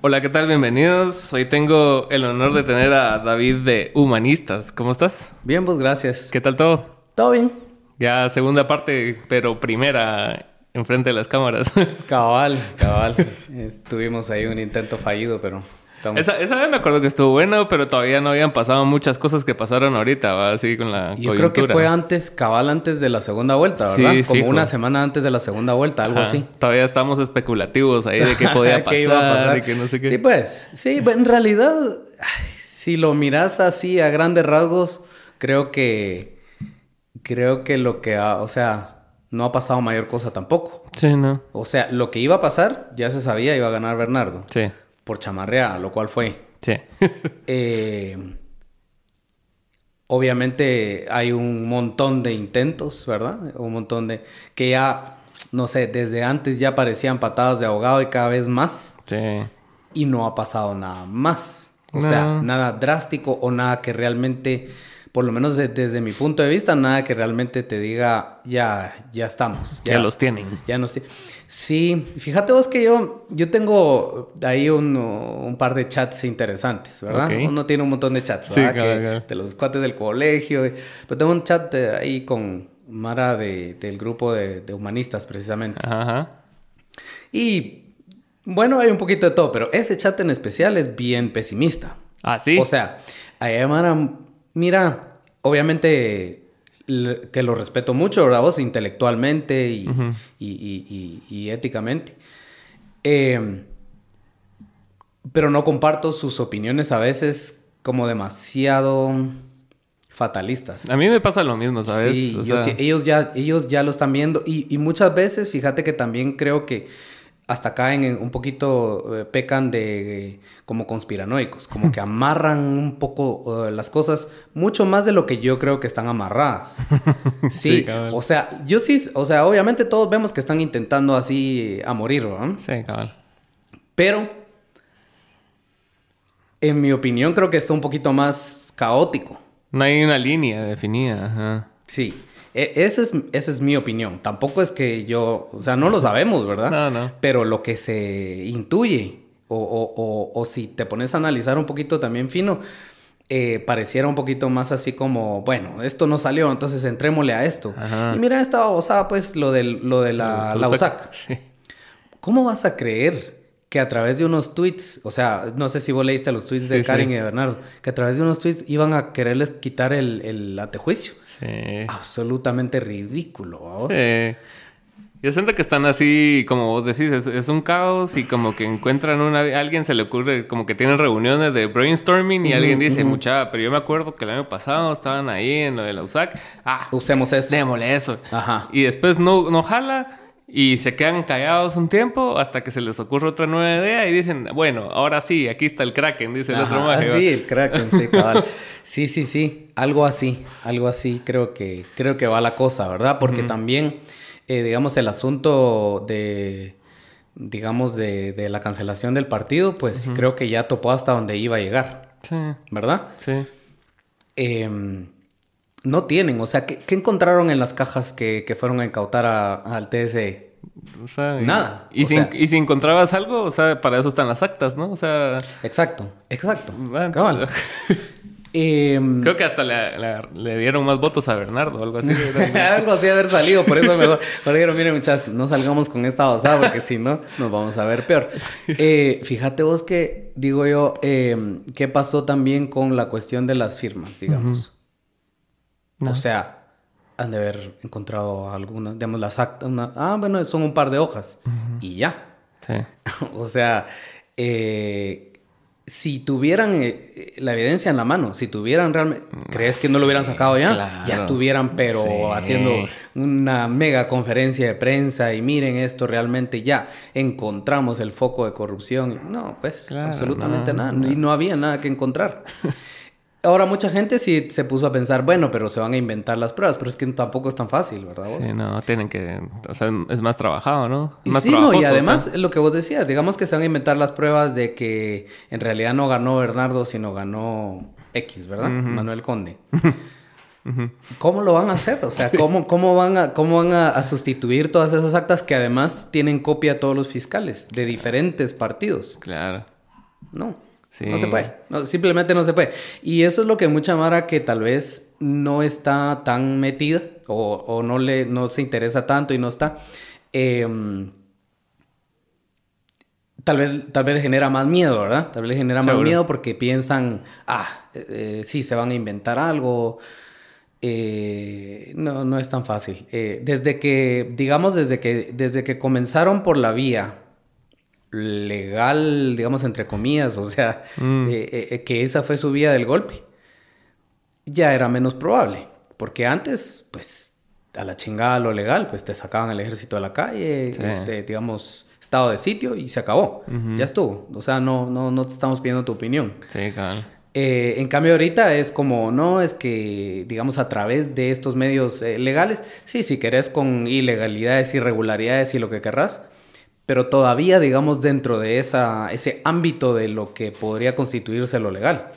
Hola, ¿qué tal? Bienvenidos. Hoy tengo el honor de tener a David de Humanistas. ¿Cómo estás? Bien, pues gracias. ¿Qué tal todo? ¿Todo bien? Ya segunda parte, pero primera enfrente de las cámaras. Cabal, cabal. Estuvimos ahí un intento fallido, pero esa, esa, vez me acuerdo que estuvo bueno, pero todavía no habían pasado muchas cosas que pasaron ahorita, ¿va? Así con la Yo creo que fue antes, cabal antes de la segunda vuelta, ¿verdad? Como una semana antes de la segunda vuelta, algo así. Todavía estamos especulativos ahí de qué podía pasar, iba a pasar? que no sé qué. Sí, pues. Sí, en realidad, si lo miras así a grandes rasgos, creo que... Creo que lo que... Ha, o sea, no ha pasado mayor cosa tampoco. Sí, no. O sea, lo que iba a pasar, ya se sabía, iba a ganar Bernardo. Sí por chamarrea, lo cual fue. Sí. Eh, obviamente hay un montón de intentos, ¿verdad? Un montón de... que ya, no sé, desde antes ya parecían patadas de ahogado y cada vez más. Sí. Y no ha pasado nada más. O sea, nada drástico o nada que realmente por lo menos desde mi punto de vista, nada que realmente te diga, ya, ya estamos. Ya, los tienen. Ya nos tienen. Sí, fíjate vos que yo, yo tengo ahí un, par de chats interesantes, ¿verdad? Uno tiene un montón de chats, ¿verdad? De los cuates del colegio. Pero tengo un chat ahí con Mara del grupo de, humanistas, precisamente. Ajá. Y bueno, hay un poquito de todo, pero ese chat en especial es bien pesimista. Ah, sí. O sea, ahí Mara Mira, obviamente que lo respeto mucho, ¿verdad? Vos intelectualmente y, éticamente. Em, pero no comparto sus opiniones a veces como demasiado fatalistas. A mí me pasa lo mismo, ¿sabes? Sí, ellos, ya, ellos ya lo están viendo y, muchas veces, fíjate que también creo que hasta caen en un poquito, eh, pecan de como conspiranoicos, como que amarran un poco eh, las cosas mucho más de lo que yo creo que están amarradas. Sí, o sea, yo sí, o sea, obviamente todos vemos que están intentando así a morir, ¿no? Sí, cabal. Pero, en mi opinión, creo que está un poquito más caótico. No hay una línea definida. Ajá. Sí. E, esa es, esa es mi opinión. Tampoco es que yo, o sea, no lo sabemos, ¿verdad? No, no. Pero lo que se intuye, o, o, o, si te pones a analizar un poquito también fino, eh, pareciera un poquito más así como, bueno, esto no salió, entonces entrémosle a esto. Y mira esta babosada, pues, lo, del, lo de la, la USAC. ¿Cómo vas a creer que a través de unos tweets, o sea, no sé si vos leíste los tweets de Karen y de Bernardo, que a través de unos tweets iban a quererles quitar el, el antejuicio? Absolutamente ridículo. Yo siento que están así, como vos decís, es, un caos y como que encuentran una... A alguien se le ocurre, como que tienen reuniones de brainstorming y alguien dice, mucha, pero yo me acuerdo que el año pasado estaban ahí en lo de la USAC. Ah, usemos eso. Démosle eso. Ajá. Y después no, no jala y se quedan callados un tiempo hasta que se les ocurre otra nueva idea y dicen, bueno, ahora sí, aquí está el Kraken, dice el otro mago. Sí, el Kraken, sí, cabal. sí, sí, sí, algo así, algo así creo que, creo que va la cosa, ¿verdad? Porque también, eh, digamos, el asunto de, digamos, de, de, la cancelación del partido, pues creo que ya topó hasta donde iba a llegar. Sí. ¿Verdad? Sí. Eh, no tienen, o sea, ¿qué, encontraron en las cajas que, fueron a incautar al TSE? O sea, Nada. Y, si, encontrabas algo, o sea, para eso están las actas, ¿no? O sea... Exacto, exacto. Em, Creo que hasta le, dieron más votos a Bernardo, algo así. algo así haber salido, por eso mejor. Pero dijeron, miren muchachos, no salgamos con esta basada porque si no, nos vamos a ver peor. Eh, fíjate vos que, digo yo, em, ¿qué pasó también con la cuestión de las firmas, digamos? O sea, han de haber encontrado algunas, digamos, las actas, ah, bueno, son un par de hojas y ya. Sí. o sea, eh, si tuvieran eh, la evidencia en la mano, si tuvieran realmente, ¿crees que no lo hubieran sacado ya? Ya estuvieran, pero haciendo una mega conferencia de prensa y miren esto, realmente ya encontramos el foco de corrupción. No, pues absolutamente nada. Y no había nada que encontrar. Ahora mucha gente sí se puso a pensar, bueno, pero se van a inventar las pruebas, pero es que tampoco es tan fácil, ¿verdad? Sí, no, tienen que, o sea, es más trabajado, ¿no? y más sí, no, y además lo que vos decías, digamos que se van a inventar las pruebas de que en realidad no ganó Bernardo, sino ganó X, ¿verdad? Manuel Conde. ¿Cómo lo van a hacer? O sea, ¿cómo, cómo van, a, cómo van a, sustituir todas esas actas que además tienen copia todos los fiscales de diferentes partidos? Claro. No. No se puede. simplemente no se puede. Y eso es lo que mucha Mara que tal vez no está tan metida o, no, le, no se interesa tanto y no está. Em, tal vez, tal vez le genera más miedo, ¿verdad? Tal vez le genera más miedo porque piensan, ah, eh, sí, se van a inventar algo. Eh, no, no es tan fácil. Eh, desde que, digamos, desde que, desde que comenzaron por la vía legal, digamos, entre comillas, o sea, mm. eh, eh, que esa fue su vía del golpe, ya era menos probable. Porque antes, pues, a la chingada lo legal, pues te sacaban el ejército a la calle, este, digamos, estado de sitio y se acabó. Ya estuvo. O sea, no, no, no te estamos pidiendo tu opinión. Sí, claro. Eh, en cambio ahorita es como, no, es que, digamos, a través de estos medios legales, sí, si querés con ilegalidades, irregularidades y lo que querrás, pero todavía, digamos, dentro de esa, ese ámbito de lo que podría constituirse lo legal.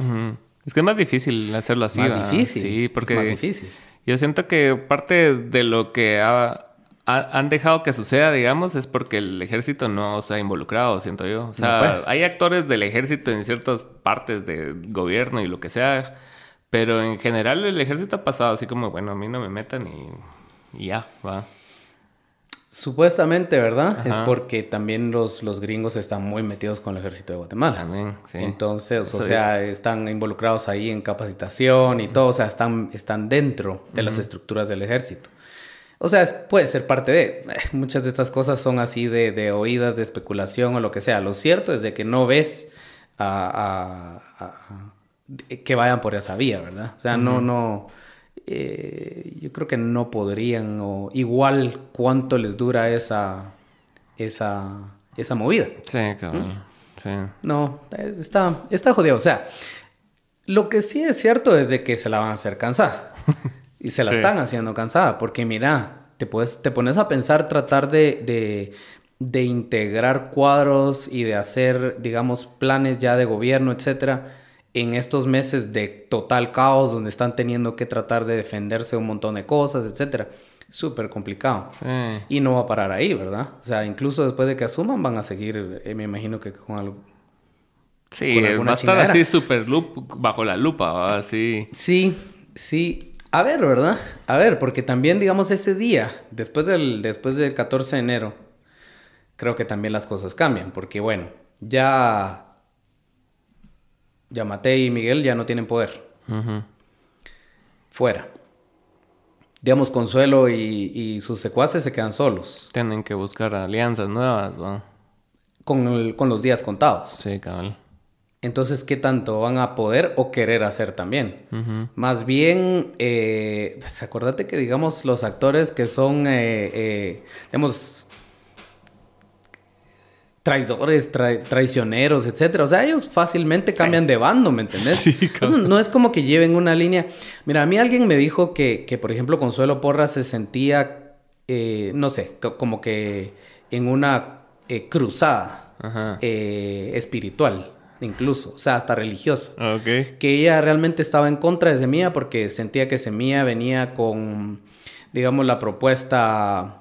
Es que es más difícil hacerlo así. Más difícil. Sí, porque es más difícil. Yo siento que parte de lo que han dejado que suceda, digamos, es porque el ejército no se ha involucrado, siento yo. O sea, pues. hay actores del ejército en ciertas partes del gobierno y lo que sea, pero en general el ejército ha pasado así como, bueno, a mí no me metan y, y ya, va. Supuestamente, ¿verdad? Es porque también los, los gringos están muy metidos con el ejército de Guatemala. También, sí. Entonces, o sea, están involucrados ahí en capacitación y todo, o sea, están, están dentro de las estructuras del ejército. O sea, puede ser parte de... Eh, muchas de estas cosas son así de, de, oídas, de especulación o lo que sea. Lo cierto es de que no ves a, que vayan por esa vía, ¿verdad? O sea, no, no eh, yo creo que no podrían, o igual cuánto les dura esa, esa, esa movida. Sí, cabrón. ¿Mm? Sí. No, está, está jodido. O sea, lo que sí es cierto es de que se la van a hacer cansada. y se la están haciendo cansada. Porque mira, te, puedes, te pones a pensar tratar de, de, de integrar cuadros y de hacer, digamos, planes ya de gobierno, etcétera en estos meses de total caos donde están teniendo que tratar de defenderse un montón de cosas, etcétera. Súper complicado. Y no va a parar ahí, ¿verdad? O sea, incluso después de que asuman van a seguir, eh, me imagino que con algo... Sí, va a estar así súper bajo la lupa, así. Sí, sí. A ver, ¿verdad? A ver, porque también, digamos, ese día, después del, después del 14 de enero, creo que también las cosas cambian, porque bueno, ya Yamate y Miguel ya no tienen poder. Fuera. Digamos, Consuelo y, sus secuaces se quedan solos. Tienen que buscar alianzas nuevas, ¿no? Con, con los días contados. Sí, cabal. Entonces, ¿qué tanto van a poder o querer hacer también? Más bien, eh, pues, acuérdate que, digamos, los actores que son, eh, eh, digamos, traidores, traicioneros, etcétera. O sea, ellos fácilmente cambian de bando, ¿me entendés? Sí, no, es como que lleven una línea. Mira, a mí alguien me dijo que, que por ejemplo, Consuelo Porra se sentía, eh, no sé, como que en una eh, cruzada eh, espiritual, incluso, o sea, hasta religiosa. Que ella realmente estaba en contra de Semilla porque sentía que Semilla venía con, digamos, la propuesta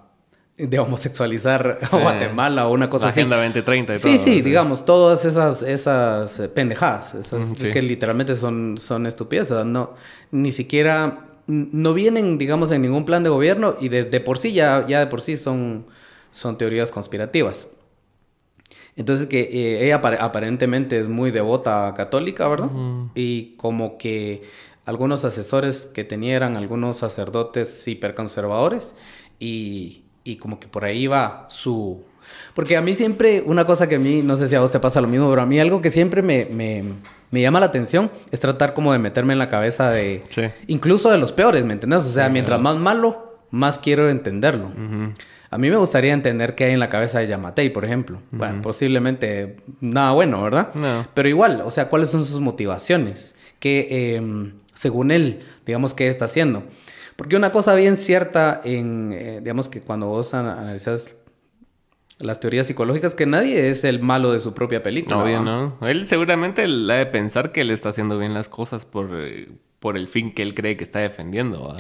de homosexualizar a Guatemala o una cosa así. Agenda 2030 y sí, todo. Sí, sí, digamos, todas esas, esas eh, pendejadas, esas que literalmente son, son estupideces. No, ni siquiera, no vienen, digamos, en ningún plan de gobierno y de, por sí, ya, ya de por sí son, son teorías conspirativas. Entonces que eh, ella aparentemente es muy devota católica, ¿verdad? Y como que algunos asesores que tenían algunos sacerdotes hiperconservadores y y como que por ahí va su... Porque a mí siempre, una cosa que a mí, no sé si a vos te pasa lo mismo, pero a mí algo que siempre me, me, me llama la atención es tratar como de meterme en la cabeza de... Incluso de los peores, ¿me entiendes? O sea, mientras más malo, más quiero entenderlo. A mí me gustaría entender qué hay en la cabeza de Yamatei, por ejemplo. Bueno, posiblemente nada bueno, ¿verdad? No. Pero igual, o sea, ¿cuáles son sus motivaciones? Que, em, según él, digamos, ¿qué está haciendo? Porque una cosa bien cierta en, eh, digamos que cuando vos analizas las teorías psicológicas, que nadie es el malo de su propia película. Obvio, ¿no? Él seguramente ha de pensar que él está haciendo bien las cosas por, eh, por el fin que él cree que está defendiendo.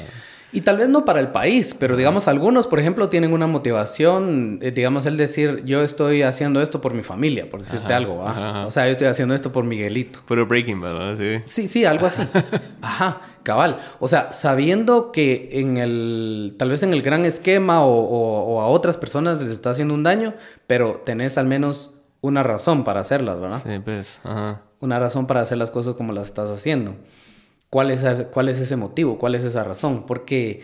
Y tal vez no para el país, pero digamos algunos, por ejemplo, tienen una motivación, eh, digamos el decir, yo estoy haciendo esto por mi familia, por decirte algo, ¿va? O sea, yo estoy haciendo esto por Miguelito. Pero Breaking ¿verdad? Sí. Sí, sí, algo así. Ajá, cabal. O sea, sabiendo que en el, tal vez en el gran esquema o, o a otras personas les está haciendo un daño, pero tenés al menos una razón para hacerlas, ¿verdad? Sí, pues, ajá. Una razón para hacer las cosas como las estás haciendo. ¿Cuál es, cuál es ese motivo? ¿Cuál es esa razón? Porque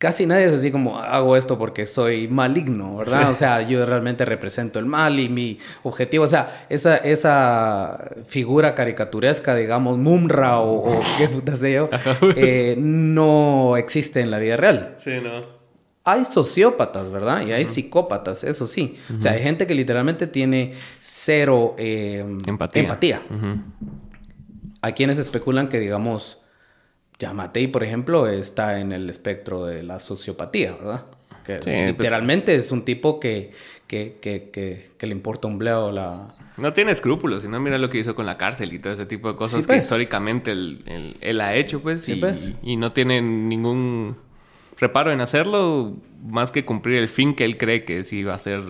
casi nadie es así como hago esto porque soy maligno, ¿verdad? O sea, yo realmente represento el mal y mi objetivo, o sea, esa, esa figura caricaturesca, digamos, Mumra o, qué puta sé yo, eh, no existe en la vida real. Sí, no. Hay sociópatas, ¿verdad? Y hay psicópatas, eso sí. O sea, hay gente que literalmente tiene cero eh, empatía. empatía. Hay quienes especulan que, digamos, Yamatei, por ejemplo, está en el espectro de la sociopatía, ¿verdad? Que pues, literalmente es un tipo que, que, que, que, le importa un bleo la... No tiene escrúpulos, sino mira lo que hizo con la cárcel y todo ese tipo de cosas que pues. históricamente él, él, ha hecho, pues, Sí, y, pues. y no tiene ningún reparo en hacerlo, más que cumplir el fin que él cree que sí va a ser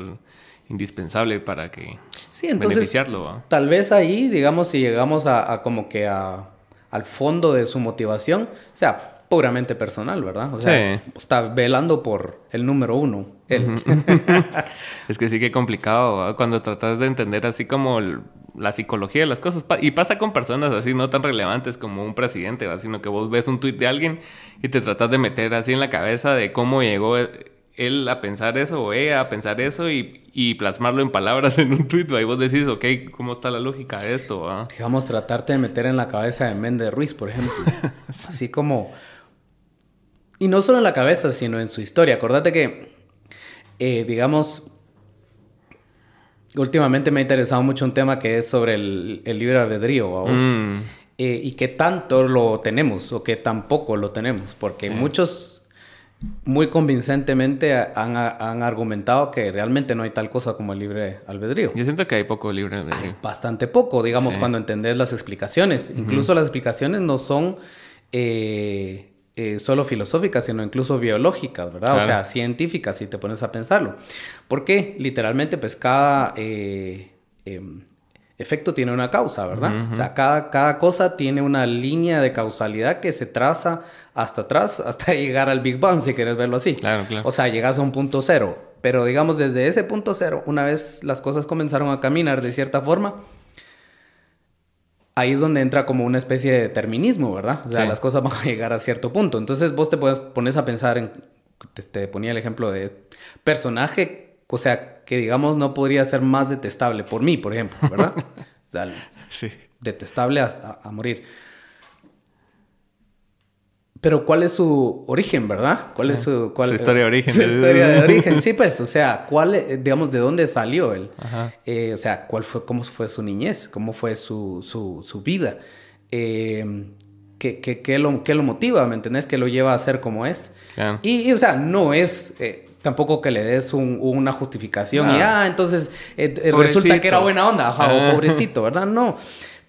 indispensable para que Sí, entonces, beneficiarlo. ¿va? tal vez ahí, digamos, si llegamos a, a como que a, al fondo de su motivación, o sea, puramente personal, ¿verdad? O sea, Sí. es- está velando por el número uno, él. Es que sí que complicado ¿va? cuando tratas de entender así como el- la psicología de las cosas. Y pasa con personas así no tan relevantes como un presidente, ¿va? sino que vos ves un tuit de alguien y te tratas de meter así en la cabeza de cómo llegó él a pensar eso o ella a pensar eso y, y plasmarlo en palabras en un tuit. ¿va? Y vos decís, ok, ¿cómo está la lógica de esto? va? digamos, tratarte de meter en la cabeza de Méndez Ruiz, por ejemplo. Así como... Y no solo en la cabeza, sino en su historia. Acordate que, eh, digamos, últimamente me ha interesado mucho un tema que es sobre el, el libre albedrío, ¿vamos? Mm, Eh, y qué tanto lo tenemos o qué tampoco lo tenemos. Porque Sí. muchos muy convincentemente han, han argumentado que realmente no hay tal cosa como el libre albedrío. yo siento que hay poco libre albedrío. Bastante poco, digamos, Sí. cuando entendés las explicaciones. Incluso las explicaciones no son eh, eh, solo filosóficas, sino incluso biológicas, ¿verdad? O sea, científicas, si te pones a pensarlo. Porque literalmente, pues cada eh, em, efecto tiene una causa, ¿verdad? O sea, cada, cada cosa tiene una línea de causalidad que se traza hasta atrás, hasta llegar al Big Bang, si quieres verlo así. Claro, claro. O sea, llegas a un punto cero. Pero digamos, desde ese punto cero, una vez las cosas comenzaron a caminar de cierta forma, ahí es donde entra como una especie de determinismo, ¿verdad? O sea, Sí. las cosas van a llegar a cierto punto. Entonces vos te puedes, pones a pensar en, te, te ponía el ejemplo de personaje, o sea, que digamos no podría ser más detestable por mí, por ejemplo, ¿verdad? o sea, Sí. detestable a, a- a morir. Pero ¿cuál es su origen, verdad? ¿Cuál es su... Cuál, Su historia de origen. Su historia de origen, sí, pues, o sea, ¿cuál, eh, digamos, de dónde salió él? Ajá. Eh, o sea, ¿cuál fue, cómo fue su niñez? ¿Cómo fue su, su, su vida? Eh, ¿qué, qué, qué lo, qué lo motiva, me entendés? ¿Qué lo lleva a ser como es? Claro. Y, y, o sea, no es eh, tampoco que le des un- una justificación y, ah, entonces resulta que era buena onda, ajá, Ah. o pobrecito, ¿verdad? No.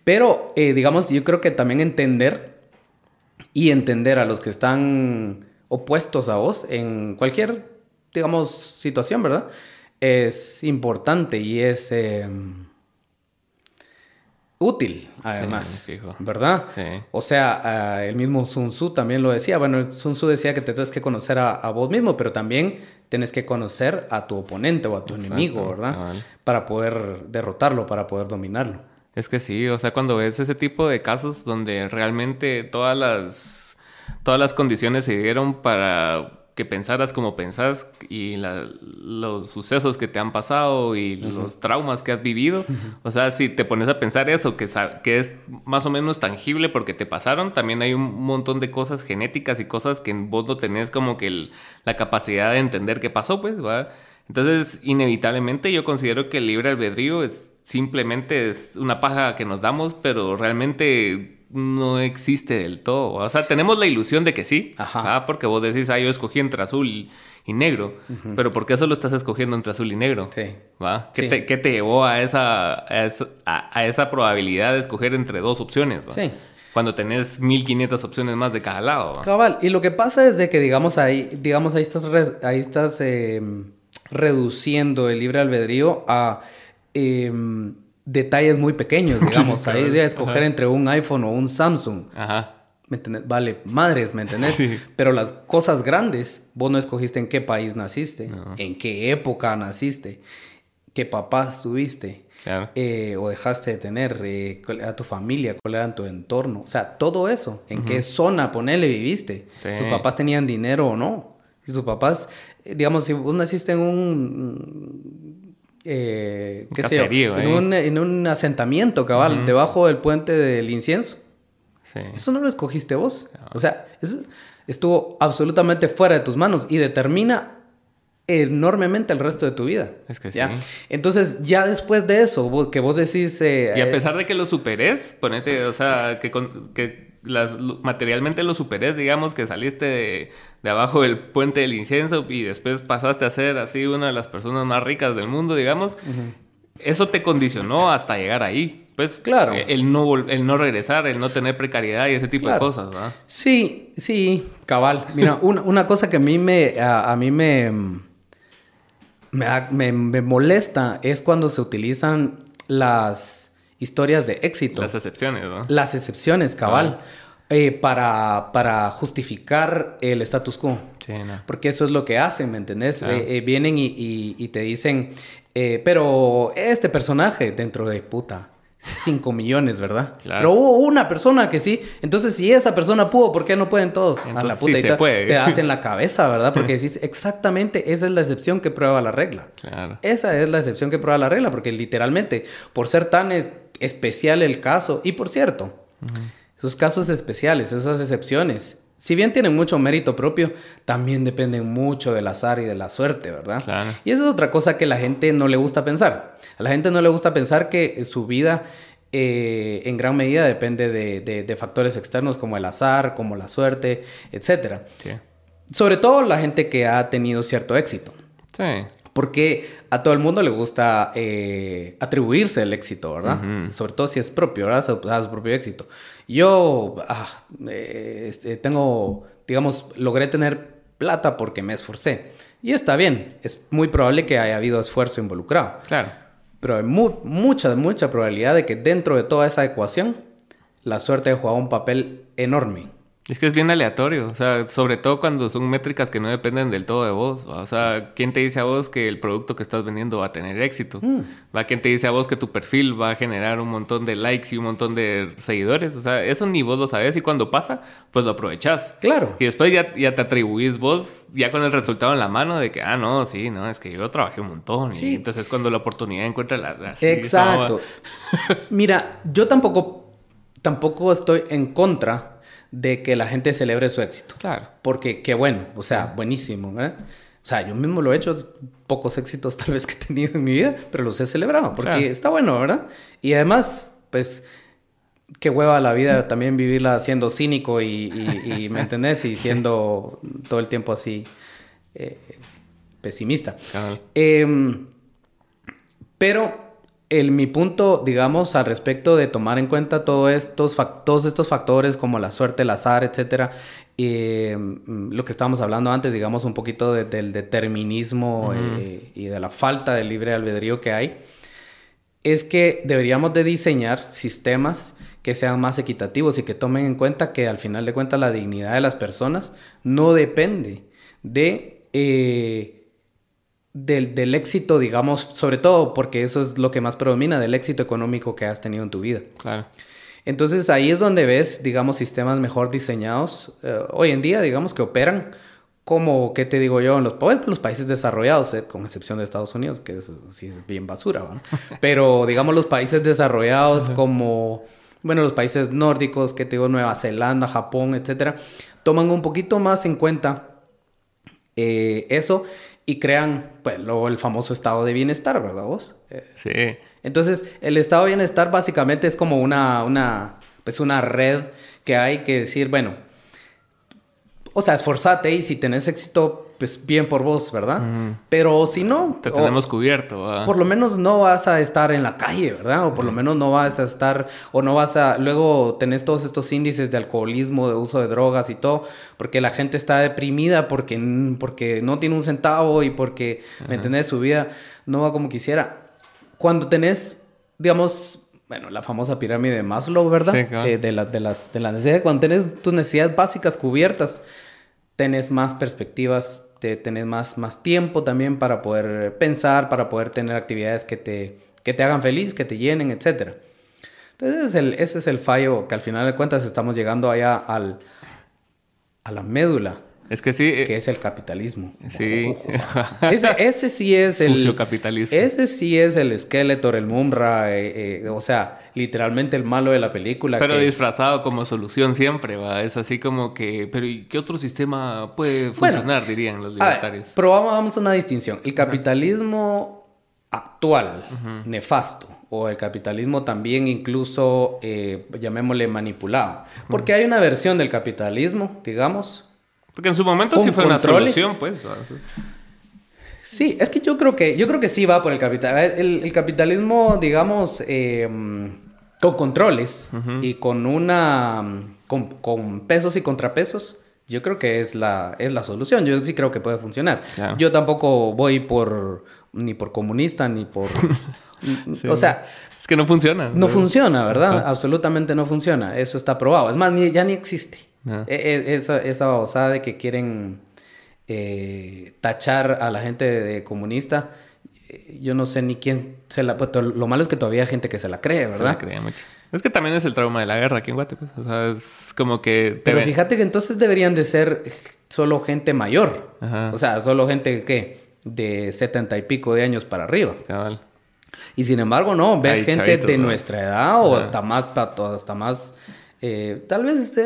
Pero, digamos, yo creo que también entender y entender a los que están opuestos a vos en cualquier, digamos, situación, ¿verdad? Es importante y es eh, útil, además. ¿verdad? Sí. O sea, ah, el mismo Sun Tzu también lo decía. Bueno, Sun Tzu decía que te tienes que conocer a, a vos mismo, pero también tienes que conocer a tu oponente o a tu Exacto, enemigo, ¿verdad? Para poder derrotarlo, para poder dominarlo. Es que sí, o sea, cuando ves ese tipo de casos donde realmente todas las, todas las condiciones se dieron para que pensaras como pensás y la- los sucesos que te han pasado y los traumas que has vivido, o sea, si te pones a pensar eso, que, que es más o menos tangible porque te pasaron, también hay un montón de cosas genéticas y cosas que vos no tenés como que el- la capacidad de entender qué pasó, pues, ¿va? Entonces, inevitablemente yo considero que el libre albedrío es simplemente es una paja que nos damos, pero realmente no existe del todo. O sea, tenemos la ilusión de que sí, Ajá. porque vos decís, ah, yo escogí entre azul y, negro, pero ¿por qué solo estás escogiendo entre azul y negro? Sí. ¿Va? ¿Qué, Sí. te, qué te llevó a esa, a esa, a- a esa probabilidad de escoger entre dos opciones? ¿va? Sí. cuando tenés 1500 opciones más de cada lado. Cabal, y lo que pasa es de que, digamos, ahí, digamos, ahí estás, ahí estás em, reduciendo el libre albedrío a em, detalles muy pequeños, digamos. ahí de escoger entre un iPhone o un Samsung. Ajá. ¿Me Vale, madres, ¿me entendés? Sí. Pero las cosas grandes, vos no escogiste en qué país naciste, en qué época naciste, qué papás tuviste, eh, o dejaste de tener eh, a tu familia, cuál era tu entorno. O sea, todo eso, en qué zona, ponele, viviste. Si tus papás tenían dinero o no. Si tus papás, eh, digamos, si vos naciste en un... Eh, ¿qué sé en, un, en, un, asentamiento cabal, debajo del puente del incienso. Eso no lo escogiste vos. O sea, eso estuvo absolutamente fuera de tus manos y determina enormemente el resto de tu vida. Es que sí. Entonces, ya después de eso, que vos decís... Eh, y a eh, pesar de que lo superes, ponete, o sea, que, que las, materialmente lo superes, digamos, que saliste de, abajo del puente del incienso y después pasaste a ser así una de las personas más ricas del mundo, digamos, eso te condicionó hasta llegar ahí. Pues claro. Eh, el no, el no regresar, el no tener precariedad y ese tipo de cosas, ¿verdad? Sí, sí, cabal. Mira, una, una cosa que a mí me, a mí me me, me, molesta es cuando se utilizan las historias de éxito. Las excepciones, ¿no? Las excepciones, cabal. Eh, para, para justificar el status quo. Sí, no. Porque eso es lo que hacen, ¿me entendés? Eh, eh, vienen y, y, te dicen, pero este personaje dentro de puta 5 millones, ¿verdad? Pero hubo una persona que sí. Entonces, si esa persona pudo, ¿por qué no pueden todos? a la puta. se puede. Te das en la cabeza, ¿verdad? Porque decís, exactamente, esa es la excepción que prueba la regla. Claro. Esa es la excepción que prueba la regla, porque literalmente, por ser tan especial el caso, y por cierto, esos casos especiales, esas excepciones, si bien tienen mucho mérito propio, también dependen mucho del azar y de la suerte, ¿verdad? Claro. Y esa es otra cosa que la gente no le gusta pensar. A la gente no le gusta pensar que su vida eh, en gran medida depende de, factores externos como el azar, como la suerte, etc. Sobre todo la gente que ha tenido cierto éxito. Sí. Porque a todo el mundo le gusta eh, atribuirse el éxito, ¿verdad? Sobre todo si es propio, ¿verdad? Su, su propio éxito. Yo ah, eh, este, tengo, digamos, logré tener plata porque me esforcé. Y está bien, es muy probable que haya habido esfuerzo involucrado. Claro. Pero hay mucha, mucha probabilidad de que dentro de toda esa ecuación, la suerte ha jugado un papel enorme. Es que es bien aleatorio, o sea, sobre todo cuando son métricas que no dependen del todo de vos. O sea, ¿quién te dice a vos que el producto que estás vendiendo va a tener éxito? Mm. ¿Va quién te dice a vos que tu perfil va a generar un montón de likes y un montón de seguidores? O sea, eso ni vos lo sabes y cuando pasa, pues lo aprovechás. Claro. Y después ya, ya te atribuís vos ya con el resultado en la mano de que, ah, no, sí, no, es que yo trabajé un montón. Y entonces es cuando la oportunidad encuentra la... Exacto. Mira, yo tampoco, tampoco estoy en contra de que la gente celebre su éxito. Claro. Porque qué bueno, o sea, buenísimo, ¿verdad? O sea, yo mismo lo he hecho, pocos éxitos tal vez que he tenido en mi vida, pero los he celebrado porque está bueno, ¿verdad? Y además, pues, qué hueva la vida también vivirla siendo cínico y, ¿me entendés? Y siendo todo el tiempo así eh, pesimista. Em, pero el, mi punto, digamos, al respecto de tomar en cuenta todos estos, todos estos factores como la suerte, el azar, etcétera, eh, lo que estábamos hablando antes, digamos, un poquito del determinismo eh, y de la falta de libre albedrío que hay, es que deberíamos de diseñar sistemas que sean más equitativos y que tomen en cuenta que al final de cuentas la dignidad de las personas no depende de... Eh, del, éxito, digamos, sobre todo porque eso es lo que más predomina, del éxito económico que has tenido en tu vida. Claro. Entonces ahí es donde ves, digamos, sistemas mejor diseñados eh, hoy en día, digamos, que operan como, ¿qué te digo yo? En los, los países desarrollados, eh, con excepción de Estados Unidos, que es, sí es bien basura, ¿no? Pero, digamos, los países desarrollados como, bueno, los países nórdicos, que te digo, Nueva Zelanda, Japón, etcétera, toman un poquito más en cuenta eh, eso y crean, pues, luego el famoso estado de bienestar, ¿verdad vos? Sí. Entonces, el estado de bienestar básicamente es como una, una, pues una red que hay que decir, bueno, o sea, esforzate y si tenés éxito, pues bien por vos, ¿verdad? Pero si no... Te tenemos cubierto. Por lo menos no vas a estar en la calle, ¿verdad? O por lo menos no vas a estar, o no vas a... Luego tenés todos estos índices de alcoholismo, de uso de drogas y todo, porque la gente está deprimida porque, porque no tiene un centavo y porque, ¿me entendés? Su vida no va como quisiera. Cuando tenés, digamos, bueno, la famosa pirámide de Maslow, ¿verdad? Sí, claro. Eh, de, de, las, de las necesidades. Cuando tenés tus necesidades básicas cubiertas, tenés más perspectivas, te, tenés más, más tiempo también para poder pensar, para poder tener actividades que te, que te hagan feliz, que te llenen, etc. Entonces, ese es, el, ese es el fallo que al final de cuentas estamos llegando allá al, a la médula es que sí. Eh, que es el capitalismo. Sí. ese, sí es el. capitalismo. Ese sí es el Skeletor, el Mumra. Eh, eh, o sea, literalmente el malo de la película. Pero disfrazado como solución siempre, va. Es así como que. Pero ¿y qué otro sistema puede funcionar, dirían los libertarios? pero vamos, a una distinción. El capitalismo actual, nefasto o el capitalismo también incluso, llamémosle manipulado. Porque hay una versión del capitalismo, digamos, porque en su momento sí fue una solución, pues. Sí, es que yo creo que, yo creo que sí va por el capital. El, capitalismo, digamos, em, con controles y con una. Con, pesos y contrapesos, yo creo que es la, es la solución. Yo sí creo que puede funcionar. Yo tampoco voy por ni por comunista ni por. O sea. Es que no funciona. No funciona, ¿verdad? Absolutamente no funciona. Eso está probado. Es más, ya ni existe. E, e, esa, esa babosada de que quieren eh, tachar a la gente de, comunista, eh, yo no sé ni quién se la... Pues, lo malo es que todavía hay gente que se la cree, ¿verdad? Se la cree mucho. Es que también es el trauma de la guerra aquí en Guate, pues. O sea, es como que... Pero fíjate que entonces deberían de ser solo gente mayor. O sea, solo gente que de setenta y pico de años para arriba. Cabal. Y sin embargo, no, ves gente de nuestra edad o hasta más, hasta más eh, tal vez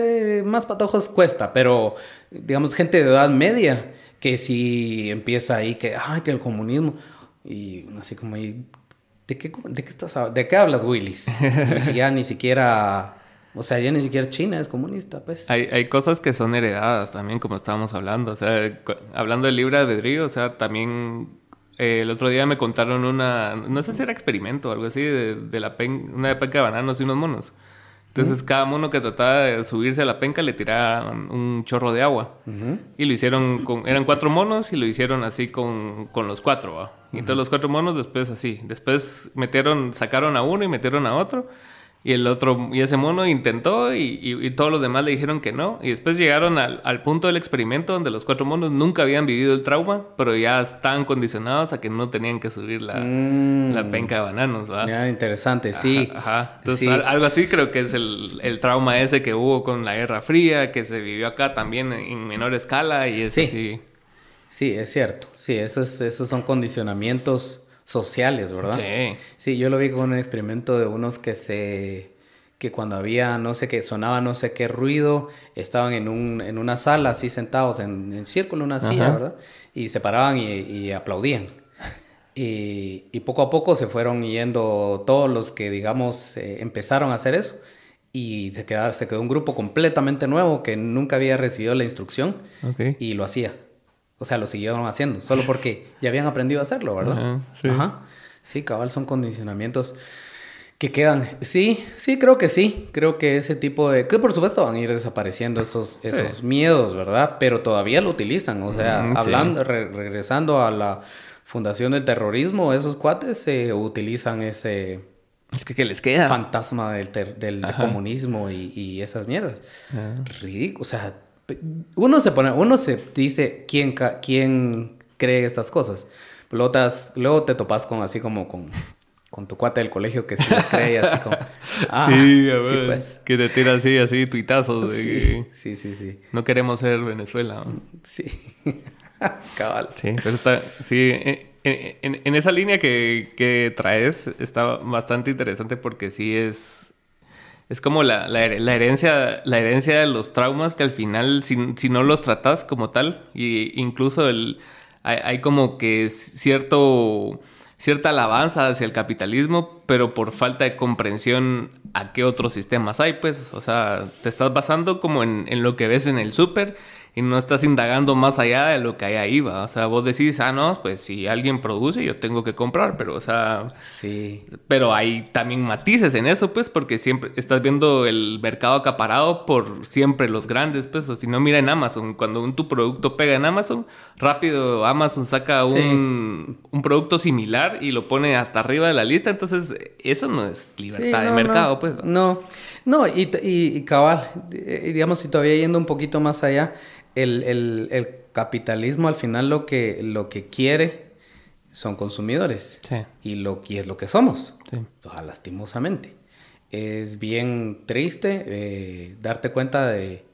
más patojos cuesta, pero digamos gente de edad media que si empieza ahí que, el comunismo y así como, ¿de qué, de qué, estás, de qué hablas, Willis? ya ni siquiera... O sea, ya ni siquiera China es comunista, pues. Hay, hay cosas que son heredadas también, como estábamos hablando. O sea, hablando del libre albedrío, o sea, también eh, el otro día me contaron una, no sé si era experimento o algo así, de, de la pen, una penca de bananos y unos monos. Entonces, cada mono que trataba de subirse a la penca le tiraban un chorro de agua. Y lo hicieron con. Eran cuatro monos y lo hicieron así con, con los cuatro. Y entonces, los cuatro monos, después así. Después metieron, sacaron a uno y metieron a otro. Y el otro, y ese mono intentó y, todos los demás le dijeron que no. Y después llegaron al, punto del experimento donde los cuatro monos nunca habían vivido el trauma, pero ya estaban condicionados a que no tenían que subir la, mm. penca de bananos, ¿va? Ya, interesante, sí. Ajá. Entonces, algo así creo que es el, trauma ese que hubo con la Guerra Fría, que se vivió acá también en menor escala y eso sí. Sí, es cierto. Sí, esos, esos son condicionamientos sociales, ¿verdad? Sí. Sí, yo lo vi con un experimento de unos que se que cuando había no sé qué, sonaba no sé qué ruido, estaban en, un, en una sala así sentados en, en círculo, una silla, ¿verdad? Y se paraban y, aplaudían. Y, y, poco a poco se fueron yendo todos los que, digamos, eh, empezaron a hacer eso. Y se, quedó, se quedó un grupo completamente nuevo que nunca había recibido la instrucción y lo hacía. O sea, lo siguieron haciendo, solo porque ya habían aprendido a hacerlo, ¿verdad? sí. Ajá. Sí, cabal, son condicionamientos que quedan. Sí, sí, creo que sí. Creo que ese tipo de... Que por supuesto van a ir desapareciendo esos, esos miedos, ¿verdad? Pero todavía lo utilizan. O sea, hablando, regresando a la fundación del terrorismo, esos cuates se utilizan ese... Es que ¿qué les queda? Fantasma del, del comunismo y, y, esas mierdas. Ridículo. O sea, uno se pone, uno se dice quién, quién cree estas cosas. Luego te, luego te topas con así como con, con tu cuate del colegio que sí las cree así como... Ah, sí, a ver, sí, pues. Que te tira así, así, tuitazos de sí, sí, sí, No queremos ser Venezuela. Sí. Cabal. Sí, pero está... Sí, en, en, esa línea que, que traes está bastante interesante porque sí es es como la, la, herencia, la herencia de los traumas que al final, si, si no los tratas como tal, y incluso el, hay, como que cierto, cierta alabanza hacia el capitalismo, pero por falta de comprensión a qué otros sistemas hay, pues, o sea, te estás basando como en, en lo que ves en el súper y no estás indagando más allá de lo que hay ahí, ¿va? O sea, vos decís, ah, no, pues si alguien produce, yo tengo que comprar, pero, o sea... Sí. Pero hay también matices en eso, pues, porque siempre estás viendo el mercado acaparado por siempre los grandes, pues, o si no, mira en Amazon, cuando un, tu producto pega en Amazon, rápido Amazon saca un, un producto similar y lo pone hasta arriba de la lista, entonces eso no es libertad de mercado, pues. No, no, y, y, cabal, digamos, si todavía yendo un poquito más allá, el, capitalismo al final lo que, lo que quiere son consumidores. Y lo que es lo que somos. lastimosamente. Es bien triste eh, darte cuenta de,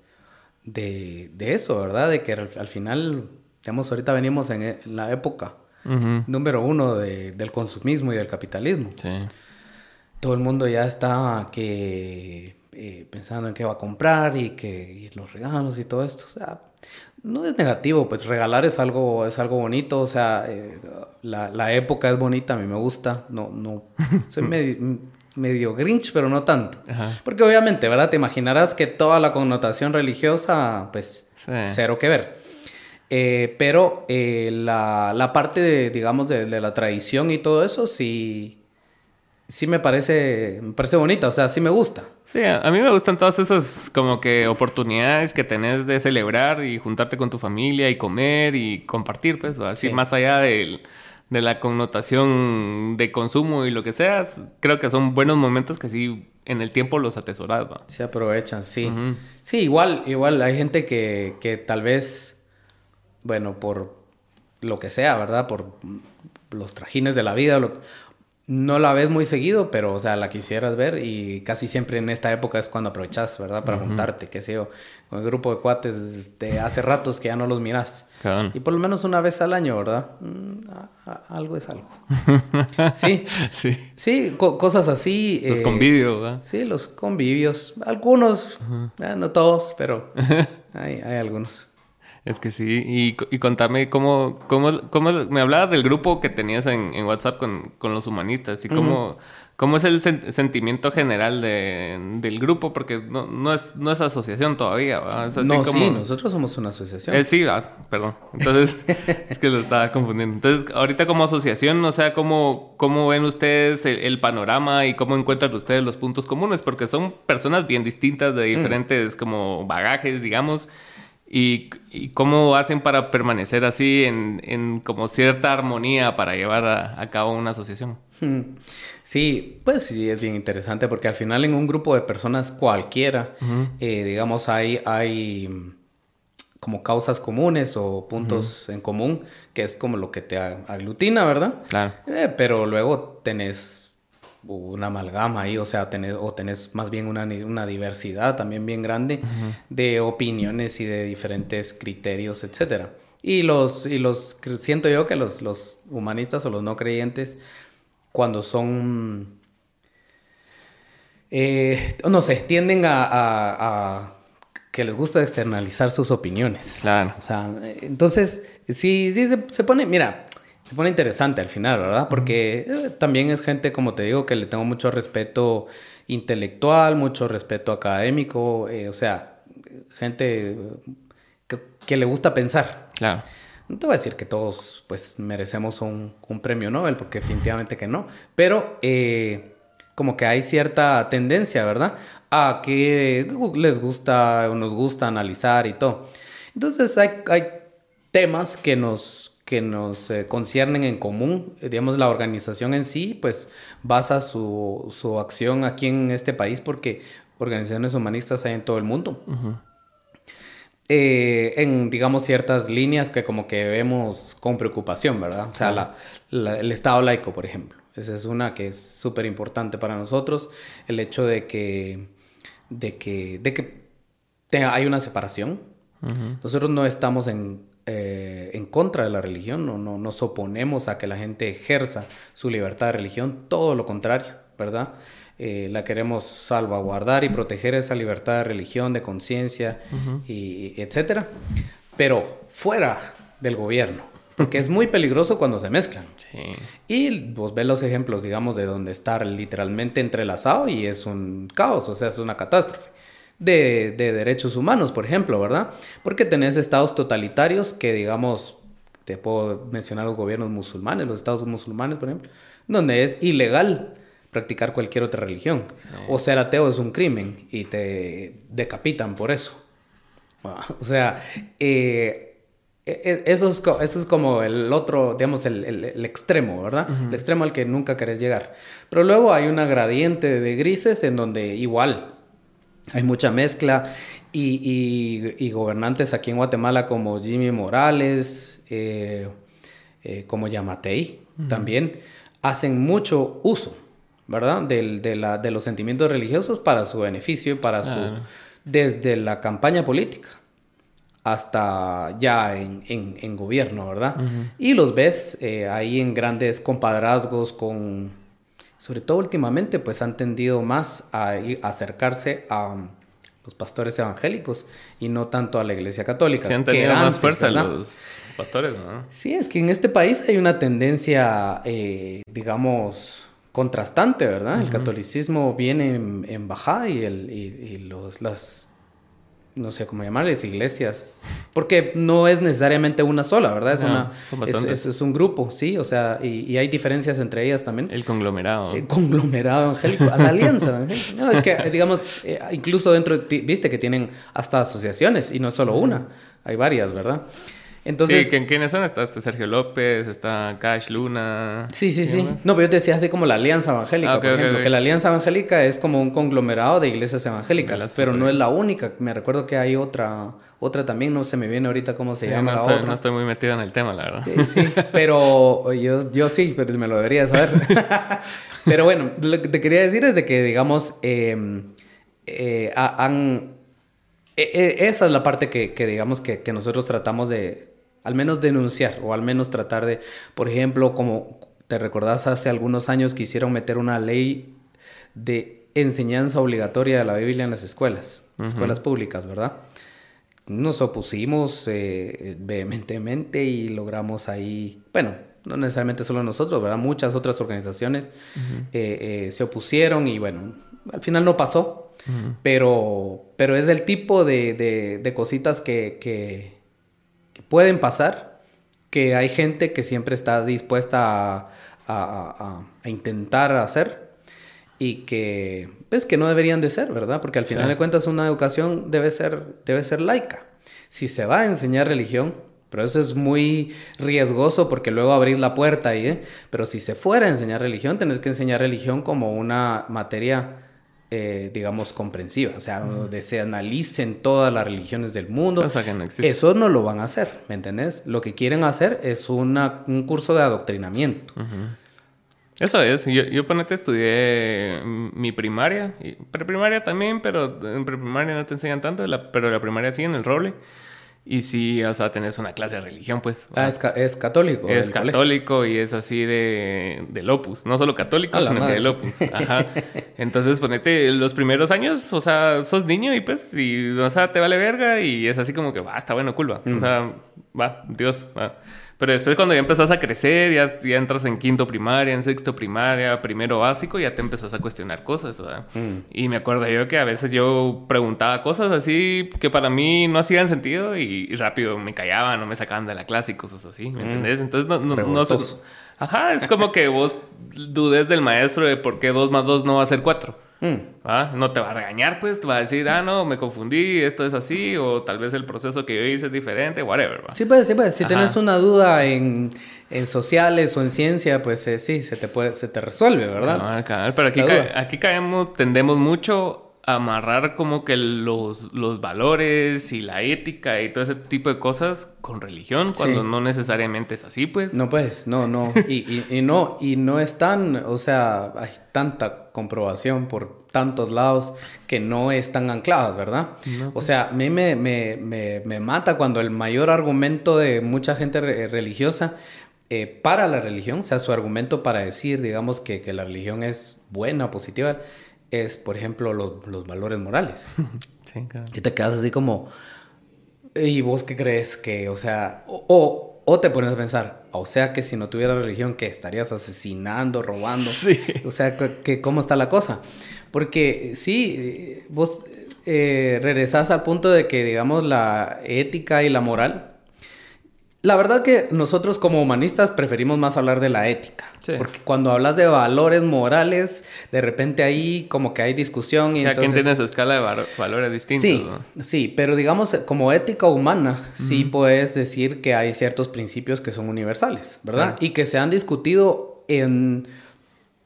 de, eso, ¿verdad? De que al, final, digamos, ahorita venimos en, e, la época número uno del consumismo y del capitalismo. Todo el mundo ya está que eh, pensando en qué va a comprar y que los regalos y todo esto. O sea, no es negativo, pues regalar es algo, es algo bonito, o sea, eh, la, época es bonita, a mí me gusta, no, no, soy medio, grinch, pero no tanto. Porque obviamente, ¿verdad? Te imaginarás que toda la connotación religiosa, pues, cero que ver. Eh, pero eh, la, la, parte, de, digamos, de, de, la tradición y todo eso, sí, sí me parece, me parece bonita, o sea, sí me gusta. Sí, a mí me gustan todas esas como que oportunidades que tenés de celebrar y juntarte con tu familia y comer y compartir, pues, así más allá de la connotación de consumo y lo que sea, creo que son buenos momentos que sí en el tiempo los atesoras, ¿va? Se aprovechan, sí. Sí, igual, igual hay gente que, que tal vez, bueno, por lo que sea, ¿verdad? Por los trajines de la vida, lo, no la ves muy seguido, pero, o sea, la quisieras ver y casi siempre en esta época es cuando aprovechas, ¿verdad? Para juntarte, qué sé yo, con el grupo de cuates de hace ratos que ya no los miras. Y por lo menos una vez al año, ¿verdad? Mm, algo es algo. sí. Sí. Sí, cosas así. Los convivios, ¿verdad? Sí, los convivios. Algunos, eh, no todos, pero hay, hay algunos. Es que sí, y, y contame cómo, cómo, cómo, me hablabas del grupo que tenías en, en WhatsApp con, con, los humanistas y cómo, cómo es el sentimiento general de, del grupo, porque no, no, es, no es asociación todavía, ¿verdad? Es así no, sí, nosotros somos una asociación. Eh, sí, perdón, entonces es que lo estaba confundiendo. Entonces, ahorita como asociación, o sea, ¿cómo, cómo ven ustedes el, panorama y cómo encuentran ustedes los puntos comunes? Porque son personas bien distintas de diferentes como bagajes, digamos. ¿Y, cómo hacen para permanecer así en, como cierta armonía para llevar a, cabo una asociación? Hmm. Sí, pues sí, es bien interesante porque al final en un grupo de personas cualquiera, eh, digamos, hay, hay como causas comunes o puntos en común, que es como lo que te aglutina, ¿verdad? Claro. Eh, pero luego tenés una amalgama ahí, o sea, tenés, o tenés más bien una, una diversidad también bien grande de opiniones y de diferentes criterios, etcétera. Y los, y los, siento yo que los, los humanistas o los no creyentes, cuando son, eh, no sé, tienden a, a, que les gusta externalizar sus opiniones. Claro. O sea, entonces, sí, sí se, se pone, mira, se pone interesante al final, ¿verdad? Porque eh, también es gente, como te digo, que le tengo mucho respeto intelectual, mucho respeto académico, eh, o sea, gente que, le gusta pensar. Claro. No te voy a decir que todos pues merecemos un, premio Nobel, porque definitivamente que no, pero eh, como que hay cierta tendencia, ¿verdad? A que les gusta o nos gusta analizar y todo. Entonces hay, hay temas que nos que nos eh, conciernen en común. Eh, digamos, la organización en sí, pues basa su, su, acción aquí en este país porque organizaciones humanistas hay en todo el mundo. Eh, en, digamos, ciertas líneas que como que vemos con preocupación, ¿verdad? O sea, la, el Estado laico, por ejemplo. Esa es una que es súper importante para nosotros. El hecho de que, de que, de que hay una separación. Nosotros no estamos en eh, en contra de la religión, no, no nos oponemos a que la gente ejerza su libertad de religión, todo lo contrario, ¿verdad? Eh, la queremos salvaguardar y proteger esa libertad de religión, de conciencia, y etcétera, pero fuera del gobierno, porque es muy peligroso cuando se mezclan. Y vos ves los ejemplos, digamos, de donde estar literalmente entrelazado y es un caos, o sea, es una catástrofe. De, derechos humanos, por ejemplo, ¿verdad? Porque tenés estados totalitarios que, digamos, te puedo mencionar los gobiernos musulmanes, los estados musulmanes, por ejemplo, donde es ilegal practicar cualquier otra religión. O ser ateo es un crimen y te decapitan por eso. O sea, eh, e, e, eso, es, eso es como el otro, digamos, el, extremo, ¿verdad? El extremo al que nunca querés llegar. Pero luego hay una gradiente de grises en donde igual hay mucha mezcla y, gobernantes aquí en Guatemala como Jimmy Morales, eh, eh, como Yamatei también, hacen mucho uso, ¿verdad? de, los sentimientos religiosos para su beneficio y para su... desde la campaña política hasta ya en, gobierno, ¿verdad? Y los ves eh, ahí en grandes compadrazgos con sobre todo últimamente, pues han tendido más a, acercarse a um, los pastores evangélicos y no tanto a la iglesia católica. Sí, han tenido más fuerza los pastores, ¿no? Sí, es que en este país hay una tendencia, eh, digamos, contrastante, ¿verdad? El catolicismo viene en, bajada y, el, y, los, las no sé cómo llamarles, iglesias, porque no es necesariamente una sola, ¿verdad? Es, una, es, es, un grupo, sí, o sea, y, hay diferencias entre ellas también. El conglomerado. El conglomerado evangélico, la alianza evangélica. No, es que, digamos, eh, incluso dentro, viste que tienen hasta asociaciones y no solo una, hay varias, ¿verdad? Entonces, sí, ¿quiénes son? Está Sergio López, está Cash Luna. Sí, sí, sí. No, pero yo te decía así como la Alianza Evangélica, ah, por ejemplo, que la Alianza Evangélica es como un conglomerado de iglesias evangélicas, pero no es la única. Me recuerdo que hay otra, otra también, no se me viene ahorita cómo se llama no la estoy, otra. No estoy muy metido en el tema, la verdad. Sí, sí, pero yo, yo sí, pero me lo debería saber. pero bueno, lo que te quería decir es de que, digamos, em, eh, han... E, e, esa es la parte que, que digamos, que, que nosotros tratamos de, al menos denunciar o al menos tratar de, por ejemplo, como te recordás hace algunos años quisieron meter una ley de enseñanza obligatoria de la Biblia en las escuelas, escuelas públicas, ¿verdad? Nos opusimos eh, vehementemente y logramos ahí, bueno, no necesariamente solo nosotros, ¿verdad? Muchas otras organizaciones eh, eh, se opusieron y bueno, al final no pasó, pero, pero es el tipo de, cositas que pueden pasar, que hay gente que siempre está dispuesta a, intentar hacer y que, pues, que no deberían de ser, ¿verdad? Porque al final de cuentas una educación debe ser, debe ser laica. Si se va a enseñar religión, pero eso es muy riesgoso porque luego abrís la puerta ahí, ¿eh? Pero si se fuera a enseñar religión, tenés que enseñar religión como una materia eh, digamos, comprensiva, o sea, donde se analicen todas las religiones del mundo. Eso no lo van a hacer, ¿me entendés? Lo que quieren hacer es una, un curso de adoctrinamiento. Eso es, yo, yo ponete estudié mi primaria, y preprimaria también, pero en preprimaria no te enseñan tanto, pero la primaria sí en el roble. Y sí, o sea, tenés una clase de religión, pues. Ah, es, es católico. Es católico y es así de, del opus. No solo católico, sino que del opus. Ajá. Entonces, ponete los primeros años, o sea, sos niño y pues, y, o sea, te vale verga y es así como que, va, está bueno, culpa. O mm. sea, va, Dios, va. Pero después cuando ya empezás a crecer, ya, ya, entras en quinto primaria, en sexto primaria, primero básico, ya te empezás a cuestionar cosas, ¿verdad? Mm. Y me acuerdo yo que a veces yo preguntaba cosas así que para mí no hacían sentido y, rápido me callaban o me sacaban de la clase y cosas así, ¿me mm. entendés? Entonces no, no, no, Ajá, es como que vos dudes del maestro de por qué dos más dos no va a ser cuatro. Mm. No te va a regañar, pues, te va a decir, ah, no, me confundí, esto es así, o tal vez el proceso que yo hice es diferente, whatever. Sí, pues, sí, pues, si tienes una duda en, en, sociales o en ciencia, pues eh, sí, se te puede, se te resuelve, ¿verdad? Ah, pero aquí, aquí caemos, tendemos mucho amarrar como que los, los valores y la ética y todo ese tipo de cosas con religión cuando no necesariamente es así, pues. No, pues, no, no. Y, y, no, y no es tan, o sea, hay tanta comprobación por tantos lados que no están ancladas, ¿verdad? O pues. sea, a mí me, me, me, me, mata cuando el mayor argumento de mucha gente religiosa eh, para la religión, o sea, su argumento para decir, digamos, que, que la religión es buena, positiva, es, por ejemplo, los, valores morales. Sí, claro. Y te quedas así como, ¿y vos qué crees que, o sea, o, o, te pones a pensar, o sea, que si no tuviera religión, que estarías asesinando, robando? Sí. O sea, que, ¿cómo está la cosa? Porque sí, vos, eh, regresas al punto de que, digamos, la ética y la moral la verdad que nosotros como humanistas preferimos más hablar de la ética. Porque cuando hablas de valores morales, de repente ahí como que hay discusión. Y Cada quien tiene su escala de valores distintos. Sí, sí, pero digamos como ética humana, sí puedes decir que hay ciertos principios que son universales, ¿verdad? Y que se han discutido en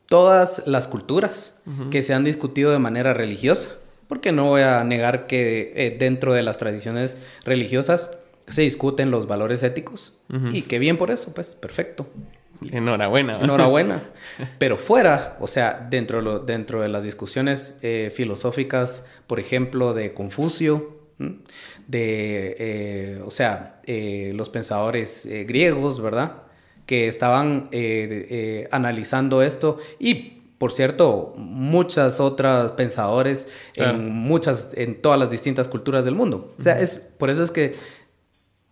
todas las culturas, que se han discutido de manera religiosa. Porque no voy a negar que eh, dentro de las tradiciones religiosas se discuten los valores éticos. Y qué bien por eso, pues, perfecto. Enhorabuena. Enhorabuena. Pero fuera, o sea, dentro, dentro de las discusiones eh, filosóficas, por ejemplo, de Confucio, de, eh, o sea, eh, los pensadores griegos, ¿verdad? Que estaban analizando esto y por cierto, muchas otras pensadores en muchas, en todas las distintas culturas del mundo. O sea, es, por eso es que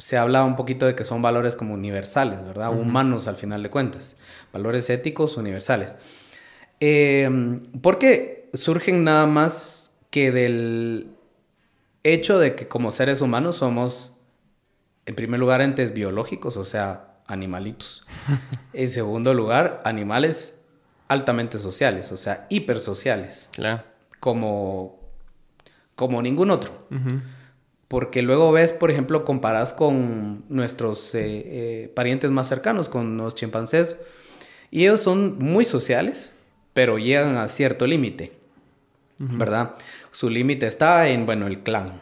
se habla un poquito de que son valores como universales, ¿verdad? Humanos al final de cuentas. Valores éticos universales. Eh, porque surgen nada más que del hecho de que como seres humanos somos, en primer lugar, entes biológicos, o sea, animalitos. en segundo lugar, animales altamente sociales, o sea, hipersociales. Claro. Como, como ningún otro. Porque luego ves, por ejemplo, comparas con nuestros eh, eh, parientes más cercanos, con los chimpancés, y ellos son muy sociales, pero llegan a cierto límite, ¿verdad? Su límite está en, bueno, el clan,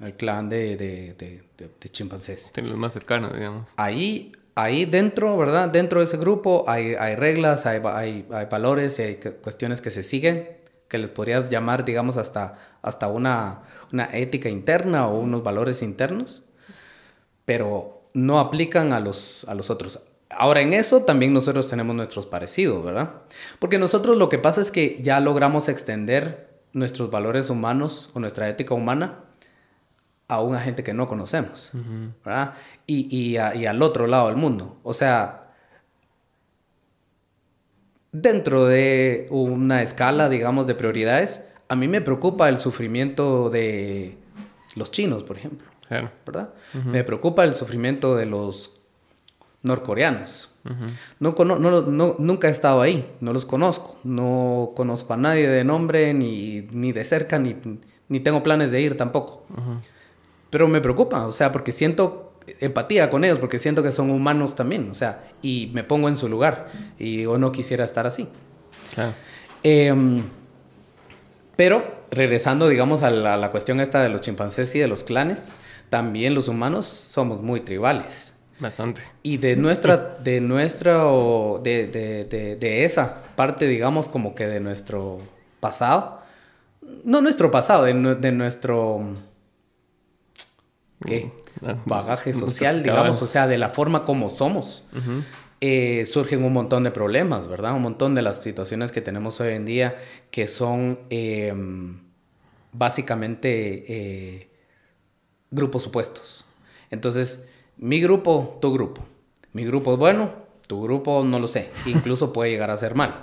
el clan de, de, de, chimpancés. los más cercanos, digamos. Ahí, ahí dentro, ¿verdad? Dentro de ese grupo hay, hay reglas, hay, hay, hay valores hay cuestiones que se siguen que les podrías llamar, digamos, hasta, hasta una, una ética interna o unos valores internos, pero no aplican a los, a los otros. Ahora, en eso también nosotros tenemos nuestros parecidos, ¿verdad? Porque nosotros lo que pasa es que ya logramos extender nuestros valores humanos o nuestra ética humana a una gente que no conocemos, ¿verdad? Y, y, y al otro lado del mundo. O sea, dentro de una escala, digamos, de prioridades, a mí me preocupa el sufrimiento de los chinos, por ejemplo. ¿Verdad? Me preocupa el sufrimiento de los norcoreanos. no, nunca he estado ahí, no los conozco. No conozco a nadie de nombre, ni, ni de cerca, ni, ni, tengo planes de ir tampoco. Pero me preocupa, o sea, porque siento empatía con ellos porque siento que son humanos también, o sea, y me pongo en su lugar y yo no quisiera estar así. Em, pero regresando, digamos, a la, cuestión esta de los chimpancés y de los clanes, también los humanos somos muy tribales. Bastante. Y de nuestra, de nuestra, de, de, de, esa parte, digamos, como que de nuestro pasado, no nuestro pasado, de, nuestro... ¿Qué? Bagaje social, digamos, o sea, de la forma como somos. Eh, surgen un montón de problemas, ¿verdad? Un montón de las situaciones que tenemos hoy en día que son em, básicamente eh, grupos opuestos. Entonces, mi grupo, tu grupo. Mi grupo es bueno, tu grupo no lo sé. Incluso puede llegar a ser malo.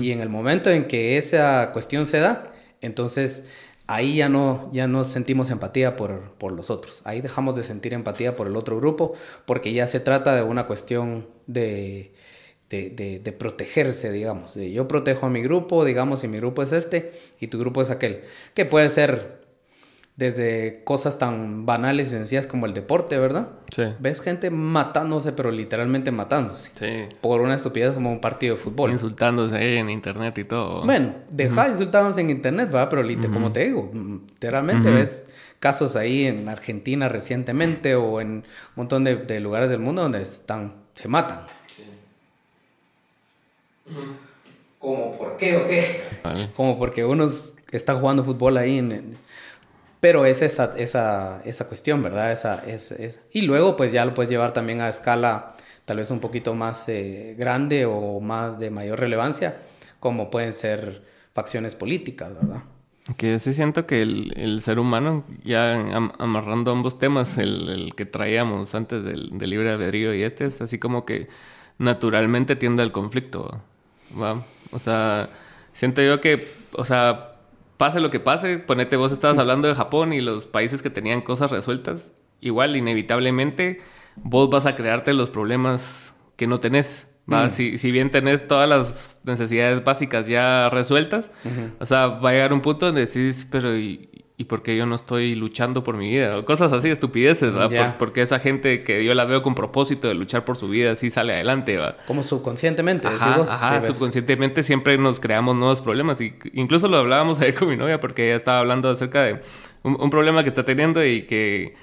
Y en el momento en que esa cuestión se da, entonces ahí ya no, ya no sentimos empatía por, por, los otros. Ahí dejamos de sentir empatía por el otro grupo porque ya se trata de una cuestión de, de, protegerse, digamos. yo protejo a mi grupo, digamos, y mi grupo es este y tu grupo es aquel. Que puede ser desde cosas tan banales y sencillas como el deporte, ¿verdad? Sí. Ves gente matándose, pero literalmente matándose. Sí. Por una estupidez como un partido de fútbol. Insultándose en internet y todo. Bueno, deja de insultándose en internet, ¿verdad? Pero como te digo, literalmente ves casos ahí en Argentina recientemente o en un montón de, lugares del mundo donde están, se matan. Sí. ¿Cómo por qué o qué? Como porque uno está jugando fútbol ahí en pero es esa, esa, esa cuestión, ¿verdad? Esa, es, es, Y luego pues ya lo puedes llevar también a escala tal vez un poquito más eh, grande o más de mayor relevancia, como pueden ser facciones políticas, ¿verdad? Que sí siento que el, el ser humano, ya amarrando ambos temas, el, el que traíamos antes del, del, libre albedrío y este, es así como que naturalmente tiende al conflicto, ¿va? O sea, siento yo que, o sea, pase lo que pase, ponete, vos estabas hablando de Japón y los países que tenían cosas resueltas, igual, inevitablemente, vos vas a crearte los problemas que no tenés. Mm. Si, si bien tenés todas las necesidades básicas ya resueltas, o sea, va a llegar un punto donde decís, pero ¿y, y por qué yo no estoy luchando por mi vida? O cosas así, estupideces. Por- porque esa gente que yo la veo con propósito de luchar por su vida, sí sale adelante, ¿va? Como subconscientemente, Ajá, vos. ajá, subconscientemente siempre nos creamos nuevos problemas. Y incluso lo hablábamos ayer con mi novia porque ella estaba hablando acerca de un, un problema que está teniendo y que...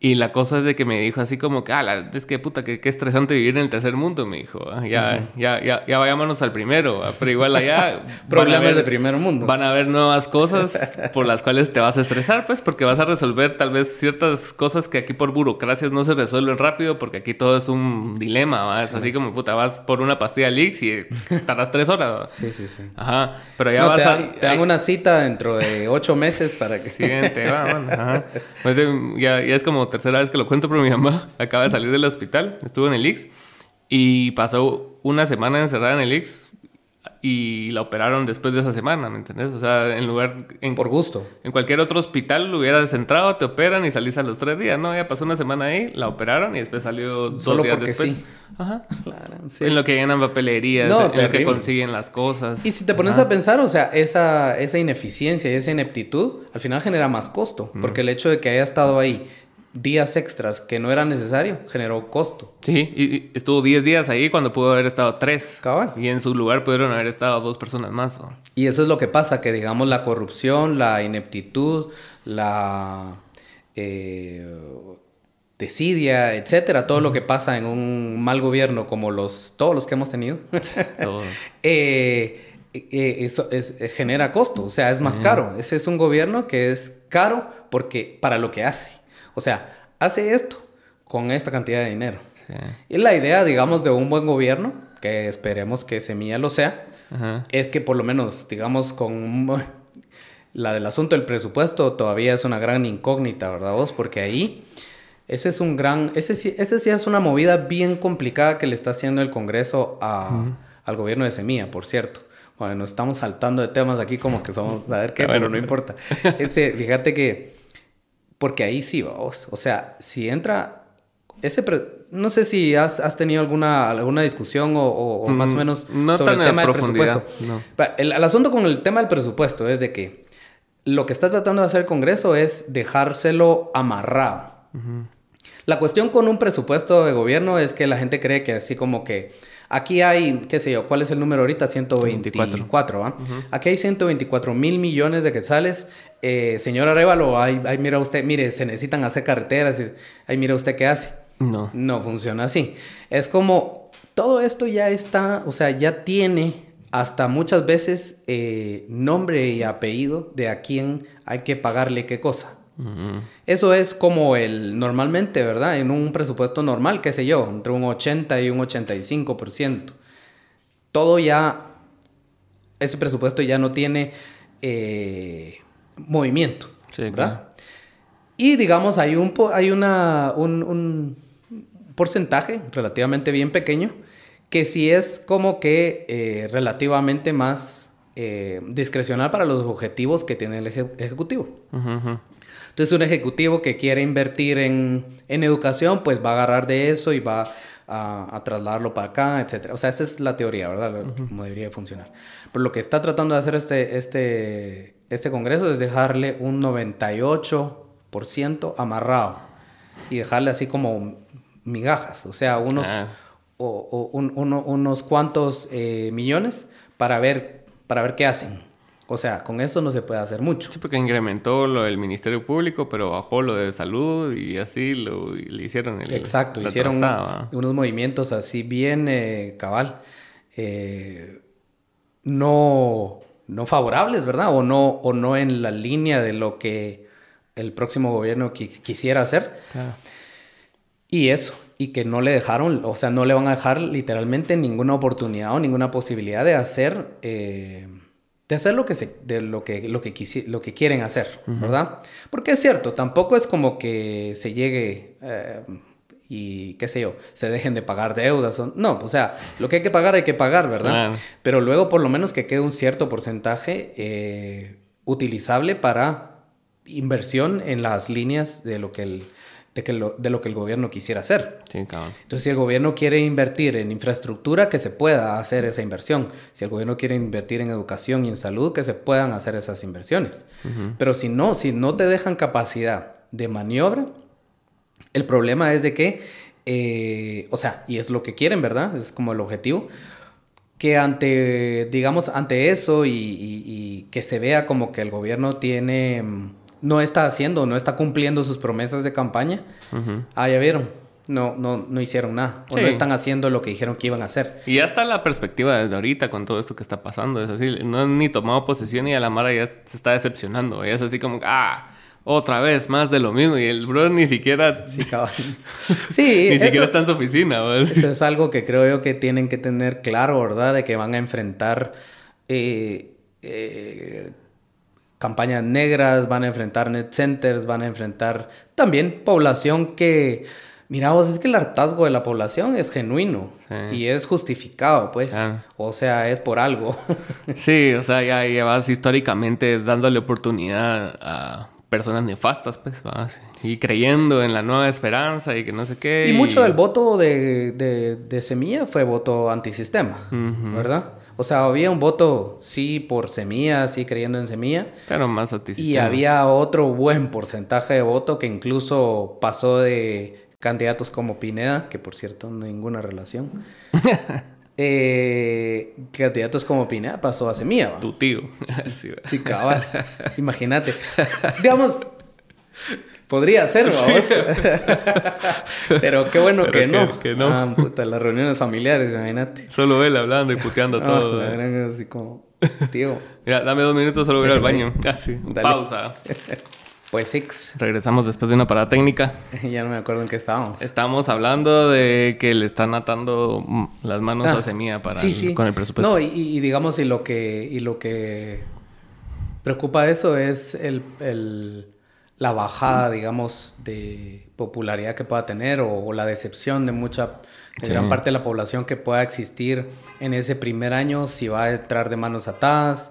Y la cosa es de que me dijo así como que, ah, la- es que puta, que qué estresante vivir en el tercer mundo, me dijo. ah, Ya, ya, ya, ya vayámonos al primero, ah, pero igual allá... a Problemas de primer mundo. Van a haber nuevas cosas por las cuales te vas a estresar, pues, porque vas a resolver tal vez ciertas cosas que aquí por burocracias no se resuelven rápido, porque aquí todo es un dilema, ¿va? Es así como, puta, vas por una pastilla Lix y tardas tres horas, ¿va? Sí, sí, sí. Ajá, pero ya No, vas te, a... dan, te dan una cita dentro de ocho meses para que... Siguiente, va, bueno, ajá. Pues ya, ya es como tercera vez que lo cuento, pero mi mamá acaba de salir del hospital, estuvo en el Ix y pasó una semana encerrada en el Ix y la operaron después de esa semana, ¿me entendés? O sea, en lugar... En, Por gusto. en cualquier otro hospital lo hubieras entrado, te operan y salís a los tres días. No, ya pasó una semana ahí, la operaron y después salió dos Solo días porque después. sí. Ajá. Claro, sí. En lo que llenan papelerías, No, en lo que terrible. consiguen las cosas. Y si te pones Ajá. a pensar, o sea, esa, esa ineficiencia y esa ineptitud al final genera más costo, porque el hecho de que haya estado ahí días extras que no era necesario generó costo. Sí, y, y estuvo 10 días ahí cuando pudo haber estado 3. Cabal. Y en su lugar pudieron haber estado dos personas más. ¿no? Y eso es lo que pasa, que digamos la corrupción, la ineptitud, la eh, desidia, etcétera, todo lo que pasa en un mal gobierno como los todos los que hemos tenido, Todo. eh, eh, eso es- eh, genera costo, o sea, es más caro. Ese es un gobierno que es caro porque para lo que hace. O sea, hace esto con esta cantidad de dinero. Sí. Y la idea, digamos, de un buen gobierno, que esperemos que Semilla lo sea, Ajá. es que por lo menos, digamos, con la del asunto del presupuesto todavía es una gran incógnita, ¿verdad vos? Porque ahí ese es un gran, ese sí, ese sí es una movida bien complicada que le está haciendo el Congreso a- al gobierno de Semilla, por cierto. Bueno, nos estamos saltando de temas aquí como que somos, a ver qué, pero no importa. Este, fíjate que, porque ahí sí, vos, o sea, si entra ese, no sé si has, has tenido alguna, alguna discusión o, o- o más o Mm, menos no sobre el tema del presupuesto. no. Va, El, el asunto con el tema del presupuesto es de que lo que está tratando de hacer el Congreso es dejárselo amarrado. La cuestión con un presupuesto de gobierno es que la gente cree que así como que aquí hay, qué sé yo, ¿cuál es el número ahorita? 124, ¿va? Aquí hay 124 mil millones de quetzales. Eh, señor Arevalo, ahí, ahí mira usted, mire, se necesitan hacer carreteras, y, ahí mira usted qué hace. No. No funciona así. Es como todo esto ya está, o sea, ya tiene hasta muchas veces eh, nombre y apellido de a quién hay que pagarle qué cosa. Eso es como el normalmente, ¿verdad? En un presupuesto normal, qué sé yo, entre un 80 y un 85%. Todo ya, ese presupuesto ya no tiene eh, movimiento, Sí, ¿verdad? claro. Y digamos, hay un, hay una, un, un porcentaje relativamente bien pequeño que sí es como que eh, relativamente más eh, discrecional para los objetivos que tiene el eje- ejecutivo. Entonces, un ejecutivo que quiere invertir en, en educación, pues va a agarrar de eso y va a, a trasladarlo para acá, etc. O sea, esa es la teoría, ¿verdad? Como debería de funcionar. Pero lo que está tratando de hacer este, este, este Congreso es dejarle un 98% amarrado y dejarle así como migajas, o sea, unos, Ah. o, o un- uno- unos cuantos eh, millones para ver, para ver qué hacen. O sea, con eso no se puede hacer mucho. Sí, porque incrementó lo del Ministerio Público, pero bajó lo de salud y así lo, y le hicieron el. Exacto, hicieron unos movimientos así bien eh, cabal, eh, no, no favorables, ¿verdad? O no, o no en la línea de lo que el próximo gobierno qui- quisiera hacer. Claro. Y eso, y que no le dejaron, o sea, no le van a dejar literalmente ninguna oportunidad o ninguna posibilidad de hacer, eh, de hacer lo que, se, de lo que, lo que, quisi- lo que quieren hacer, ¿verdad? Porque es cierto, tampoco es como que se llegue eh, y, qué sé yo, se dejen de pagar deudas. no, o sea, lo que hay que pagar hay que pagar, ¿verdad? Pero luego por lo menos que quede un cierto porcentaje, eh, utilizable para inversión en las líneas de lo que el, de, que lo, de lo que el gobierno quisiera hacer. Sí. Entonces, si el gobierno quiere invertir en infraestructura, que se pueda hacer esa inversión. Si el gobierno quiere invertir en educación y en salud, que se puedan hacer esas inversiones. Pero si no, si no te dejan capacidad de maniobra, el problema es de que, eh, o sea, y es lo que quieren, ¿verdad? Es como el objetivo que ante, digamos, ante eso y, y- y que se vea como que el gobierno tiene, mm, no está haciendo, no está cumpliendo sus promesas de campaña, ah, ya vieron, no, no, no hicieron nada, o no están haciendo lo que dijeron que iban a hacer. Y ya está la perspectiva desde ahorita con todo esto que está pasando. Es así, no han ni tomado posesión y a la Mara ya se está decepcionando. Ya es así como, ah, otra vez, más de lo mismo. Y el bro ni siquiera, Sí, cabal. Sí, ni eso, siquiera está en su oficina. ¿va? eso es algo que creo yo que tienen que tener claro, ¿verdad? De que van a enfrentar eh, eh, campañas negras, van a enfrentar net centers, van a enfrentar también población que, mira vos, es que el hartazgo de la población es genuino Sí. y es justificado, pues. O sea, es por algo. Sí, o sea, ya llevas históricamente dándole oportunidad a personas nefastas, pues, ¿va? y creyendo en la nueva esperanza y que no sé qué. y mucho del voto de, de, de Semilla fue voto antisistema. ¿verdad? O sea, había un voto sí por Semilla, sí creyendo en Semilla. Pero más Y había otro buen porcentaje de voto que incluso pasó de candidatos como Pineda, que por cierto ninguna relación. eh, candidatos como Pineda pasó a Semilla. ¿va? Tu tío. Sí, cabal. Imagínate. Digamos, podría ser, vamos. Pero qué bueno Pero que, que- no. que no. Ah, puta, las reuniones familiares, imagínate. Solo él hablando y puteando Ah, todo. la ¿va? gran así como, tío, Mira, dame dos minutos, solo voy al baño. Así, Dale. pausa. pues six. Regresamos después de una parada técnica. ya no me acuerdo en qué estábamos. Estamos hablando de que le están atando las manos Ah, a Semilla para sí, el- sí. con el presupuesto. No, y, y digamos, y lo que, y lo que preocupa eso es el, el- la bajada, digamos, de popularidad que pueda tener o, o la decepción de mucha, de Sí. gran parte de la población que pueda existir en ese primer año, si va a entrar de manos atadas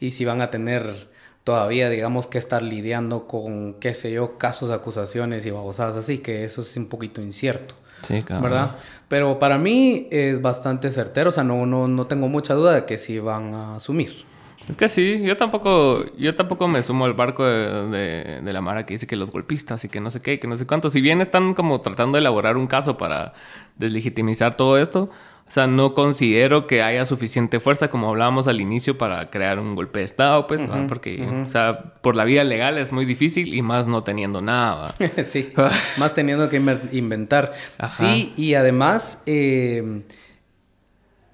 y si van a tener todavía, digamos, que estar lidiando con, qué sé yo, casos, acusaciones y babosadas así, que eso es un poquito incierto. Sí, cabrón. ¿verdad? Pero para mí es bastante certero, o sea, no, no, no tengo mucha duda de que sí van a asumir. Es que sí, yo tampoco, yo tampoco me sumo al barco de, de- de la Mara que dice que los golpistas y que no sé qué, que no sé cuánto. Si bien están como tratando de elaborar un caso para deslegitimizar todo esto, o sea, no considero que haya suficiente fuerza, como hablábamos al inicio, para crear un golpe de Estado, pues, porque, o sea, por la vía legal es muy difícil y más no teniendo nada. sí, más teniendo que inventar. Ajá. Sí, y además, eh,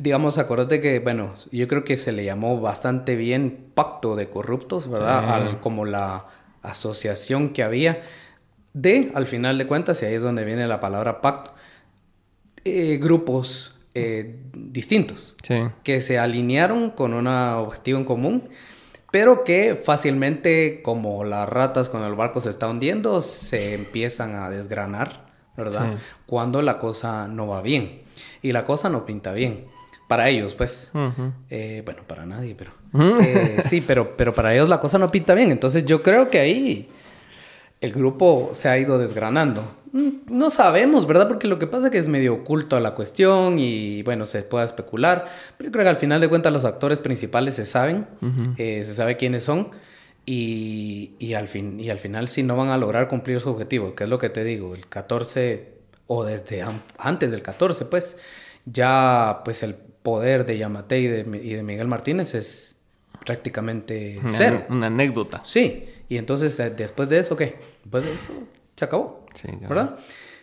digamos, acuérdate que, bueno, yo creo que se le llamó bastante bien pacto de corruptos, ¿verdad? Sí. Al- como la asociación que había de, al final de cuentas, y ahí es donde viene la palabra pacto, eh, grupos eh, distintos. Sí. que se alinearon con un objetivo en común, pero que fácilmente, como las ratas cuando el barco se está hundiendo, se empiezan a desgranar, ¿verdad? Sí. Cuando la cosa no va bien. Y la cosa no pinta bien. Para ellos, pues. Ujú. Eh, bueno, para nadie, pero... Ujú. eh, sí, pero, pero para ellos la cosa no pinta bien. Entonces yo creo que ahí el grupo se ha ido desgranando. Mm, No sabemos, ¿verdad? Porque lo que pasa es que es medio oculto la cuestión y bueno, se puede especular. Pero yo creo que al final de cuentas los actores principales se saben, Ujú. eh, se sabe quiénes son y, y al fin, y al final sí no van a lograr cumplir su objetivo, que es lo que te digo, el 14 o desde an- antes del 14, pues ya pues el poder de Yamate y de, Mi- y de Miguel Martínez es prácticamente Una, cero. una anécdota. Sí, y entonces eh, después de eso, ¿qué? Después de eso se acabó, Sí. ¿verdad?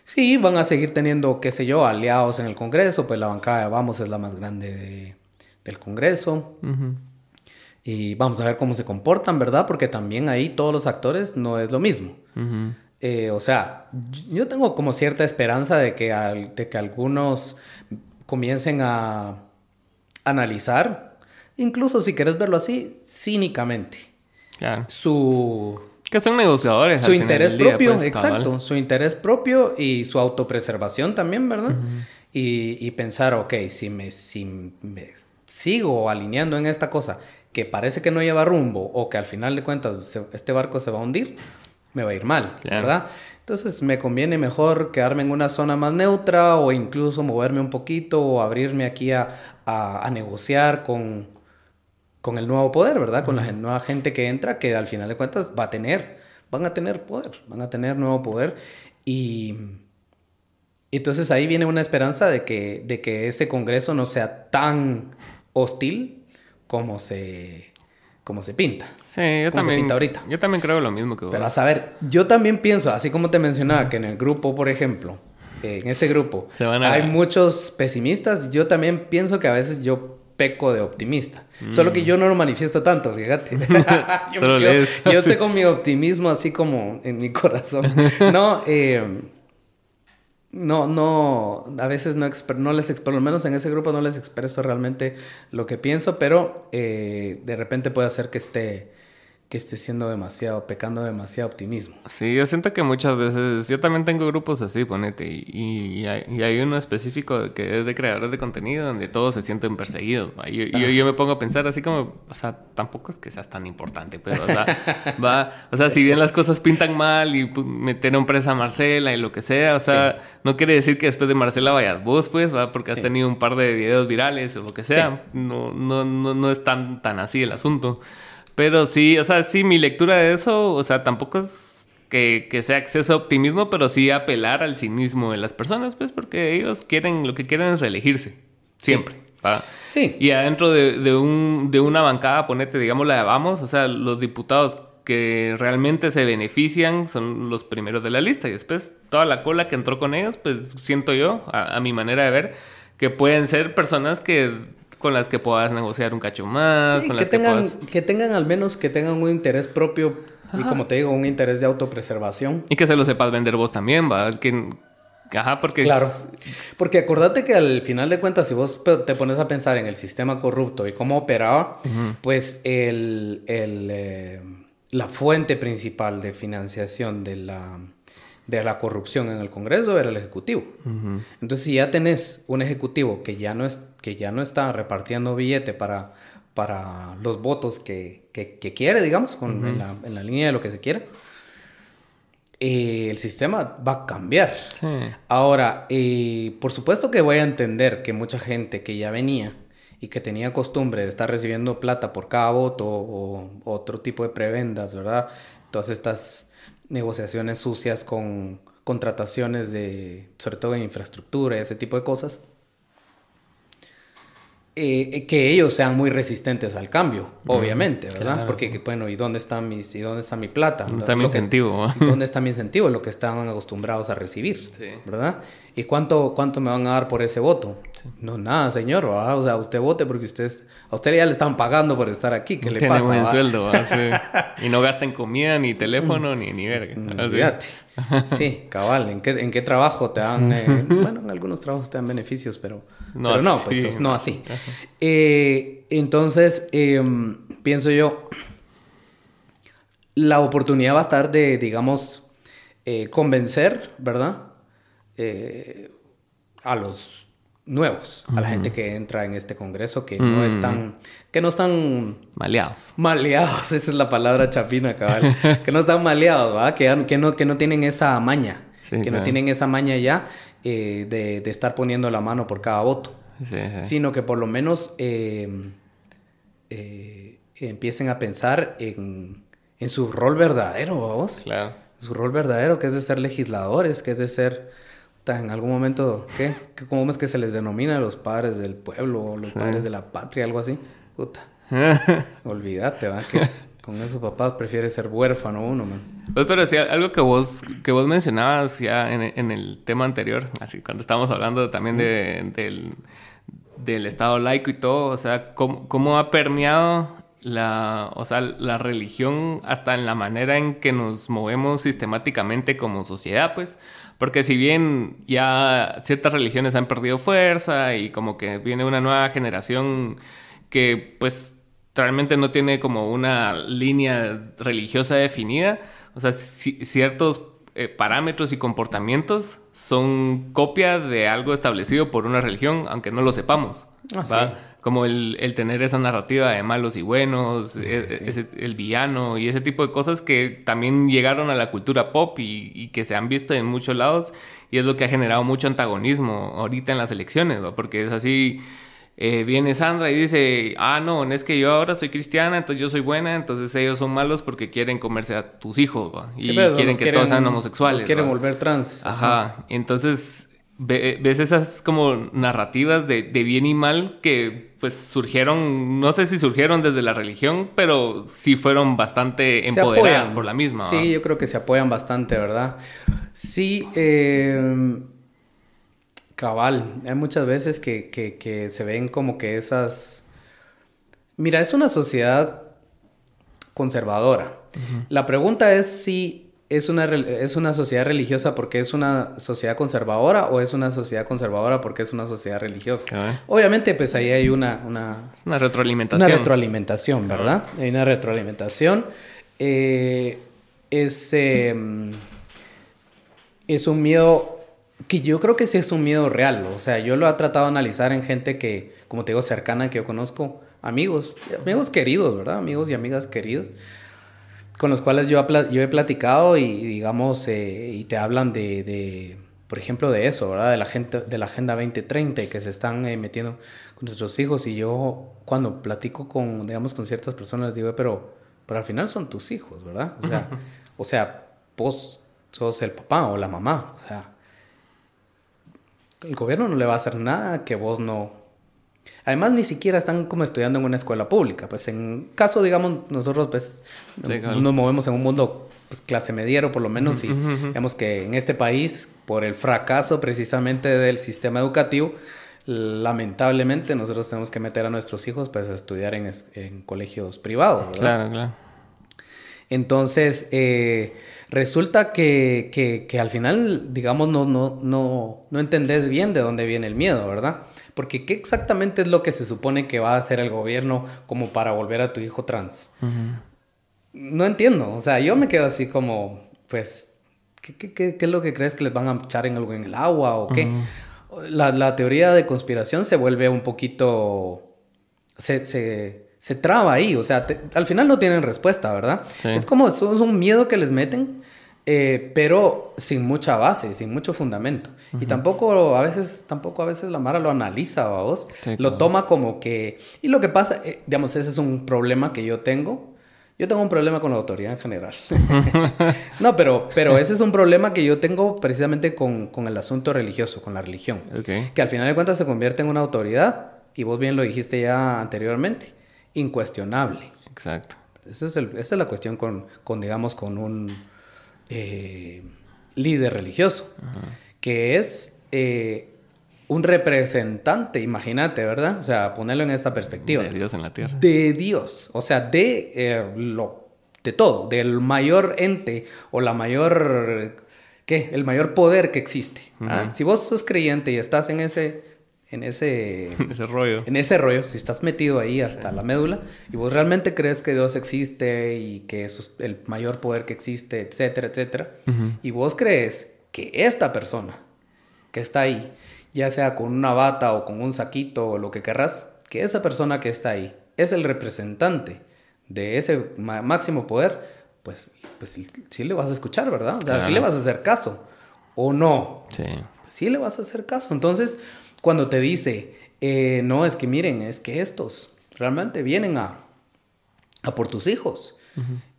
Sí, van a seguir teniendo, qué sé yo, aliados en el Congreso, pues la bancada de Vamos es la más grande de- del Congreso. Y vamos a ver cómo se comportan, ¿verdad? Porque también ahí todos los actores no es lo mismo. Eh, o sea, yo tengo como cierta esperanza de que, al- de que algunos comiencen a analizar, incluso si quieres verlo así, cínicamente, Claro. su, Que son negociadores. su al final interés día, propio, pues, cabal. exacto, su interés propio y su autopreservación también, ¿verdad? y, y pensar, ok, si me, si me sigo alineando en esta cosa que parece que no lleva rumbo o que al final de cuentas este barco se va a hundir, me va a ir mal, ¿verdad? Entonces me conviene mejor quedarme en una zona más neutra o incluso moverme un poquito o abrirme aquí a, negociar con, con el nuevo poder, ¿verdad? Con la nueva gente que entra que al final de cuentas va a tener, van a tener poder, van a tener nuevo poder y entonces ahí viene una esperanza de que, de que ese Congreso no sea tan hostil como se, como se pinta. Sí, yo también. ahorita. Yo también creo lo mismo que vos. Pero a saber, yo también pienso, así como te mencionaba, que en el grupo, por ejemplo, en este grupo, hay muchos pesimistas. Yo también pienso que a veces yo peco de optimista. Solo que mm. yo no lo manifiesto tanto, fíjate. yo, yo, estoy con mi optimismo así como en mi corazón. No, eh no, no, a veces no, no les, por lo menos en ese grupo no les expreso realmente lo que pienso, pero eh, de repente puede hacer que esté que esté siendo demasiado, pecando demasiado optimismo. Sí, yo siento que muchas veces, yo también tengo grupos así, ponete, y, hay, uno específico que es de creadores de contenido donde todos se sienten perseguidos. Y yo, yo, me pongo a pensar así como, o sea, tampoco es que seas tan importante, pero, o sea, va, o sea, si bien las cosas pintan mal y pues, metieron presa a Marcela y lo que sea, o sea, no quiere decir que después de Marcela vayas vos, pues, va, porque has tenido un par de videos virales o lo que sea. No, no, no, no es tan, tan así el asunto. Pero sí, o sea, sí, mi lectura de eso, o sea, tampoco es que, sea exceso de optimismo, pero sí apelar al cinismo de las personas, pues, porque ellos quieren, lo que quieren es reelegirse. Siempre. Sí. Y adentro de, un, de una bancada, ponete, digamos, la de Vamos, o sea, los diputados que realmente se benefician son los primeros de la lista y después toda la cola que entró con ellos, pues siento yo, a mi manera de ver, que pueden ser personas que con las que puedas negociar un cacho más, con que las tengan, que puedas... Que tengan al menos que tengan un interés propio y como te digo, un interés de autopreservación. Y que se lo sepas vender vos también, ¿va? Que... Ajá, porque... Claro. Porque acordate que al final de cuentas, si vos te pones a pensar en el sistema corrupto y cómo operaba, pues el, el eh, la fuente principal de financiación de la de la corrupción en el Congreso era el Ejecutivo. Entonces, si ya tenés un Ejecutivo que ya no, es, que ya no está repartiendo billete para, para los votos que, quiere, digamos, con, en, la, línea de lo que se quiere, eh, el sistema va a cambiar. Ahora, eh, por supuesto que voy a entender que mucha gente que ya venía y que tenía costumbre de estar recibiendo plata por cada voto o otro tipo de prebendas, ¿verdad? Todas estas negociaciones sucias con contrataciones de, sobre todo en infraestructura, ese tipo de cosas, eh, eh, que ellos sean muy resistentes al cambio, obviamente, ¿verdad? Porque, bueno, ¿y dónde está, mis, y dónde está mi plata? ¿Dónde está mi incentivo? ¿Dónde está mi incentivo? Lo que estaban acostumbrados a recibir, ¿verdad? ¿Y cuánto, cuánto me van a dar por ese voto? No, nada, señor, O sea, usted vote porque usted, a usted ya le están pagando por estar aquí. ¿Qué le pasa? buen sueldo, Y no gasta en comida, ni teléfono, ni, ni verga. Mm, sí, cabal. ¿En qué, ¿En qué trabajo te dan? Eh, bueno, en algunos trabajos te dan beneficios, pero no, pero no pues no así. Eh, entonces, em, pienso yo, la oportunidad va a estar de, digamos, eh, convencer, ¿verdad? A los nuevos, a la gente que entra en este congreso que no mm. están, que no están maleados. Maleados, esa es la palabra chapina, cabal. que no están maleados, ¿verdad? Que, que, no, que no tienen esa maña, que no tienen esa maña ya eh, de, de, estar poniendo la mano por cada voto, sino que por lo menos eh, eh, empiecen a pensar en, en, su rol verdadero, vamos. Claro. Su rol verdadero, que es de ser legisladores, que es de ser en algún momento, ¿qué? ¿Cómo es que se les denomina a los padres del pueblo o los padres de la patria, algo así? Puta. Olvídate, ¿va? Que con esos papás prefiere ser huérfano uno, man. Pues, pero sí, algo que vos, que vos mencionabas ya en, el tema anterior, así cuando estábamos hablando también de, del, del Estado laico y todo, o sea, cómo, cómo ha permeado la, o sea, la religión hasta en la manera en que nos movemos sistemáticamente como sociedad, pues. Porque si bien ya ciertas religiones han perdido fuerza y como que viene una nueva generación que pues realmente no tiene como una línea religiosa definida, o sea, ciertos eh, parámetros y comportamientos son copia de algo establecido por una religión, aunque no lo sepamos. Ah, como el, tener esa narrativa de malos y buenos, e, el villano y ese tipo de cosas que también llegaron a la cultura pop y, que se han visto en muchos lados y es lo que ha generado mucho antagonismo ahorita en las elecciones, porque es así, eh, viene Sandra y dice, ah, no, es que yo ahora soy cristiana, entonces yo soy buena, entonces ellos son malos porque quieren comerse a tus hijos, y quieren que todos sean homosexuales. quieren volver trans. Ajá, entonces ves esas como narrativas de, bien y mal que pues surgieron, no sé si surgieron desde la religión, pero sí fueron bastante empoderadas por la misma. Sí, yo creo que se apoyan bastante, ¿verdad? Sí, eh, cabal, hay muchas veces que, se ven como que esas... Mira, es una sociedad conservadora. La pregunta es si ¿Es una, ¿Es una sociedad religiosa porque es una sociedad conservadora o es una sociedad conservadora porque es una sociedad religiosa? Obviamente, pues ahí hay una... Una, una retroalimentación. Una retroalimentación, ¿verdad? Hay una retroalimentación. Eh, es, em, es un miedo que yo creo que sí es un miedo real. O sea, yo lo he tratado de analizar en gente que, como te digo, cercana, que yo conozco, amigos, amigos queridos, ¿verdad? Amigos y amigas queridos con los cuales yo, yo he platicado y, digamos, eh, y te hablan de, por ejemplo, de eso, ¿verdad? De la, gente, de la Agenda 2030 y que se están eh, metiendo con nuestros hijos. Y yo, cuando platico con, digamos, con ciertas personas, digo, pero, pero al final son tus hijos, ¿verdad? O sea, o sea, vos sos el papá o la mamá. O sea, el gobierno no le va a hacer nada que vos no, Además, ni siquiera están como estudiando en una escuela pública. Pues en caso, digamos, nosotros pues nos movemos en un mundo pues, clase mediero por lo menos y digamos que en este país, por el fracaso precisamente del sistema educativo, lamentablemente nosotros tenemos que meter a nuestros hijos pues a estudiar en, en colegios privados, ¿verdad? Claro, claro. Entonces, eh, resulta que, que, que, al final, digamos, no, no, no, no entendés bien de dónde viene el miedo, ¿verdad? Porque ¿qué exactamente es lo que se supone que va a hacer el gobierno como para volver a tu hijo trans? No entiendo. O sea, yo me quedo así como, pues, ¿qué, es lo que crees que les van a echar en algo en el agua o qué? la, teoría de conspiración se vuelve un poquito... Se, se, traba ahí. O sea, al final no tienen respuesta, ¿verdad? Es como, es un miedo que les meten eh, pero sin mucha base, sin mucho fundamento. Y tampoco a veces, tampoco a veces la Mara lo analiza, vos. lo toma como que... Y lo que pasa, eh, digamos, ese es un problema que yo tengo. Yo tengo un problema con la autoridad en general. no, pero, pero ese es un problema que yo tengo precisamente con, con el asunto religioso, con la religión. Que al final de cuentas se convierte en una autoridad, y vos bien lo dijiste ya anteriormente, incuestionable. Exacto. Esa es, esa es la cuestión con, con, digamos, con un eh, líder religioso, que es eh, un representante, imagínate, ¿verdad? O sea, ponerlo en esta perspectiva. De Dios en la tierra. De Dios, o sea, de eh, lo, de todo, del mayor ente o la mayor, ¿qué? El mayor poder que existe. ¿ah? Si vos sos creyente y estás en ese en ese, ese rollo. En ese rollo, si estás metido ahí hasta la médula y vos realmente crees que Dios existe y que es el mayor poder que existe, etcétera, etcétera, y vos crees que esta persona que está ahí, ya sea con una bata o con un saquito o lo que querrás, que esa persona que está ahí es el representante de ese máximo poder, pues, pues sí, le vas a escuchar, ¿verdad? O sea, sí le vas a hacer caso. ¿O no? Sí. Sí le vas a hacer caso. Entonces, cuando te dice, eh, no, es que miren, es que estos realmente vienen a, a por tus hijos.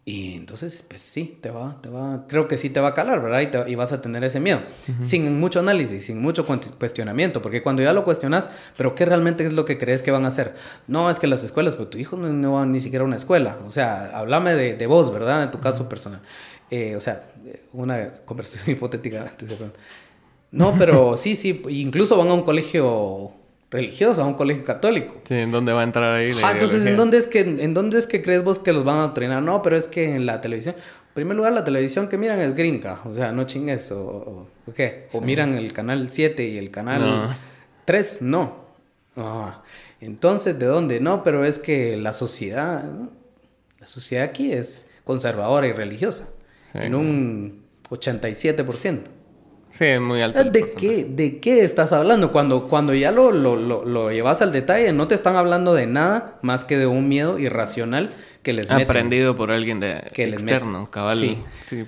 Y entonces, pues sí, te va, te va, creo que sí te va a calar, ¿verdad? Y, vas a tener ese miedo, sin mucho análisis, sin mucho cuestionamiento, porque cuando ya lo cuestionas, pero ¿qué realmente es lo que crees que van a hacer? No, es que las escuelas, pero tu hijo no, va ni siquiera a una escuela, o sea, háblame de, de vos, ¿verdad? En tu caso personal. Eh, o sea, una conversación hipotética. No, pero sí, sí, incluso van a un colegio religioso, a un colegio católico. Sí, ¿en dónde va a entrar ahí? Ah, entonces, ¿en dónde, es que, ¿en dónde es que crees vos que los van a entrenar? No, pero es que en la televisión, en primer lugar, la televisión que miran es gringa, o sea, no chingues, o, o, qué, o miran el canal 7 y el canal 3, no. Ah, entonces, ¿de dónde? No, pero es que la sociedad, la sociedad aquí es conservadora y religiosa, en un 87%. Sí, es muy alto. ¿De qué, ¿De qué estás hablando? Cuando, cuando ya lo, lo, lo, llevas al detalle, no te están hablando de nada más que de un miedo irracional que les meten. Aprendido por alguien de que externo, cabal. Sí. sí.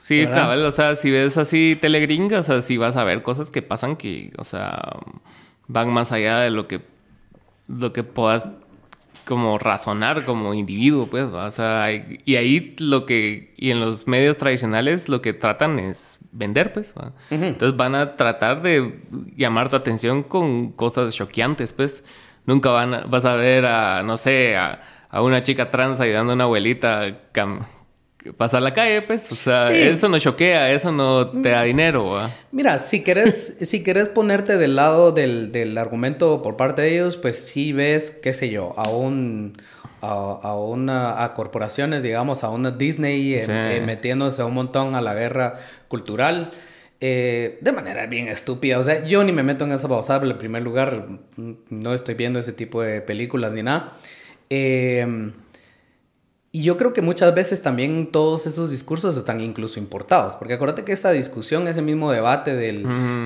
Sí, cabal, o sea, si ves así telegringa, o sea, si vas a ver cosas que pasan que, o sea, van más allá de lo que, lo que puedas como razonar como individuo, pues, o sea, y ahí lo que, y en los medios tradicionales lo que tratan es vender, pues, entonces van a tratar de llamar tu atención con cosas choqueantes, pues, nunca van a, vas a ver a, no sé, a, a una chica trans ayudando a una abuelita pasar la calle, pues. O sea, eso no choquea, eso no te da dinero. Mira, si querés, si querés ponerte del lado del, argumento por parte de ellos, pues sí ves, qué sé yo, a un... A, una, a corporaciones, digamos, a una Disney eh, eh, metiéndose un montón a la guerra cultural. Eh, de manera bien estúpida. O sea, yo ni me meto en esa babosada, en primer lugar, no estoy viendo ese tipo de películas ni nada. Eh, y yo creo que muchas veces también todos esos discursos están incluso importados, porque acuérdate que esa discusión, ese mismo debate del,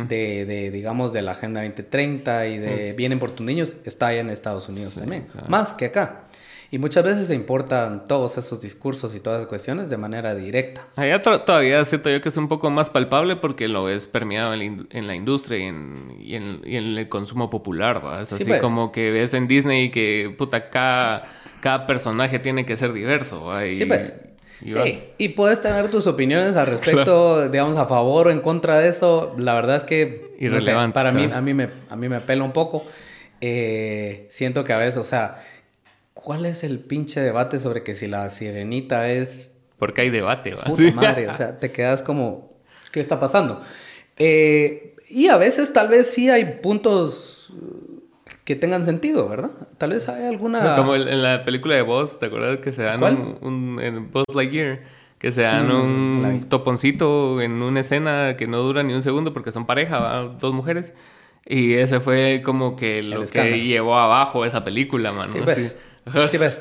de, de, digamos, de la Agenda 2030 y de Vienen por tus niños, está allá en Estados Unidos también, más que acá. Y muchas veces se importan todos esos discursos y todas las cuestiones de manera directa. Allá todavía siento yo que es un poco más palpable porque lo es permeado en la, industria y en, y, en, el consumo popular. Es así pues. como que ves en Disney que puta acá cada personaje tiene que ser diverso. sí, pues. Y sí, y puedes tener tus opiniones al respecto, digamos, a favor o en contra de eso. La verdad es que Irrelevante, para mí, a mí, me, a mí me apela un poco. Eh, siento que a veces, o sea, ¿cuál es el pinche debate sobre que si la sirenita es... Porque hay debate, ¿va? Puta madre, o sea, te quedas como, ¿qué está pasando? Eh, y a veces tal vez sí hay puntos que tengan sentido, ¿verdad? Tal vez hay alguna... como en la película de Buzz, ¿te acuerdas que se dan un, un, en Buzz Lightyear? Que se dan un toponcito en una escena que no dura ni un segundo porque son pareja, dos mujeres. Y ese fue como que lo que llevó abajo esa película, mano. Sí. Sí, ves.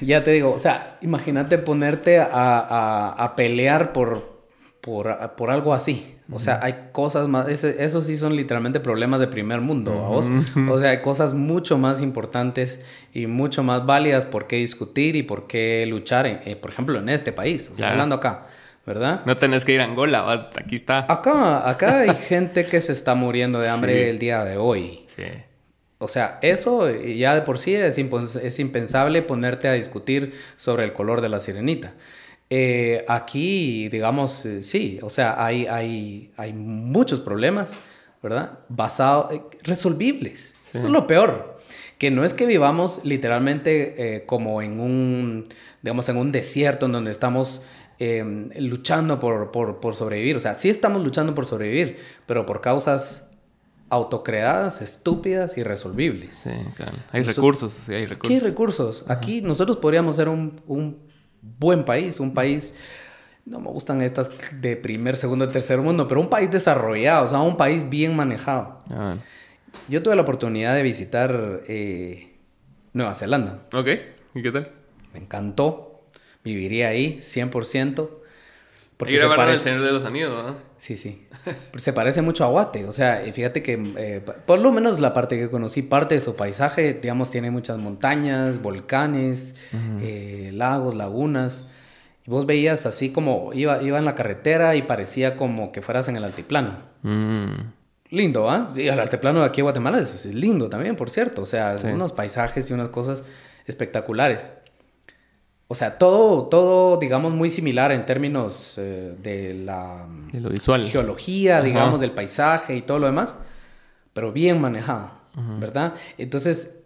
Ya te digo, o sea, imagínate ponerte a, a, a pelear por, por, por algo así. O sea, hay cosas más, esos sí son literalmente problemas de primer mundo, vos? O sea, hay cosas mucho más importantes y mucho más válidas por qué discutir y por qué luchar, eh, por ejemplo, en este país, hablando acá, ¿verdad? No tenés que ir a Angola, aquí está. Acá, acá hay gente que se está muriendo de hambre el día de hoy. Sí. O sea, eso ya de por sí es, es impensable ponerte a discutir sobre el color de la sirenita. Eh, aquí, digamos, eh, sí, o sea, hay, hay, hay muchos problemas, ¿verdad? Basados, eh, resolvibles. Eso es lo peor. Que no es que vivamos literalmente como en un, digamos, en un desierto en donde estamos em, luchando por, por, por, sobrevivir. O sea, sí estamos luchando por sobrevivir, pero por causas autocreadas, estúpidas y resolvibles. Sí, claro. Hay recursos, sí, hay recursos. ¿Qué recursos? Aquí nosotros podríamos ser un, un buen país, un país, no me gustan estas de primer, segundo, tercer mundo, pero un país desarrollado, o sea, un país bien manejado. Ah. Yo tuve la oportunidad de visitar eh, Nueva Zelanda. Ok, ¿y qué tal? Me encantó, viviría ahí 100%. Porque se parece... el Señor de los Anillos, ¿no? Sí, sí. se parece mucho a Guate. O sea, fíjate que eh, por lo menos la parte que conocí, parte de su paisaje, digamos, tiene muchas montañas, volcanes, eh, lagos, lagunas. Y vos veías así como iba, iba en la carretera y parecía como que fueras en el altiplano. Mm. Lindo, ¿ah? Y el altiplano de aquí en Guatemala es, lindo también, por cierto. O sea, unos paisajes y unas cosas espectaculares. O sea, todo, todo, digamos, muy similar en términos eh, de la lo visual. geología, digamos, del paisaje y todo lo demás, pero bien manejado, ¿verdad? Entonces,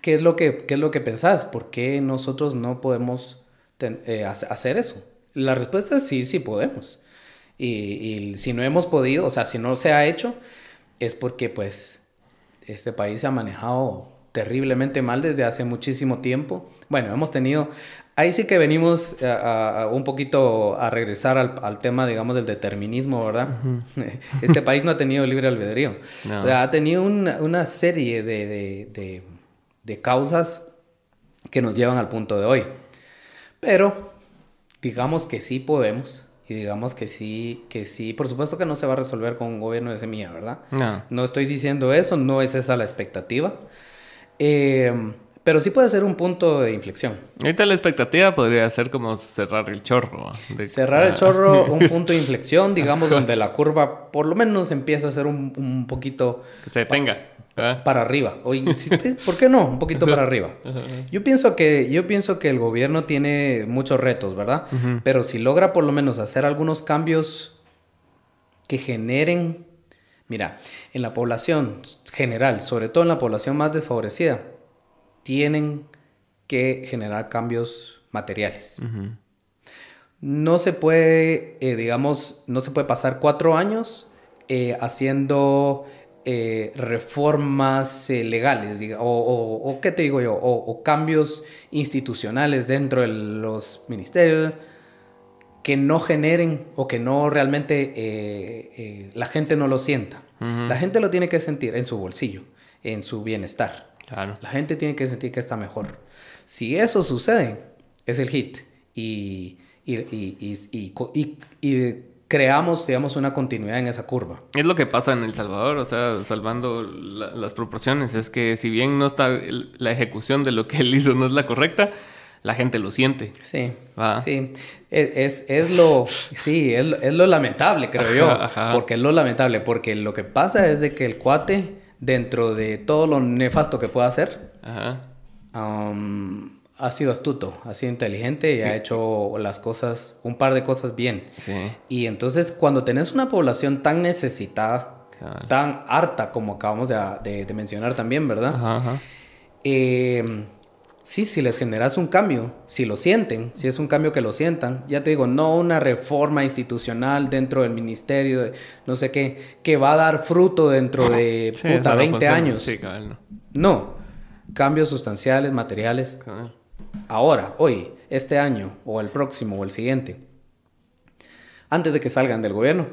¿qué es, lo que, ¿qué es lo que pensás? ¿Por qué nosotros no podemos eh, hacer eso? La respuesta es sí, sí podemos. Y, y si no hemos podido, o sea, si no se ha hecho, es porque pues este país se ha manejado terriblemente mal desde hace muchísimo tiempo. Bueno, hemos tenido, ahí sí que venimos a, un poquito a regresar al, tema, digamos, del determinismo, ¿verdad? Este país no ha tenido libre albedrío. ha tenido una, serie de, de, causas que nos llevan al punto de hoy. Pero digamos que sí podemos Y digamos que sí, que sí, por supuesto que no se va a resolver con un gobierno de semilla, ¿verdad? No. No estoy diciendo eso, no es esa la expectativa. Eh, pero sí puede ser un punto de inflexión. Ahorita la expectativa podría ser como cerrar el chorro. de- cerrar el chorro, un punto de inflexión, digamos, donde la curva por lo menos empieza a ser un, un poquito Que se detenga. para arriba. O, ¿Por qué no? Un poquito para arriba. Yo pienso que, yo pienso que el gobierno tiene muchos retos, ¿verdad? Pero si logra por lo menos hacer algunos cambios que generen, mira, en la población general, sobre todo en la población más desfavorecida, tienen que generar cambios materiales. No se puede, eh, digamos, no se puede pasar cuatro años eh, haciendo eh, reformas legales, diga- o, o- o, ¿qué te digo yo? O, o cambios institucionales dentro de los ministerios que no generen o que no realmente la gente no lo sienta. La gente lo tiene que sentir en su bolsillo, en su bienestar. Claro. La gente tiene que sentir que está mejor. Si eso sucede, es el hit. Y, y, y, y, creamos, digamos, una continuidad en esa curva. Es lo que pasa en El Salvador, o sea, salvando la- las proporciones. Es que si bien no está el- la ejecución de lo que él hizo no es la correcta, la gente lo siente. Sí. Va. Sí. Es, es, es lo, sí, es, es lo lamentable, creo yo. Ajá. Porque es lo lamentable. Porque lo que pasa es de que el cuate, dentro de todo lo nefasto que pueda hacer, Ajá. um, ha sido astuto, ha sido inteligente y ha hecho las cosas, un par de cosas bien. Sí. Y entonces cuando tenés una población tan necesitada, tan harta como acabamos de, de- de mencionar también, ¿verdad? Ajá, ajá. Eh, sí, si les generas un cambio, si lo sienten, si es un cambio que lo sientan, ya te digo, no una reforma institucional dentro del ministerio, de no sé qué, que va a dar fruto dentro de Sí, puta, eso no 20 funciona. años. Sí, cabal, no. No, cambios sustanciales, materiales, Cabal. ahora, hoy, este año, o el próximo, o el siguiente, antes de que salgan del gobierno.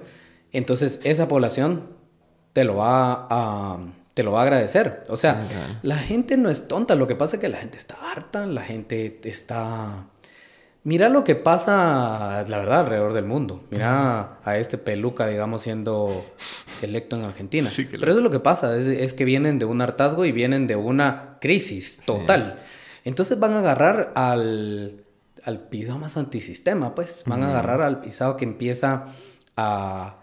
Entonces, esa población te lo va a, te lo va a agradecer. O sea, Ajá. la gente no es tonta, lo que pasa es que la gente está harta, la gente está... Mira lo que pasa, la verdad, alrededor del mundo. Mira a este peluca, digamos, siendo electo en Argentina. Sí, Pero eso es lo que pasa, es, es que vienen de un hartazgo y vienen de una crisis total. Entonces van a agarrar al, al pisado más antisistema, pues. Van a agarrar al pisado que empieza a...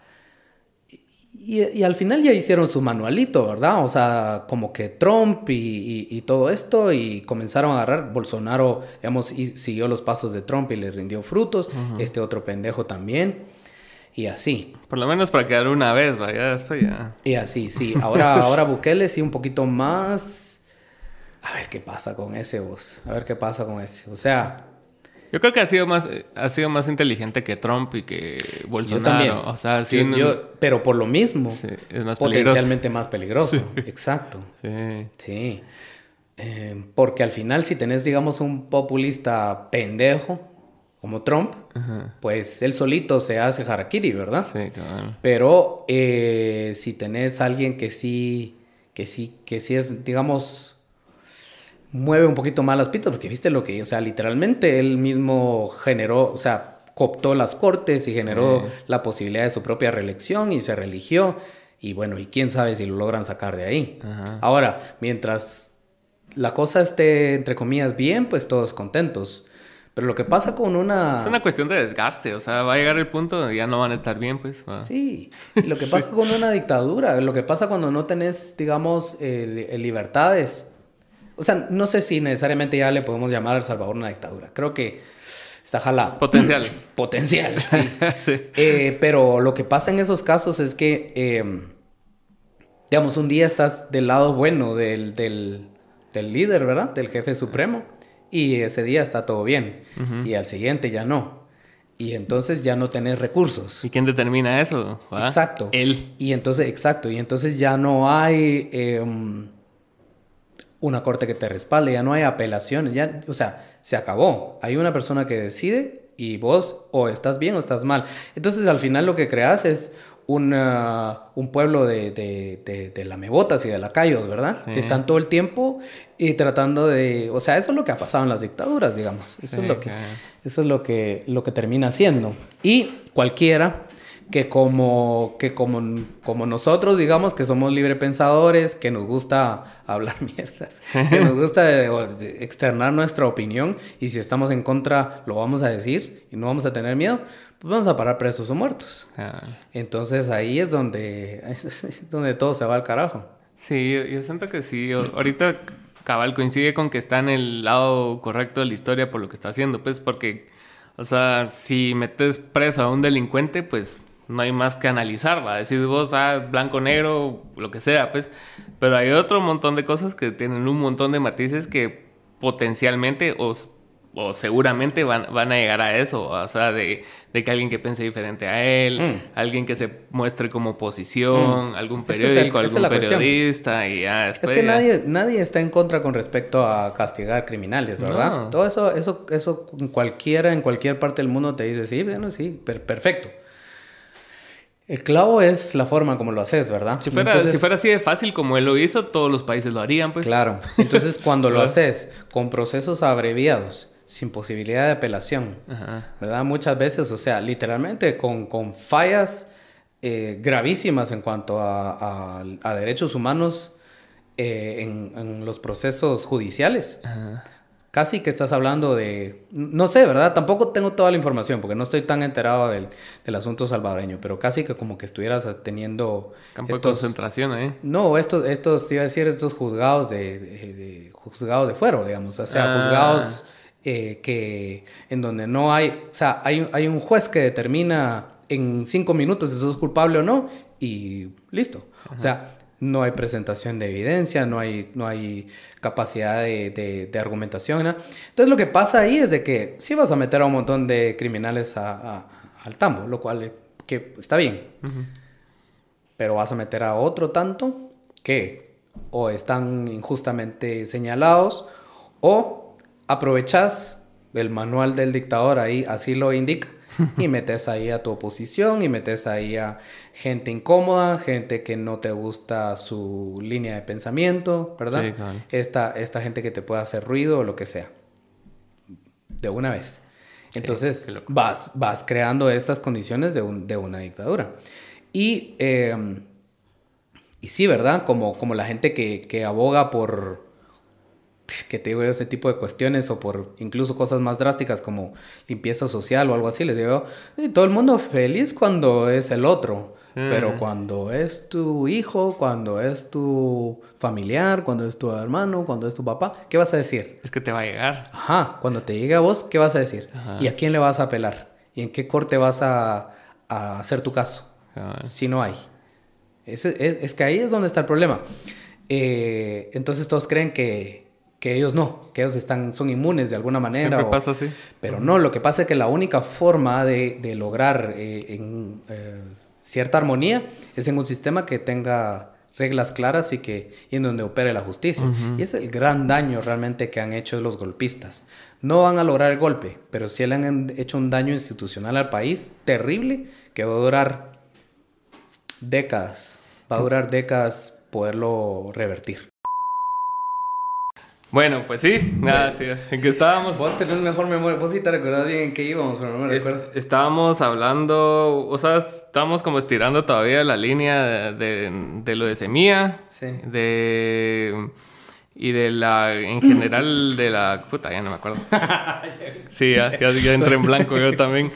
Y, y al final ya hicieron su manualito, ¿verdad? O sea, como que Trump y, y- y todo esto y comenzaron a agarrar. Bolsonaro, digamos, y siguió los pasos de Trump y le rindió frutos. Este otro pendejo también. Y así. Por lo menos para quedar una vez, vaya, después ya. Y así, sí. Ahora, ahora Bukele sí un poquito más. A ver qué pasa con ese vos. A ver qué pasa con ese. O sea, Yo creo que ha sido más, ha sido más inteligente que Trump y que Bolsonaro. yo también. O sea, sí. Yo- no- yo- pero por lo mismo, sí, es más peligroso. potencialmente más peligroso. Exacto. Sí. Sí. Eh, porque al final, si tenés, digamos, un populista pendejo como Trump, Ajá. pues él solito se hace harakiri, ¿verdad? Sí, cabal. Pero eh, si tenés alguien que sí, que sí, que sí es, digamos, mueve un poquito más las pitas, porque viste lo que, o sea, literalmente él mismo generó, o sea, cooptó las cortes y generó Sí. la posibilidad de su propia reelección y se religió. Y bueno, y quién sabe si lo logran sacar de ahí. Ajá. Ahora, mientras la cosa esté, entre comillas, bien, pues todos contentos. Pero lo que pasa con una... Es una cuestión de desgaste, o sea, va a llegar el punto donde ya no van a estar bien, pues. va. Sí, y lo que pasa con una dictadura, lo que pasa cuando no tenés, digamos, li- eh, libertades. O sea, no sé si necesariamente ya le podemos llamar a El Salvador una dictadura. Creo que está jalado. Potencial. Potencial, sí. sí. Eh, pero lo que pasa en esos casos es que, eh, digamos, un día estás del lado bueno del, del, del líder, ¿verdad? Del jefe supremo. Y ese día está todo bien. Y al siguiente ya no. Y entonces ya no tenés recursos. ¿Y quién determina eso? va? Exacto. Él. Y entonces, exacto. Y entonces ya no hay eh, um, una corte que te respalde, ya no hay apelaciones. Ya, o sea, se acabó. Hay una persona que decide y vos o estás bien o estás mal. Entonces, al final lo que creas es un pueblo de, de, de, de, lamebotas y de lacayos, ¿verdad? Que están todo el tiempo y tratando de... O sea, eso es lo que ha pasado en las dictaduras, digamos. Eso es lo que, eso es lo que, lo que termina siendo. Y cualquiera que como, que como, como nosotros, digamos, que somos librepensadores, que nos gusta hablar mierdas, que nos gusta externar nuestra opinión y si estamos en contra lo vamos a decir y no vamos a tener miedo, pues vamos a parar presos o muertos. Entonces ahí es donde, donde todo se va al carajo. Sí, yo, siento que sí. Ahorita Cabal coincide con que está en el lado correcto de la historia por lo que está haciendo, pues porque, o sea, si metes preso a un delincuente, pues no hay más que analizar, va a decir vos, ah, blanco, negro, lo que sea, pues, pero hay otro montón de cosas que tienen un montón de matices que potencialmente os o seguramente van, van, a llegar a eso, o sea, de, de, que alguien que piense diferente a él, mm. alguien que se muestre como oposición, mm. algún periódico, algún periodista, y ya Es que nadie, nadie está en contra con respecto a castigar criminales, ¿verdad? Todo eso, eso, eso cualquiera, en cualquier parte del mundo te dice, sí, bueno, sí, perfecto. El clavo es la forma como lo haces, ¿verdad? Si fuera, si fuera así de fácil como él lo hizo, todos los países lo harían, pues. Claro. Entonces, cuando lo haces con procesos abreviados, sin posibilidad de apelación, ¿verdad? Muchas veces, o sea, literalmente con, con fallas eh, gravísimas en cuanto a, a, derechos humanos eh, en, en, los procesos judiciales. Casi que estás hablando de, no sé, ¿verdad? Tampoco tengo toda la información porque no estoy tan enterado del, del asunto salvadoreño, pero casi que como que estuvieras teniendo... Campo de concentración, ¿eh? No, estos, estos, iba a decir, estos juzgados de, de, juzgados de fuero, digamos, o sea, ah. juzgados eh, que en donde no hay, o sea, hay, hay un juez que determina en cinco minutos si sos culpable o no y listo. O sea, no hay presentación de evidencia, no hay, no hay capacidad de, de, argumentación. Entonces lo que pasa ahí es de que sí vas a meter a un montón de criminales a, al tambo, lo cual eh, que está bien. Pero vas a meter a otro tanto que o están injustamente señalados o aprovechas el manual del dictador ahí, así lo indica, y metes ahí a tu oposición y metes ahí a gente incómoda, gente que no te gusta su línea de pensamiento, ¿verdad? esta, esta gente que te puede hacer ruido o lo que sea. De una vez. Entonces vas, vas creando estas condiciones de, de una dictadura. Y, em, y sí, ¿verdad? Como, como la gente que, que aboga por, que te digo ese tipo de cuestiones o por incluso cosas más drásticas como limpieza social o algo así, les digo, todo el mundo feliz cuando es el otro, pero cuando es tu hijo, cuando es tu familiar, cuando es tu hermano, cuando es tu papá, ¿qué vas a decir? Es que te va a llegar. Ajá, cuando te llegue a vos, ¿qué vas a decir? ¿Y a quién le vas a apelar? ¿Y en qué corte vas a, hacer tu caso? Si no hay. Es, es, que ahí es donde está el problema. Eh, entonces todos creen que que ellos no, que ellos están, son inmunes de alguna manera. Siempre pasa así. Pero no, lo que pasa es que la única forma de, de lograr eh, en, eh, cierta armonía es en un sistema que tenga reglas claras y, que, y en donde opere la justicia. Y es el gran daño realmente que han hecho los golpistas. No van a lograr el golpe, pero sí le han hecho un daño institucional al país terrible que va a durar décadas. Va a durar décadas poderlo revertir. Bueno, pues sí, nada, sí, en qué estábamos. Vos tenés mejor memoria, vos sí te recordás bien en qué íbamos, pero no me recuerdo. estábamos hablando, o sea, estábamos como estirando todavía la línea de, de, lo de Semilla, sí. de y de la, en general, de la, puta, ya no me acuerdo. Sí, ya, ya entré en blanco yo también.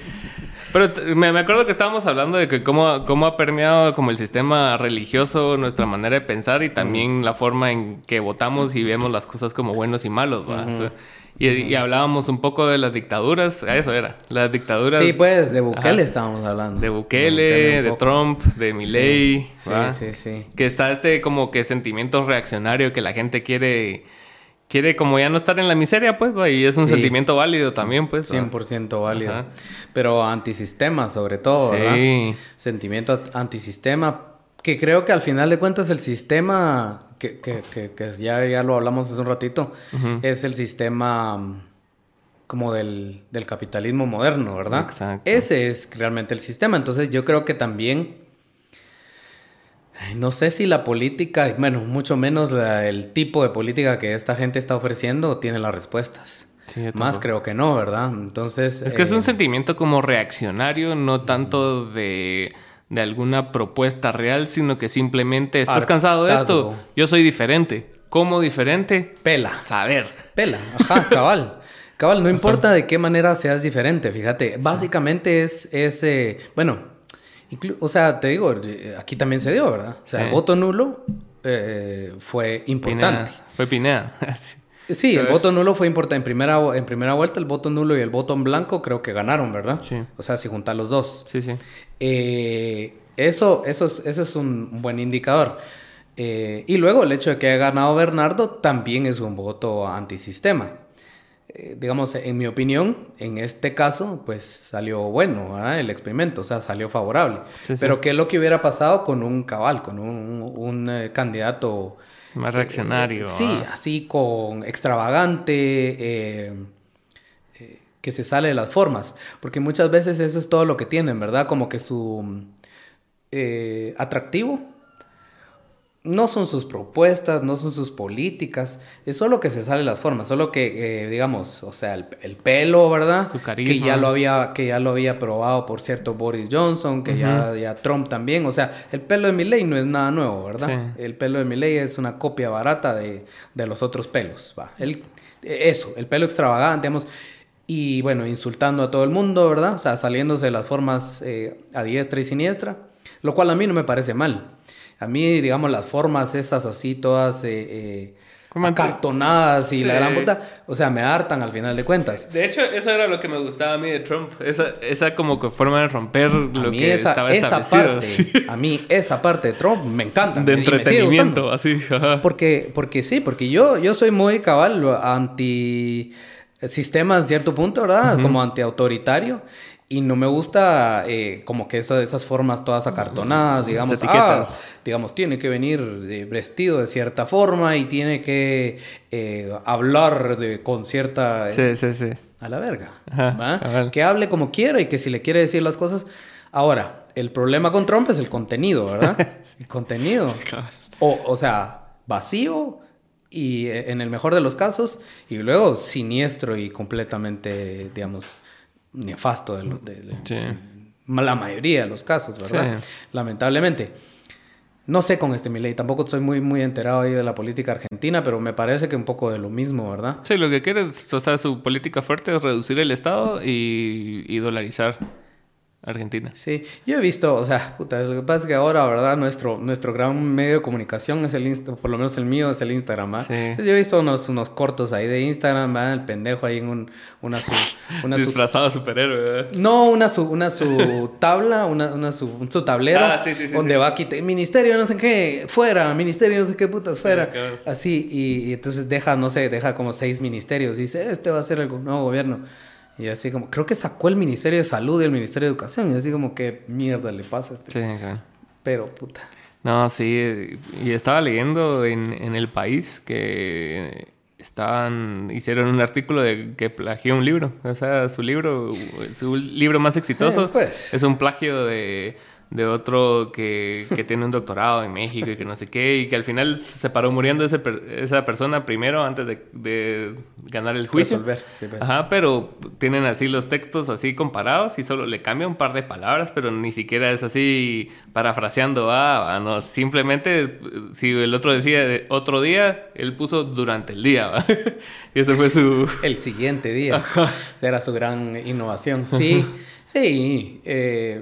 Pero me, acuerdo que estábamos hablando de que cómo, cómo ha permeado como el sistema religioso nuestra manera de pensar y también la forma en que votamos y vemos las cosas como buenos y malos. y, hablábamos un poco de las dictaduras, eso era, las dictaduras. Sí, pues de Bukele estábamos hablando. De Bukele, de, Trump, de Milley. Sí, sí, sí, Que está este como que sentimiento reaccionario que la gente quiere quiere como ya no estar en la miseria, pues, y es un sentimiento válido también, pues. 100% válido. Pero antisistema, sobre todo, ¿verdad? Sí. Sentimiento antisistema, que creo que al final de cuentas el sistema, que, que, que, ya, ya lo hablamos hace un ratito, es el sistema mm, como del, capitalismo moderno, ¿verdad? Exacto. Ese es realmente el sistema. Entonces yo creo que también No sé si la política, bueno, mucho menos el tipo de política que esta gente está ofreciendo tiene las respuestas. Más creo que no, ¿verdad? Entonces... Es que es un eh, sentimiento como reaccionario, no tanto de, de alguna propuesta real, sino que simplemente estás cansado de esto. Yo soy diferente. ¿Cómo diferente? Pela. A ver. Pela. Ajá, cabal. cabal, no importa de qué manera seas diferente, fíjate. Básicamente es, ese... bueno, o sea, te digo, aquí también se dio, ¿verdad? O sea, el voto nulo eh, fue importante. Fue Pineda. Sí, el voto nulo fue importante. En primera, en primera vuelta, el voto nulo y el voto en blanco creo que ganaron, ¿verdad? Sí. O sea, si juntar los dos. Sí, sí. Eh, eso, eso, es, eso es un buen indicador. Eh, y luego el hecho de que haya ganado Bernardo también es un voto antisistema. Eh, digamos, en mi opinión, en este caso, pues salió bueno el experimento, o sea, salió favorable. Pero ¿qué es lo que hubiera pasado con un cabal, con un, un candidato más reaccionario. sí, ah. así con extravagante, eh, eh, que se sale de las formas. Porque muchas veces eso es todo lo que tienen, ¿verdad? Como que su eh, atractivo no son sus propuestas, no son sus políticas, es solo que se sale las formas, solo que, eh, digamos, o sea, el, pelo, ¿verdad? Su carisma. Que ya lo había, que ya lo había probado, por cierto, Boris Johnson, que ya, ya Trump también, o sea, el pelo de Milley no es nada nuevo, ¿verdad? El pelo de Milley es una copia barata de, los otros pelos, va. El, eso, el pelo extravagante, digamos, y bueno, insultando a todo el mundo, ¿verdad? O sea, saliéndose de las formas eh, a diestra y siniestra, lo cual a mí no me parece mal. A mí, digamos, las formas esas así, todas eh, eh acartonadas y la gran puta, o sea, me hartan al final de cuentas. De hecho, eso era lo que me gustaba a mí de Trump, esa, esa como que forma de romper lo que esa, estaba esa Parte, A mí esa parte de Trump me encanta. De entretenimiento, así. Porque, porque sí, porque yo, yo soy muy cabal anti sistema en cierto punto, ¿verdad? Como anti-autoritario. Y no me gusta eh, como que esas formas todas acartonadas, digamos, ah, digamos, tiene que venir vestido de cierta forma y tiene que eh, hablar de, con cierta... sí, sí, sí. A la verga. que hable como quiera y que si le quiere decir las cosas... Ahora, el problema con Trump es el contenido, ¿verdad? el contenido. O, o sea, vacío y eh, en el mejor de los casos y luego siniestro y completamente, digamos nefasto de, de, la mayoría de los casos, ¿verdad? Lamentablemente. No sé con este Milei, tampoco estoy muy, muy enterado ahí de la política argentina, pero me parece que un poco de lo mismo, ¿verdad? Sí, lo que quiere, o sea, su política fuerte es reducir el Estado y, y dolarizar. Argentina. Sí, yo he visto, o sea, puta, lo que pasa es que ahora, ¿verdad? Nuestro, nuestro gran medio de comunicación es el Instagram, por lo menos el mío es el Instagram, ¿ah? Entonces yo he visto unos, unos cortos ahí de Instagram, ¿verdad? El pendejo ahí en un, una su... Una Disfrazado superhéroe, ¿verdad? No, una su, una su tabla, una, una su, su tablero, ah, sí, sí, donde va aquí, ministerio no sé qué, fuera, ministerio no sé qué putas, fuera. Así, y, y, entonces deja, no sé, deja como seis ministerios y dice, este va a ser el nuevo gobierno. Y así como, creo que sacó el Ministerio de Salud y el Ministerio de Educación. Y así como, ¿qué mierda le pasa a este? Sí, claro. Pero, puta. No, sí. Y estaba leyendo en, en El País que estaban hicieron un artículo de que plagió un libro. O sea, su libro, su libro más exitoso pues. es un plagio de de otro que, que tiene un doctorado en México y que no sé qué, y que al final se paró muriendo ese, esa persona primero antes de, de ganar el juicio. Resolver, sí, pues. Ajá, pero tienen así los textos así comparados y solo le cambia un par de palabras, pero ni siquiera es así parafraseando, ah, no, simplemente si el otro decía otro día, él puso durante el día, ¿va? y eso fue su... El siguiente día. Era su gran innovación. Sí, sí. Eh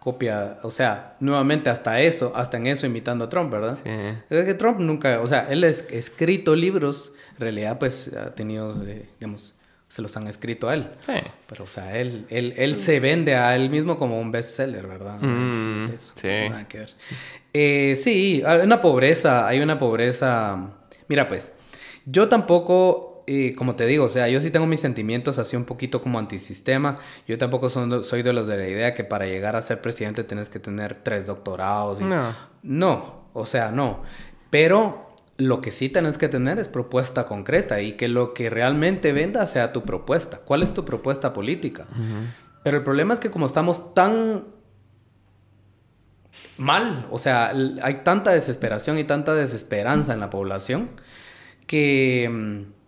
copia, o sea, nuevamente hasta eso, hasta en eso imitando a Trump, ¿verdad? Sí. Es que Trump nunca, o sea, él ha escrito libros, en realidad pues ha tenido, eh, digamos, se los han escrito a él. Sí. Pero, o sea, él, él, él se vende a él mismo como un bestseller, ¿verdad? Mm, sí. Nada que ver. Eh, sí, hay una pobreza, hay una pobreza. Mira, pues, yo tampoco y como te digo, o sea, yo sí tengo mis sentimientos así un poquito como antisistema. Yo tampoco soy de los de la idea que para llegar a ser presidente tienes que tener tres doctorados. No. No, o sea, no. Pero lo que sí tienes que tener es propuesta concreta y que lo que realmente venda sea tu propuesta. ¿Cuál es tu propuesta política? Pero el problema es que como estamos tan mal. O sea, hay tanta desesperación y tanta desesperanza en la población que, mm,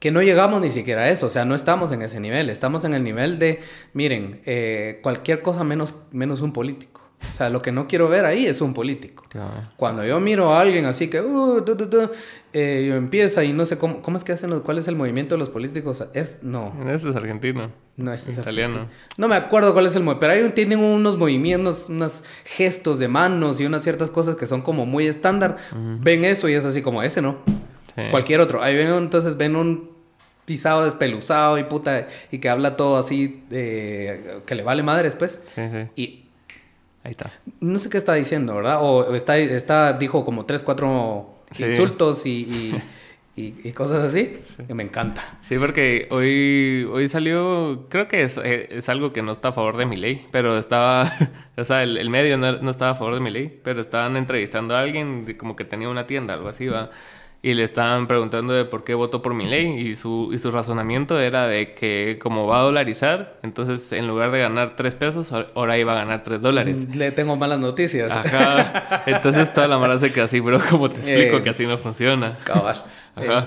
que no llegamos ni siquiera a eso. O sea, no estamos en ese nivel. Estamos en el nivel de, miren, eh, cualquier cosa menos, menos un político. O sea, lo que no quiero ver ahí es un político. Cuando yo miro a alguien así que, uh, eh, yo empieza y no sé cómo, cómo es que hacen, cuál es el movimiento de los políticos. Es, no. Este es argentino. No, este es italiano. No me acuerdo cuál es el movimiento, pero ahí tienen unos movimientos, unos gestos de manos y unas ciertas cosas que son como muy estándar. Ven eso y es así como ese, ¿no? Cualquier otro. Ahí ven, entonces ven un pisado despeluzado y puta, y que habla todo así, que le vale madres, pues. Sí, sí. Y Ahí está. No sé qué está diciendo, ¿verdad? O está, está dijo como tres, cuatro insultos y, y, cosas así. Que me encanta. Sí, porque hoy, hoy salió, creo que es, eh, es, algo que no está a favor de mi ley, pero estaba, o sea, el, medio no, no, estaba a favor de mi ley, pero estaban entrevistando a alguien como que tenía una tienda, algo así, va y le estaban preguntando de por qué votó por mi ley y su, y su razonamiento era de que como va a dolarizar, entonces en lugar de ganar tres pesos, ahora iba a ganar tres dólares. Le tengo malas noticias. Ajá. Entonces toda la mara se queda así, bro, como te explico eh, que así no funciona. Cabal. Ajá. Eh,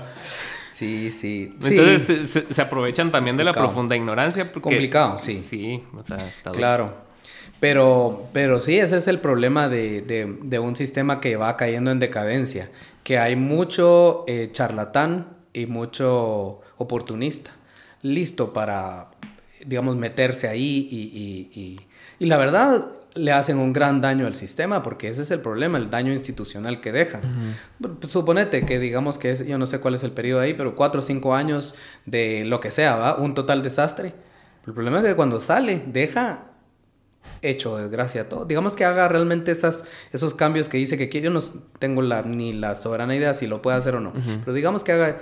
sí, sí. Entonces Se, aprovechan también de la profunda ignorancia. Porque, Complicado, sí. Sí, o sea, está Claro. Pero, pero sí, ese es el problema de, de, de, un sistema que va cayendo en decadencia que hay mucho eh, charlatán y mucho oportunista listo para, digamos, meterse ahí y, y, la verdad le hacen un gran daño al sistema porque ese es el problema, el daño institucional que dejan. Suponete que digamos que es, yo no sé cuál es el periodo ahí, pero cuatro o cinco años de lo que sea, ¿va? Un total desastre. El problema es que cuando sale, deja hecho desgracia todo. Digamos que haga realmente esas, esos cambios que dice que yo no tengo la, ni la soberana idea si lo puede hacer o no. Pero digamos que haga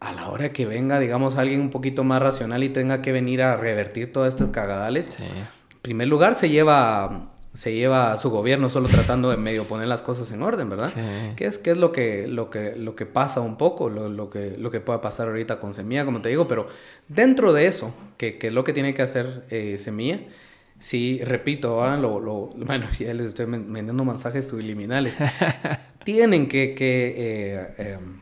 a la hora que venga, digamos, alguien un poquito más racional y tenga que venir a revertir todas estas cagadales. En primer lugar, se lleva se lleva a su gobierno solo tratando de medio poner las cosas en orden, ¿verdad? ¿Qué es, qué es lo, que, lo, que, lo que pasa un poco, lo, lo, que, lo que pueda pasar ahorita con Semilla, como te digo, pero dentro de eso, que, que es lo que tiene que hacer eh, Semilla, Sí, repito, lo, lo, bueno, ya les estoy vendiendo mensajes subliminales. tienen que, que eh, em,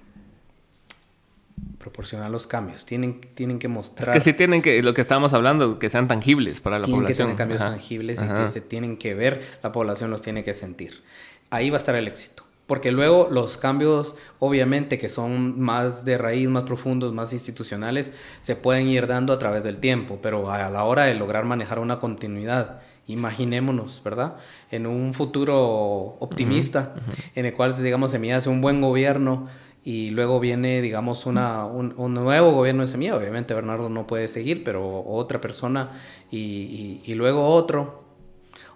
proporcionar los cambios, tienen, tienen que mostrar... Es que sí tienen que, lo que estábamos hablando, que sean tangibles para la población. Tienen que tener cambios tangibles y que se tienen que ver, la población los tiene que sentir. Ahí va a estar el éxito. Porque luego los cambios, obviamente, que son más de raíz, más profundos, más institucionales, se pueden ir dando a través del tiempo, pero a la hora de lograr manejar una continuidad, imaginémonos, ¿verdad? En un futuro optimista, en el cual, digamos, Semilla hace un buen gobierno y luego viene, digamos, una, un, nuevo gobierno de Semilla. Obviamente Bernardo no puede seguir, pero otra persona y, y luego otro.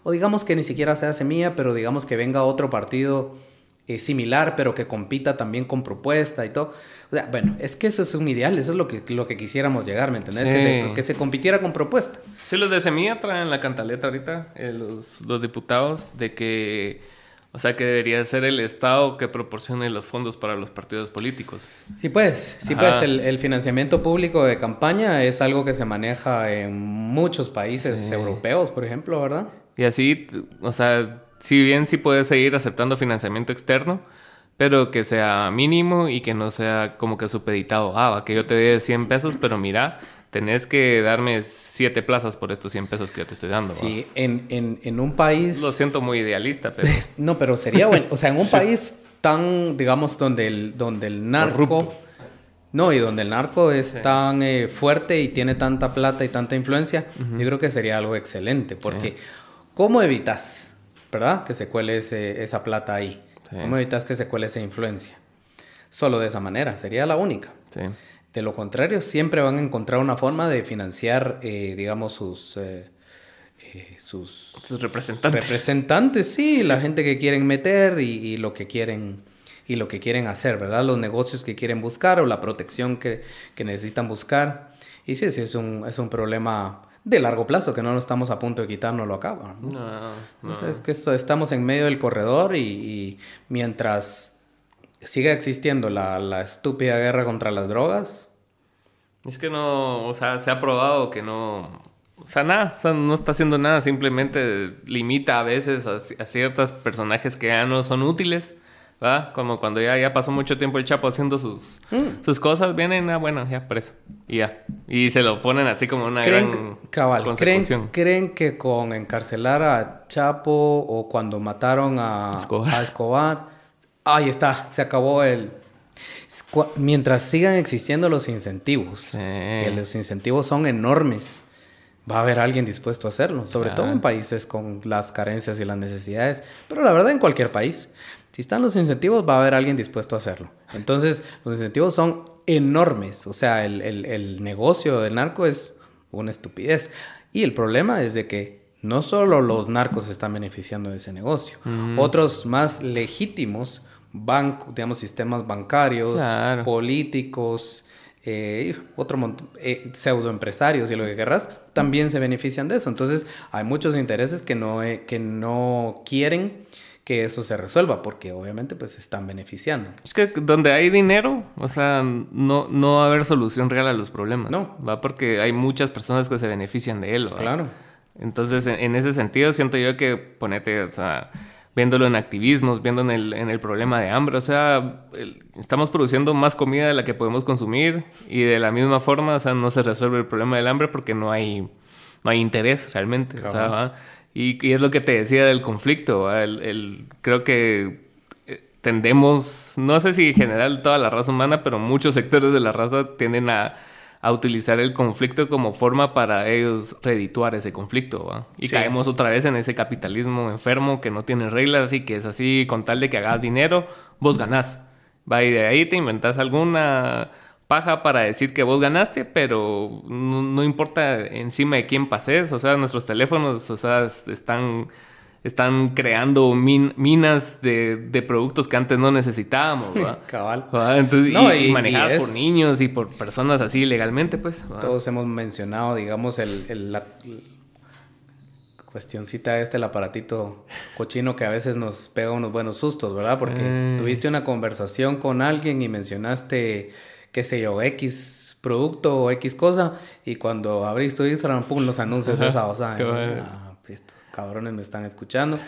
O digamos que ni siquiera sea Semilla, pero digamos que venga otro partido eh, similar, pero que compita también con propuesta y todo. O sea, bueno, es que eso es un ideal, eso es lo que, lo que quisiéramos llegar, ¿me entendés? Que, se, compitiera con propuesta. Sí, los de Semilla traen la cantaleta ahorita, eh, los, los diputados, de que, o sea, que debería ser el Estado que proporcione los fondos para los partidos políticos. Sí, pues, sí, pues, el, el, financiamiento público de campaña es algo que se maneja en muchos países europeos, por ejemplo, ¿verdad? Y así, o sea si bien sí puedes seguir aceptando financiamiento externo, pero que sea mínimo y que no sea como que supeditado. Ah, que yo te dé 100 pesos, pero mira, tenés que darme 7 plazas por estos 100 pesos que yo te estoy dando. Sí, en, en, en, un país... Lo siento muy idealista, pero... no, pero sería bueno. O sea, en un país tan, digamos, donde el, donde el narco... No, y donde el narco es tan eh, fuerte y tiene tanta plata y tanta influencia, yo creo que sería algo excelente, porque ¿cómo evitas ¿verdad? Que se cuele esa plata ahí. ¿Cómo evitas que se cuele esa influencia? Solo de esa manera, sería la única. De lo contrario, siempre van a encontrar una forma de financiar, eh, digamos, sus, eh, eh, sus, sus... representantes. Representantes, sí, la gente que quieren meter y, lo que quieren y lo que quieren hacer, ¿verdad? Los negocios que quieren buscar o la protección que, que necesitan buscar. Y sí, sí, es un, es un problema de largo plazo, que no nos estamos a punto de quitárnoslo acá. ¿no? No, no. es que estamos en medio del corredor y, mientras siga existiendo la, la, estúpida guerra contra las drogas. Es que no, o sea, se ha probado que no, o sea, nada, o sea, no está haciendo nada, simplemente limita a veces a, ciertos personajes que ya no son útiles, ¿verdad? Como cuando ya, ya pasó mucho tiempo el Chapo haciendo sus, mm. sus cosas, vienen, ah, bueno, ya preso, y ya. Y se lo ponen así como una gran cabal, ¿creen, ¿creen, que con encarcelar a Chapo o cuando mataron a Escobar, a Escobar ahí está, se acabó el... Mientras sigan existiendo los incentivos, que los incentivos son enormes, va a haber alguien dispuesto a hacerlo, sobre todo en países con las carencias y las necesidades, pero la verdad en cualquier país. Si están los incentivos, va a haber alguien dispuesto a hacerlo. Entonces, los incentivos son enormes. O sea, el, negocio del narco es una estupidez. Y el problema es de que no solo los narcos están beneficiando de ese negocio, otros más legítimos, bancos, digamos, sistemas bancarios, políticos, eh, otro montón, eh, pseudoempresarios y lo que querrás, también se benefician de eso. Entonces, hay muchos intereses que no, eh, que no quieren que eso se resuelva, porque obviamente pues se están beneficiando. Es que donde hay dinero, o sea, no, no va a haber solución real a los problemas. No. Va porque hay muchas personas que se benefician de él. Claro. Entonces, en, ese sentido, siento yo que ponete, o sea, viéndolo en activismos, viendo en el, en el problema de hambre. O sea, estamos produciendo más comida de la que podemos consumir y de la misma forma, o sea, no se resuelve el problema del hambre porque no hay, no hay interés realmente. O sea, y, y, es lo que te decía del conflicto. El, el, creo que eh, tendemos, no sé si en general toda la raza humana, pero muchos sectores de la raza tienden a a utilizar el conflicto como forma para ellos redituar ese conflicto. Y caemos otra vez en ese capitalismo enfermo que no tiene reglas y que es así, con tal de que hagas dinero, vos ganás. Va y de ahí te inventas alguna paja para decir que vos ganaste, pero no, no importa encima de quién pases. O sea, nuestros teléfonos, o sea, están están creando minas de, productos que antes no necesitábamos, Cabal. Entonces, y, manejadas por niños y por personas así ilegalmente, pues. Todos hemos mencionado, digamos, el, la cuestioncita este, el aparatito cochino que a veces nos pega unos buenos sustos, ¿verdad? Porque eh. tuviste una conversación con alguien y mencionaste, qué sé yo, X producto o X cosa, y cuando abriste tu Instagram, pum, los anuncios de esa, o sea, cabrones me están escuchando.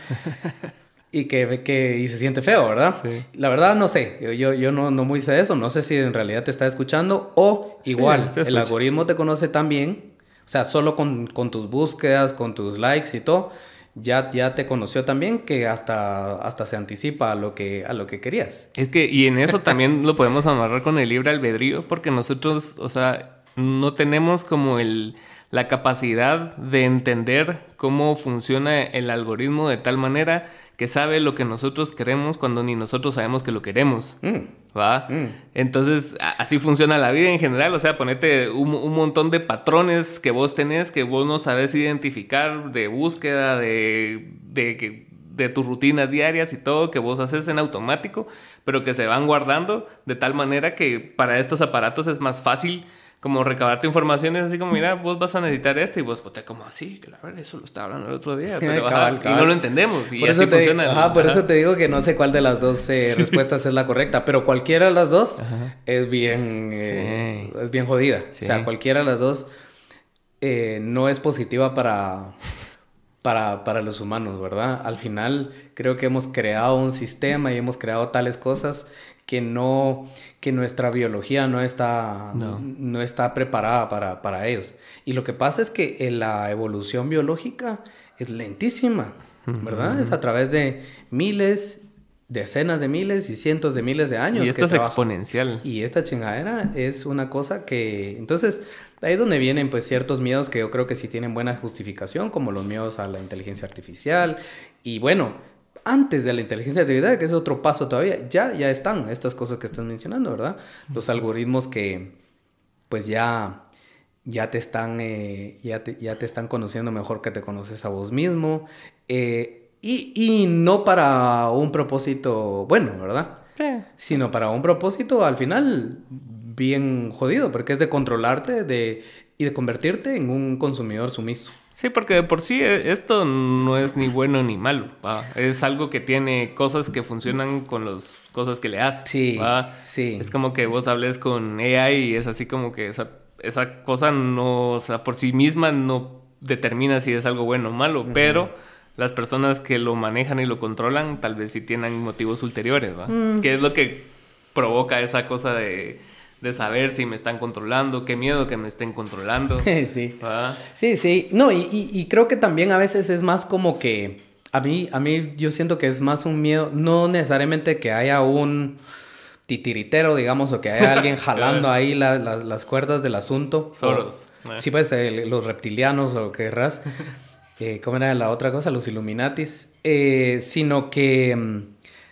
y que, que y se siente feo, ¿verdad? La verdad no sé, yo, yo, no, no muy sé eso, no sé si en realidad te está escuchando o igual, el algoritmo te conoce tan bien, o sea, solo con, con, tus búsquedas, con tus likes y todo, ya, ya te conoció también que hasta, hasta se anticipa a lo, que, a lo que querías. Es que, y en eso también lo podemos amarrar con el libre albedrío, porque nosotros, o sea, no tenemos como el la capacidad de entender cómo funciona el algoritmo de tal manera que sabe lo que nosotros queremos cuando ni nosotros sabemos que lo queremos. Mm. ¿Va? Mm. Entonces, así funciona la vida en general. O sea, ponete un, montón de patrones que vos tenés que vos no sabes identificar de búsqueda, de, de, de tus rutinas diarias y todo que vos haces en automático, pero que se van guardando de tal manera que para estos aparatos es más fácil como recabar tu información es así como, mira, vos vas a necesitar esto y vos, pues, como así, que la verdad, eso lo estaba hablando el otro día, pero, y no lo entendemos y así funciona. ajá, por eso te digo que no sé cuál de las dos eh, respuestas es la correcta, pero cualquiera de las dos es bien, eh, es bien jodida. O sea, cualquiera de las dos eh, no es positiva para, para, para los humanos, ¿verdad? Al final creo que hemos creado un sistema y hemos creado tales cosas que no, que nuestra biología no está, no. está preparada para, para, ellos. Y lo que pasa es que eh, la evolución biológica es lentísima, ¿verdad? Es a través de miles, decenas de miles y cientos de miles de años. Y esto es exponencial. Y esta chingadera es una cosa que... Entonces, ahí es donde vienen pues ciertos miedos que yo creo que sí tienen buena justificación, como los miedos a la inteligencia artificial. Y bueno, antes de la inteligencia artificial, que es otro paso todavía, ya, ya están estas cosas que estás mencionando, ¿verdad? Los algoritmos que pues ya, ya, te, están, eh, ya, te, ya te están conociendo mejor que te conoces a vos mismo. Eh, y, y, no para un propósito bueno, ¿verdad? Sí. Sino para un propósito al final bien jodido, porque es de controlarte de, y de convertirte en un consumidor sumiso. Sí, porque de por sí eh, esto no es ni bueno ni malo. Es algo que tiene cosas que funcionan con las cosas que le haces. Sí, sí. Es como que vos hables con AI y es así como que esa, esa cosa no, o sea, por sí misma no determina si es algo bueno o malo, pero las personas que lo manejan y lo controlan tal vez sí tienen motivos ulteriores, ¿va? Mm. Que es lo que provoca esa cosa de, de saber si me están controlando, qué miedo que me estén controlando. sí. ¿va? Sí, sí. No, y, y- y creo que también a veces es más como que. A mí, a mí yo siento que es más un miedo. No necesariamente que haya un titiritero, digamos, o que haya alguien jalando ahí la- las- las cuerdas del asunto. Soros. O- sí, pues el- los reptilianos o lo que querrás. Eh, ¿Cómo era la otra cosa? Los Illuminatis. Eh, sino que mm,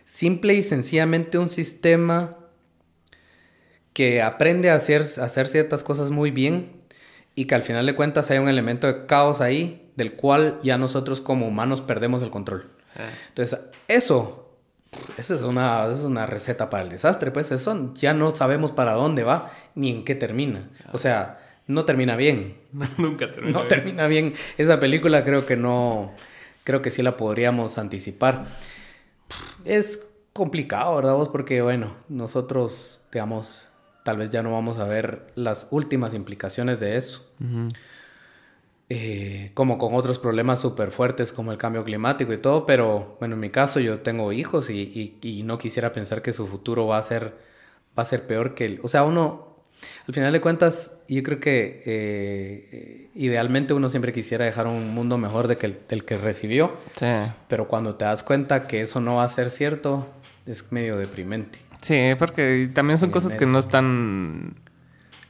simple y sencillamente un sistema que aprende a hacer, a hacer ciertas cosas muy bien y que al final de cuentas hay un elemento de caos ahí del cual ya nosotros como humanos perdemos el control. Eh, Entonces, eso, eso es una, eso es una receta para el desastre, pues eso ya no sabemos para dónde va ni en qué termina. O sea, no termina bien. Nunca termina. No bien. termina bien. Esa película creo que no, creo que sí la podríamos anticipar. Es complicado, ¿verdad vos? Porque, bueno, nosotros, digamos, tal vez ya no vamos a ver las últimas implicaciones de eso. Eh, como con otros problemas súper fuertes como el cambio climático y todo, pero bueno, en mi caso yo tengo hijos y, y- y no quisiera pensar que su futuro va a ser, va a ser peor que el... O sea, uno, al final de cuentas, yo creo que eh, idealmente uno siempre quisiera dejar un mundo mejor de que el, del que recibió, Sí. pero cuando te das cuenta que eso no va a ser cierto, es medio deprimente. Sí, porque también son Sí, cosas que no están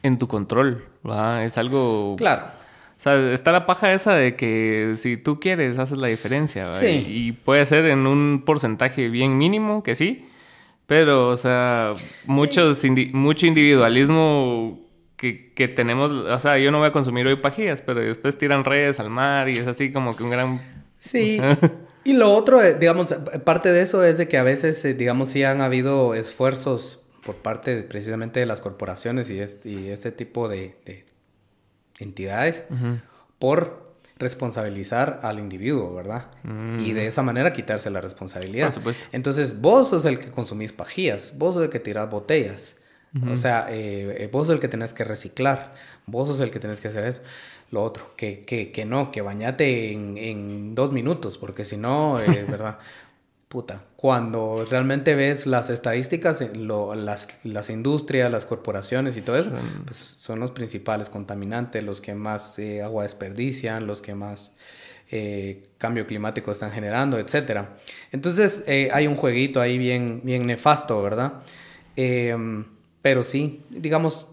en tu control, ¿va? Es algo... Claro. O sea, está la paja esa de que si tú quieres, haces la diferencia, ¿va? Sí. Y, y puede ser en un porcentaje bien mínimo, que sí, pero, o sea, muchos indi- mucho individualismo que, que tenemos, o sea, yo no voy a consumir hoy pajillas, pero después tiran redes al mar y es así como que un gran... Sí. Y lo otro, eh, digamos, parte de eso es de que a veces, eh, digamos, sí han habido esfuerzos por parte de- precisamente de las corporaciones y, este, y este tipo de, de entidades por responsabilizar al individuo, ¿verdad? Y de esa manera quitarse la responsabilidad. Por supuesto. Entonces, vos sos el que consumís pajillas, vos sos el que tirás botellas. O sea, eh, vos sos el que tenés que reciclar, vos sos el que tenés que hacer eso. Lo otro, que, que, que no, que bañate en, en dos minutos, porque si no, eh, ¿verdad? Puta, cuando realmente ves las estadísticas, eh, lo- las, las industrias, las corporaciones y todo eso, Son- pues son los principales contaminantes, los que más eh, agua desperdician, los que más eh, cambio climático están generando, etcétera. Entonces hay un jueguito ahí bien, bien nefasto, ¿verdad? Em, pero sí, digamos,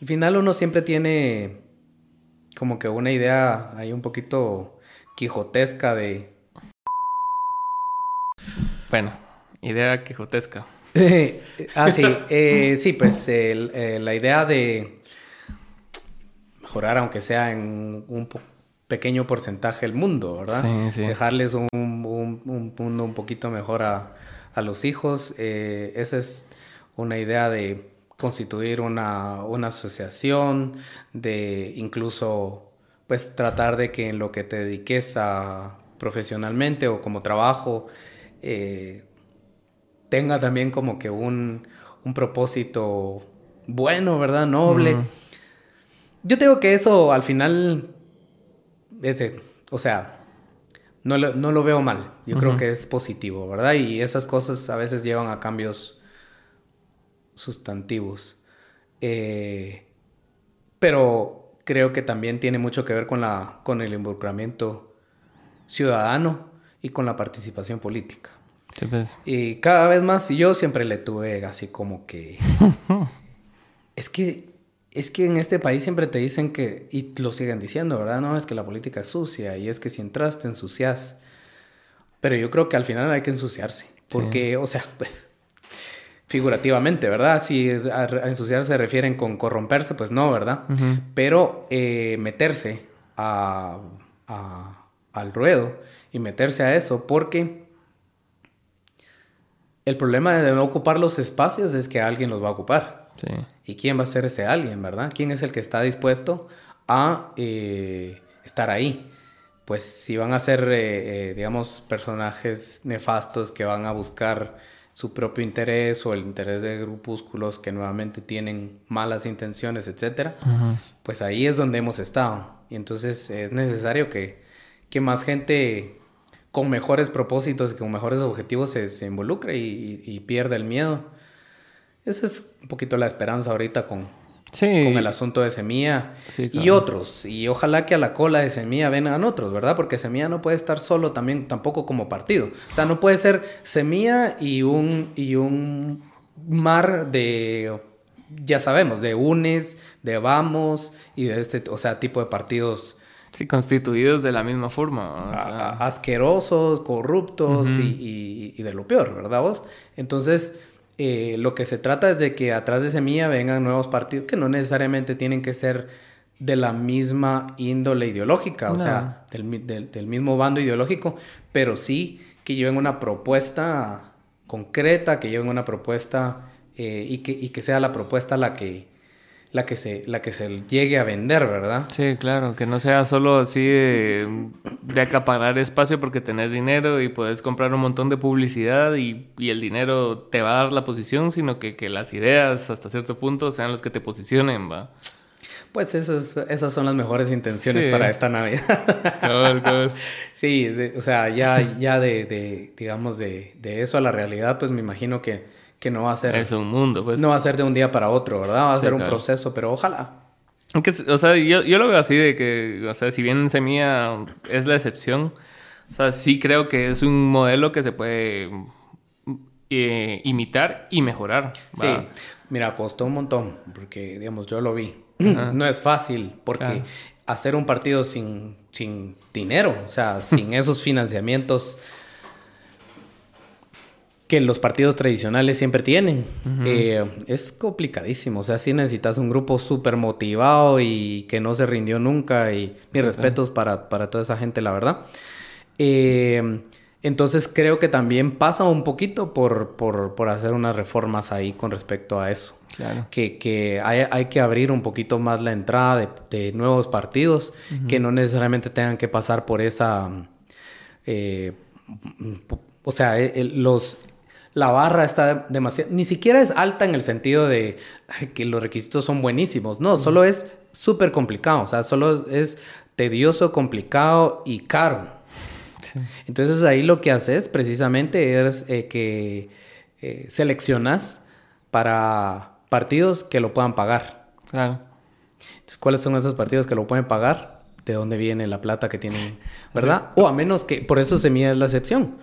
al final uno siempre tiene como que una idea ahí un poquito quijotesca de... Bueno, idea quijotesca. ah, sí, eh, sí, pues el- eh, la idea de mejorar, aunque sea en un pequeño porcentaje, el mundo, ¿verdad? Sí, sí. Dejarles un, un- un mundo un poquito mejor a, a los hijos. eh, esa es una idea de constituir una, una asociación, de incluso, pues, tratar de que en lo que te dediques a profesionalmente o como trabajo, eh, tenga también como que un, un propósito bueno, ¿verdad? Noble. Yo tengo que eso al final, es de- o sea, no lo, no lo veo mal. Yo creo que es positivo, ¿verdad? Y esas cosas a veces llevan a cambios sustantivos. Eh, pero creo que también tiene mucho que ver con, la, con el involucramiento ciudadano y con la participación política. Sí, pues. Y cada vez más, y yo siempre le tuve así como que... es que... Es que en este país siempre te dicen que, y lo siguen diciendo, ¿verdad? No, es que la política es sucia y es que si entras te ensucias. Pero yo creo que al final hay que ensuciarse. Porque, o sea, pues, figurativamente, ¿verdad? Si a, a ensuciarse se refieren con corromperse, pues no, ¿verdad? Pero eh, meterse a, a- al ruedo y meterse a eso, porque el problema de no ocupar los espacios es que alguien los va a ocupar. Sí. ¿Y quién va a ser ese alguien, verdad? ¿Quién es el que está dispuesto a eh, estar ahí? Pues si van a ser, eh, digamos, personajes nefastos que van a buscar su propio interés o el interés de grupúsculos que nuevamente tienen malas intenciones, etcétera, pues ahí es donde hemos estado. Y entonces es necesario que, que más gente con mejores propósitos y con mejores objetivos se, se involucre y, y, pierda el miedo. Esa es un poquito la esperanza ahorita con, con el asunto de Semilla y otros. Y ojalá que a la cola de Semilla vengan otros, ¿verdad? Porque Semilla no puede estar solo también, tampoco como partido. O sea, no puede ser Semilla y un, y un mar de, ya sabemos, de UNES, de Vamos y de este, o sea, tipo de partidos. Sí, constituidos de la misma forma. asquerosos, corruptos y, y de lo peor, ¿verdad vos? Entonces eh, lo que se trata es de que atrás de Semilla vengan nuevos partidos que no necesariamente tienen que ser de la misma índole ideológica, o sea, del, mismo bando ideológico, pero sí que lleven una propuesta concreta, que lleven una propuesta eh, y, que, y que sea la propuesta la que, la que se la que se llegue a vender, ¿verdad? Sí, claro, que no sea solo así de, acaparar espacio porque tenés dinero y puedes comprar un montón de publicidad y, el dinero te va a dar la posición, sino que, las ideas hasta cierto punto sean las que te posicionen, ¿va? Pues eso esas son las mejores intenciones para esta Navidad. Sí, o sea, ya, ya de, de digamos, de, de eso a la realidad, pues me imagino que que no va a ser... Es un mundo, pues. No va a ser de un día para otro, ¿verdad? Va a ser un proceso, pero ojalá. Aunque, o sea, yo, yo, lo veo así de que, o sea, si bien Semilla es la excepción, o sea, sí creo que es un modelo que se puede eh, imitar y mejorar. Sí, mira, costó un montón, porque, digamos, yo lo vi. No es fácil, porque hacer un partido sin, sin dinero, o sea, sin esos financiamientos que los partidos tradicionales siempre tienen. Eh, es complicadísimo. O sea, sí necesitas un grupo súper motivado y que no se rindió nunca. Y mis respetos para, toda esa gente, la verdad. Eh, entonces creo que también pasa un poquito por, por, hacer unas reformas ahí con respecto a eso. Claro. Que, hay, que abrir un poquito más la entrada de, nuevos partidos que no necesariamente tengan que pasar por esa... Eh, o sea, los, la barra está demasiado, ni siquiera es alta en el sentido de que los requisitos son buenísimos, no, solo es súper complicado, o sea, solo es tedioso, complicado y caro. Entonces ahí lo que haces precisamente es eh, que eh, seleccionas para partidos que lo puedan pagar. Claro. Entonces, ¿cuáles son esos partidos que lo pueden pagar? de dónde viene la plata que tienen, ¿verdad? O a menos que, por eso Semilla es la excepción.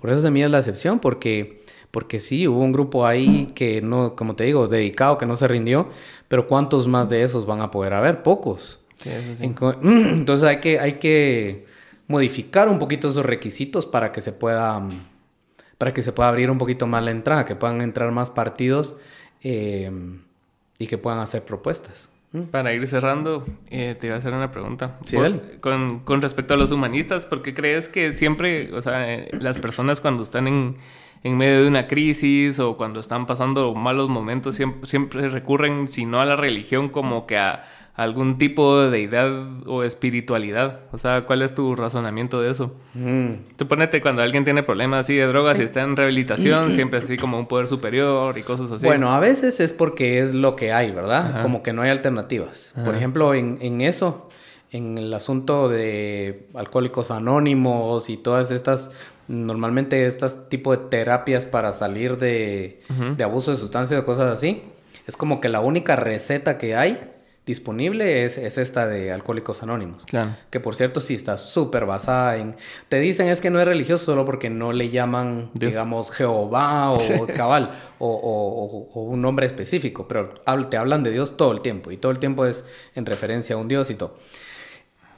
Por eso Semilla es la excepción, porque porque sí, hubo un grupo ahí que no, como te digo, dedicado, que no se rindió, pero ¿cuántos más de esos van a poder haber? Pocos. Entonces hay que, hay que modificar un poquito esos requisitos para que se pueda, para que se pueda abrir un poquito más la entrada, que puedan entrar más partidos eh, y que puedan hacer propuestas. Para ir cerrando, eh, te iba a hacer una pregunta. ¿Sí, con, con, respecto a los humanistas, ¿por qué crees que siempre, o sea, eh, las personas cuando están en, en medio de una crisis o cuando están pasando malos momentos, siempre, siempre recurren, si no a la religión, como que a, algún tipo de deidad o espiritualidad. O sea, ¿cuál es tu razonamiento de eso? Mm. Tú ponete cuando alguien tiene problemas así de drogas y está en rehabilitación, siempre así como un poder superior y cosas así. Bueno, a veces es porque es lo que hay, ¿verdad? Como que no hay alternativas. Por ejemplo, en, en eso, en el asunto de alcohólicos anónimos y todas estas normalmente estas tipo de terapias para salir de, abuso de sustancias o cosas así, es como que la única receta que hay disponible es, esta de Alcohólicos Anónimos. Claro. Que por cierto sí está súper basada en... Te dicen es que no es religioso solo porque no le llaman, digamos, Jehová o cabal o, o, un nombre específico, pero te hablan de Dios todo el tiempo y todo el tiempo es en referencia a un Dios y todo.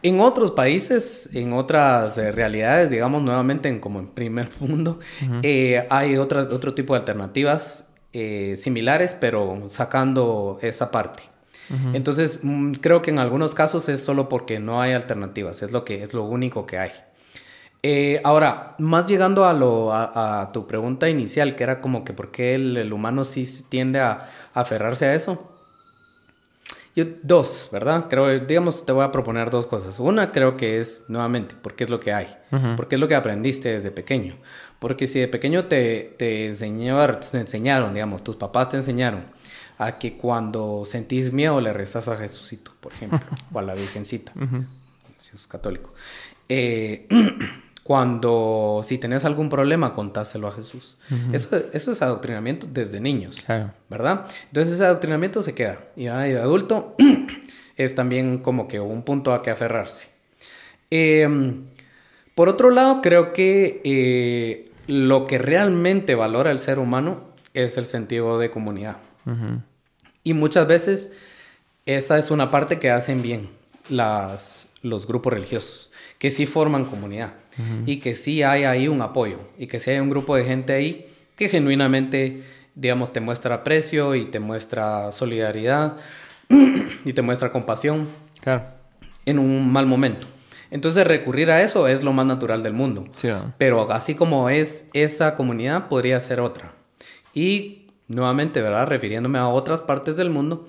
En otros países, en otras eh, realidades, digamos nuevamente en, como en primer mundo, eh, hay otras, otro tipo de alternativas eh, similares, pero sacando esa parte. Entonces, mm, creo que en algunos casos es solo porque no hay alternativas, es lo, que, es lo único que hay. ahora, más llegando a, lo, a, tu pregunta inicial, que era como que por qué el, humano sí tiende a, a aferrarse a eso. Yo, dos, ¿verdad? Creo, digamos, te voy a proponer dos cosas. Una creo que es, nuevamente, porque es lo que hay, porque es lo que aprendiste desde pequeño. Porque si de pequeño te, te, enseñaron, te enseñaron, digamos, tus papás te enseñaron a que cuando sentís miedo le rezas a Jesucito, por ejemplo, o a la Virgencita, si es católico. Eh, cuando si tenés algún problema, contáselo a Jesús. eso, eso es adoctrinamiento desde niños, ¿verdad? Entonces ese adoctrinamiento se queda. Y de adulto es también como que un punto a que aferrarse. Em, por otro lado, creo que eh, lo que realmente valora el ser humano es el sentido de comunidad. Y muchas veces esa es una parte que hacen bien las, los grupos religiosos, que sí forman comunidad y que sí hay ahí un apoyo y que sí hay un grupo de gente ahí que genuinamente, digamos, te muestra aprecio y te muestra solidaridad y te muestra compasión en un mal momento. Entonces recurrir a eso es lo más natural del mundo. Pero así como es esa comunidad, podría ser otra. Y nuevamente, ¿verdad? Refiriéndome a otras partes del mundo,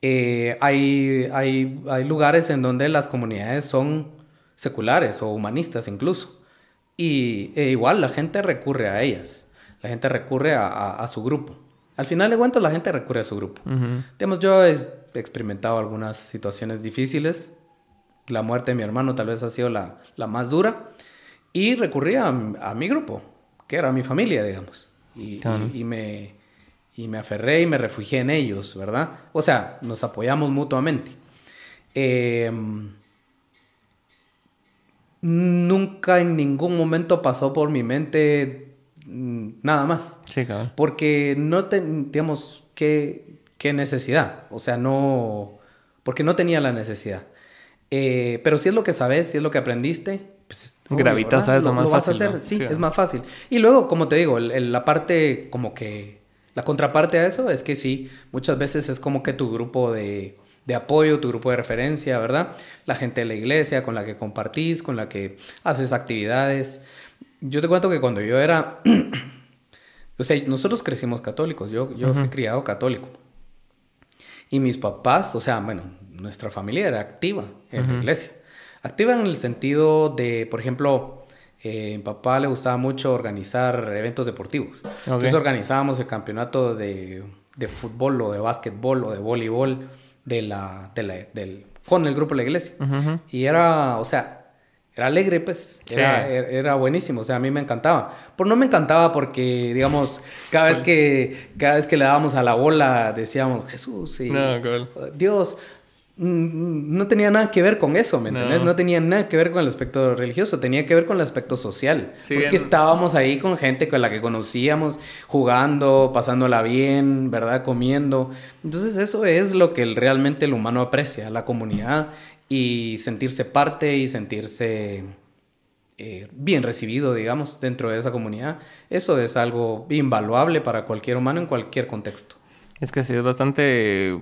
eh, hay, hay, hay lugares en donde las comunidades son seculares o humanistas incluso. Y e igual la gente recurre a ellas, la gente recurre a, su grupo. Al final de cuentas la gente recurre a su grupo. Digamos, yo he experimentado algunas situaciones difíciles. La muerte de mi hermano tal vez ha sido la, más dura. Y recurrí a, mi grupo, que era mi familia, digamos. Y, y, me, y me aferré y me refugié en ellos, ¿verdad? O sea, nos apoyamos mutuamente. Eh, nunca en ningún momento pasó por mi mente mm, nada más. Sí, claro. Porque no teníamos qué, qué necesidad. O sea, no. Porque no tenía la necesidad. Eh, pero si es lo que sabes, si es lo que aprendiste, pues. Gravitas a eso más fácil. Vas a hacer. Sí, es más fácil. Y luego, como te digo, la parte como que. La contraparte a eso es que sí, muchas veces es como que tu grupo de de apoyo, tu grupo de referencia, ¿verdad? La gente de la iglesia con la que compartís, con la que haces actividades. Yo te cuento que cuando yo era, o sea, nosotros crecimos católicos, yo, yo fui criado católico. Y mis papás, o sea, bueno, nuestra familia era activa en la iglesia. Activa en el sentido de, por ejemplo, eh, mi papá le gustaba mucho organizar eventos deportivos. Entonces organizábamos el campeonato de, de fútbol o de básquetbol o de voleibol de la, de la del, con el grupo de la iglesia. Y era, o sea, era alegre, pues. Era, era, buenísimo. O sea, a mí me encantaba. Por no me encantaba porque, digamos, cada vez que, cada vez que le dábamos a la bola, decíamos, Jesús y Dios. Mm, no tenía nada que ver con eso, ¿me entiendes? No. tenía nada que ver con el aspecto religioso, tenía que ver con el aspecto social. porque estábamos ahí con gente con la que conocíamos, jugando, pasándola bien, ¿verdad? Comiendo. Entonces eso es lo que realmente el humano aprecia, la comunidad y sentirse parte y sentirse eh, bien recibido, digamos, dentro de esa comunidad. Eso es algo invaluable para cualquier humano en cualquier contexto. Es que sí, es bastante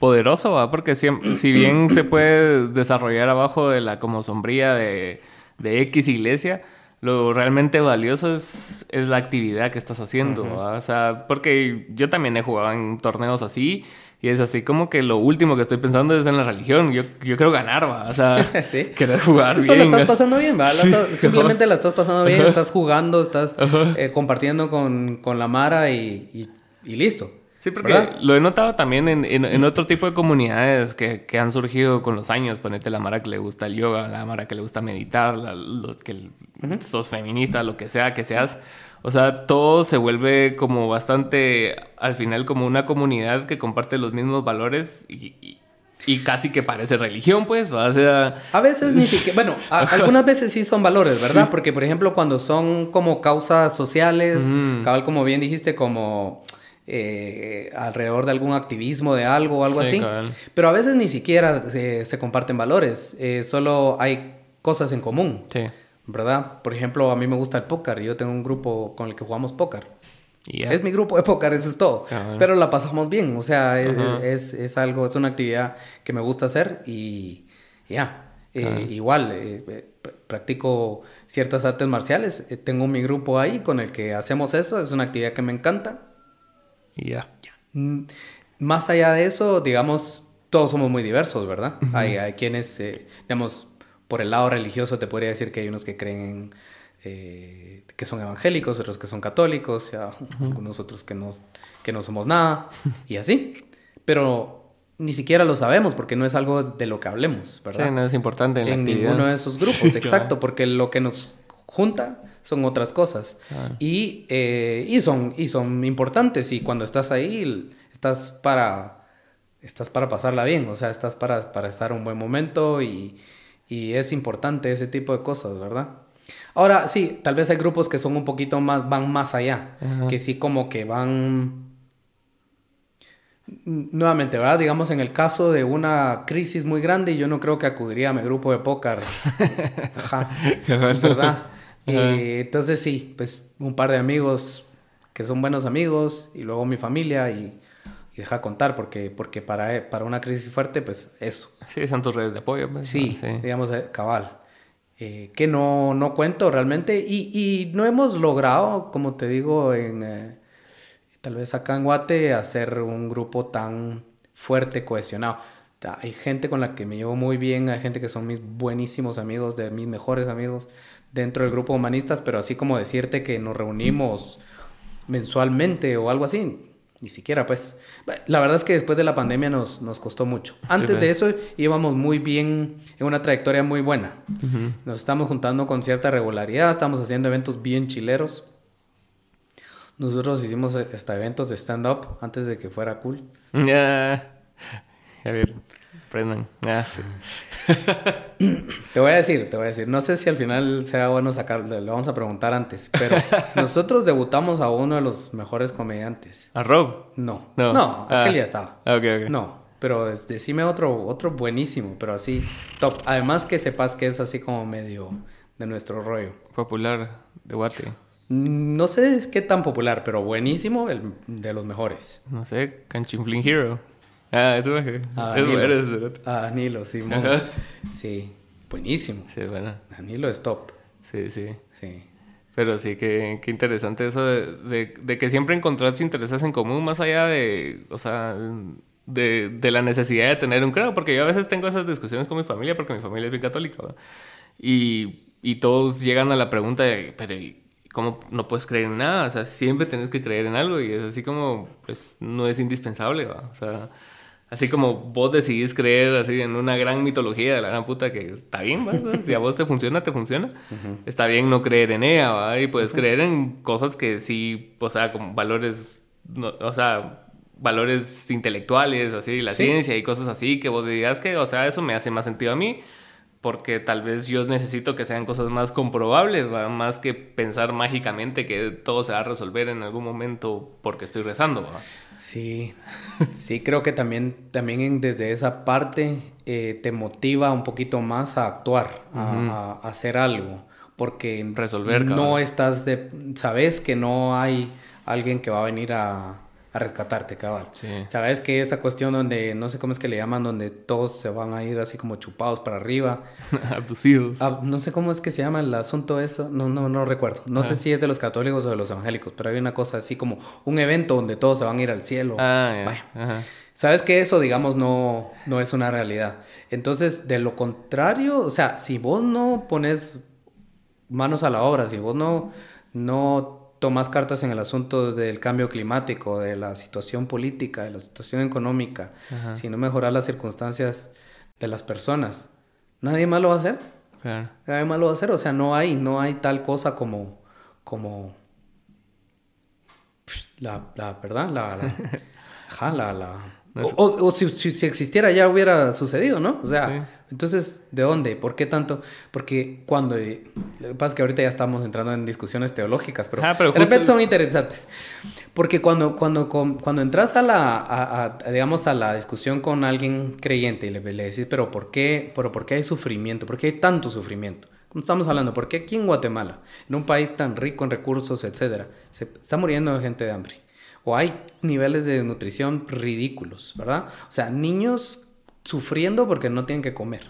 poderoso, ¿va? Porque si, si, bien se puede desarrollar abajo de la como sombría de, de X iglesia, lo realmente valioso es, es la actividad que estás haciendo, O sea, porque yo también he jugado en torneos así y es así como que lo último que estoy pensando es en la religión. Yo, yo quiero ganar, ¿va? O sea, ¿Sí? quiero jugar Eso bien. estás pasando bien, ¿va? simplemente la estás pasando bien, estás jugando, estás eh, compartiendo con, con, la Mara y, y listo. Sí, porque lo he notado también en, en, otro tipo de comunidades que, que, han surgido con los años. Ponete la Mara que le gusta el yoga, la Mara que le gusta meditar, la, los que sos feminista, lo que sea que seas. O sea, todo se vuelve como bastante, al final, como una comunidad que comparte los mismos valores y, y, casi que parece religión, pues. O sea... A veces ni siquiera, bueno, algunas veces sí son valores, ¿verdad? Porque, por ejemplo, cuando son como causas sociales, cabal, como bien dijiste, como eh, alrededor de algún activismo de algo o algo así. Pero a veces ni siquiera se, comparten valores, eh, solo hay cosas en común. ¿Verdad? Por ejemplo, a mí me gusta el póker yo tengo un grupo con el que jugamos póker. Es mi grupo de póker, eso es todo. Pero la pasamos bien, o sea, es, algo, es una actividad que me gusta hacer y ya. Eh, igual, practico ciertas artes marciales, tengo mi grupo ahí con el que hacemos eso, es una actividad que me encanta y ya. Mm, más allá de eso, digamos, todos somos muy diversos, ¿verdad? hay, hay, quienes, eh, digamos, por el lado religioso te podría decir que hay unos que creen eh, que son evangélicos, otros que son católicos, ya, algunos otros que no, que no somos nada, y así. Pero ni siquiera lo sabemos porque no es algo de lo que hablemos, ¿verdad? Sí, no es importante en, en ninguno de esos grupos, exacto, porque lo que nos junta son otras cosas. Y, eh, y, son, y son importantes y cuando estás ahí estás para, estás para pasarla bien, o sea, estás para, para estar un buen momento y, y es importante ese tipo de cosas, ¿verdad? Ahora, sí, tal vez hay grupos que son un poquito más, van más allá, que sí como que van... Nuevamente, ¿verdad? Digamos, en el caso de una crisis muy grande, yo no creo que acudiría a mi grupo de póker. Ajá. ¿Verdad? Eh, entonces sí, pues un par de amigos que son buenos amigos y luego mi familia y deja contar, porque, porque para, para una crisis fuerte, pues eso. Sí, son tus redes de apoyo. Pues, sí, digamos, eh, cabal. Eh, que no, no cuento realmente y, y, no hemos logrado, como te digo, en, eh, tal vez acá en Guate, hacer un grupo tan fuerte, cohesionado. Hay gente con la que me llevo muy bien, hay gente que son mis buenísimos amigos, de mis mejores amigos dentro del grupo humanistas, pero así como decirte que nos reunimos mensualmente o algo así, ni siquiera, pues. La verdad es que después de la pandemia nos, nos costó mucho. Antes de eso íbamos muy bien, en una trayectoria muy buena. Nos estamos juntando con cierta regularidad, estamos haciendo eventos bien chileros. Nosotros hicimos hasta eventos de stand-up antes de que fuera cool. Ya. A ver, prendan. Ya, sí. te voy a decir, te voy a decir. No sé si al final sea bueno sacar, le vamos a preguntar antes, pero nosotros debutamos a uno de los mejores comediantes. ¿A Rob? No. No, aquel ah. ya estaba. Ok, ok. No, pero decime otro, otro buenísimo, pero así, top. Además que sepas que es así como medio de nuestro rollo. Popular de Guate. No sé qué tan popular, pero buenísimo, el de los mejores. No sé, Canchinflin Hero. Ah, eso es, ah, es bueno Ah, Danilo, sí. Sí, buenísimo. Sí, bueno. Danilo es top. Sí, sí. Sí. Pero sí, qué, qué interesante eso de, de, que siempre encontrás intereses en común más allá de, o sea, de, de, la necesidad de tener un credo, porque yo a veces tengo esas discusiones con mi familia, porque mi familia es bien católica, y, y todos llegan a la pregunta de, pero ¿cómo no puedes creer en nada? O sea, siempre tienes que creer en algo, y es así como, pues, no es indispensable, ¿va? O sea Así como vos decidís creer así en una gran mitología de la gran puta que está bien, si a vos te funciona, te funciona. Está bien no creer en ella, ¿va? Y puedes creer en cosas que sí, o sea, como valores, o sea, valores intelectuales, así, la ciencia y cosas así, que vos digas que, o sea, eso me hace más sentido a mí porque tal vez yo necesito que sean cosas más comprobables, más que pensar mágicamente que todo se va a resolver en algún momento porque estoy rezando. Sí, sí, creo que también, también desde esa parte eh, te motiva un poquito más a actuar, a, hacer algo, porque resolver. No estás de, sabes que no hay alguien que va a venir a a rescatarte, cabal. Sabes que esa cuestión donde, no sé cómo es que le llaman, donde todos se van a ir así como chupados para arriba. Abducidos. Ah, no sé cómo es que se llama el asunto eso, no, no, no recuerdo. No sé ah. si es de los católicos o de los evangélicos, pero hay una cosa así como un evento donde todos se van a ir al cielo. Ah, Sabes que eso, digamos, no, no es una realidad. Entonces, de lo contrario, o sea, si vos no pones manos a la obra, si vos no, no tomas cartas en el asunto del cambio climático, de la situación política, de la situación económica, si no mejoras las circunstancias de las personas, nadie más lo va a hacer. Nadie más lo va a hacer. O sea, no hay, no hay tal cosa como, como la, la verdad, la, la, la, o, si, si, existiera ya hubiera sucedido, ¿no? O sea, entonces, ¿de dónde? ¿Por qué tanto? Porque cuando... Lo que pasa es que ahorita ya estamos entrando en discusiones teológicas, pero, ah, pero de repente son interesantes. Porque cuando, cuando, cuando entras a la, digamos, a la discusión con alguien creyente y le, le decís, pero ¿por qué, pero ¿por qué hay sufrimiento? ¿Por qué hay tanto sufrimiento? Como estamos hablando, ¿por qué aquí en Guatemala, en un país tan rico en recursos, etcétera, se está muriendo gente de hambre? O hay niveles de nutrición ridículos, ¿verdad? O sea, niños sufriendo porque no tienen que comer.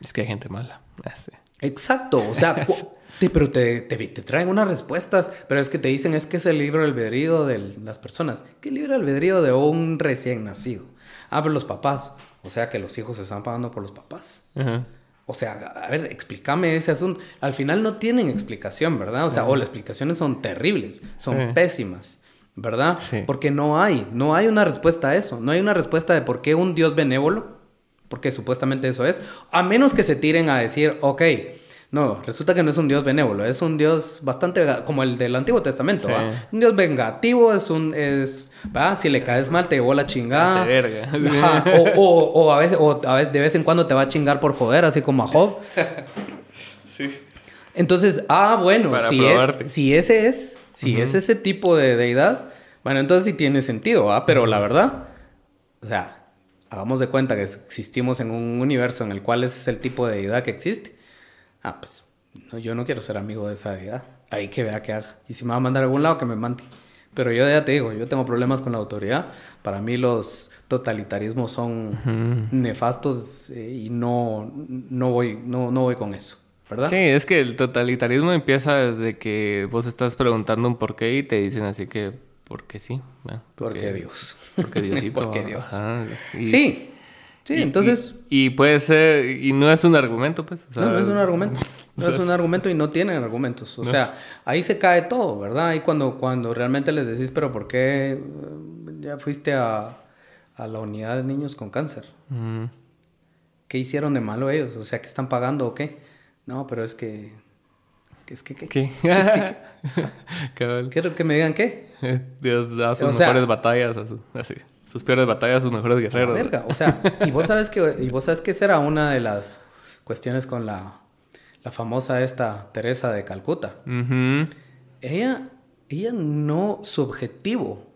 Es que hay gente mala. Ah, Exacto, o sea, pero te, te, traen unas respuestas, pero es que te dicen es que es el libro albedrío de las personas. ¿Qué libro albedrío de un recién nacido? Ah, pero los papás. O sea que los hijos se están pagando por los papás. O sea, a ver, explícame ese asunto. Al final no tienen explicación, ¿verdad? O sea, o las explicaciones son terribles, son pésimas, ¿verdad? Porque no hay, no hay una respuesta a eso. No hay una respuesta de por qué un Dios benévolo, porque supuestamente eso es, a menos que se tiren a decir, ok, no, resulta que no es un Dios benévolo, es un Dios bastante como el del Antiguo Testamento. Un Dios vengativo, es un, es, ¿va? Si le caes mal te llevó la chingada. Verga. O, o, a veces, o a veces de vez en cuando te va a chingar por joder, así como a Job. sí. Entonces, ah, bueno, si, es, si ese es, si es ese tipo de deidad, bueno, entonces sí tiene sentido, ¿va? Pero la verdad, o sea, hagamos de cuenta que existimos en un universo en el cual ese es el tipo de deidad que existe Ah, pues yo no quiero ser amigo de esa deidad. Ahí que vea que haga. Y si me va a mandar a algún lado, que me mande. Pero yo ya te digo, yo tengo problemas con la autoridad. Para mí los totalitarismos son nefastos eh, y no, no, voy, no, no voy con eso. ¿Verdad? Sí, es que el totalitarismo empieza desde que vos estás preguntando un por qué y te dicen así que, porque sí. porque, Dios. Porque Diosito. porque Dios. Sí, Sí, entonces... Y, puede ser, y no es un argumento, pues. no, no es un argumento. No es un argumento y no tienen argumentos. O sea, ahí se cae todo, ¿verdad? Ahí cuando, cuando realmente les decís, pero ¿por qué eh, ya fuiste a, la unidad de niños con cáncer? ¿Qué hicieron de malo ellos? O sea, ¿qué están pagando o qué? No, pero es que... ¿Es que qué? ¿Qué? Quiero que me digan qué. Dios da sus mejores batallas, así sus peores batallas, sus mejores guerreros. verga, o sea, y vos sabes que, y vos sabes que esa era una de las cuestiones con la, la famosa esta Teresa de Calcuta. Ella, ella no, su objetivo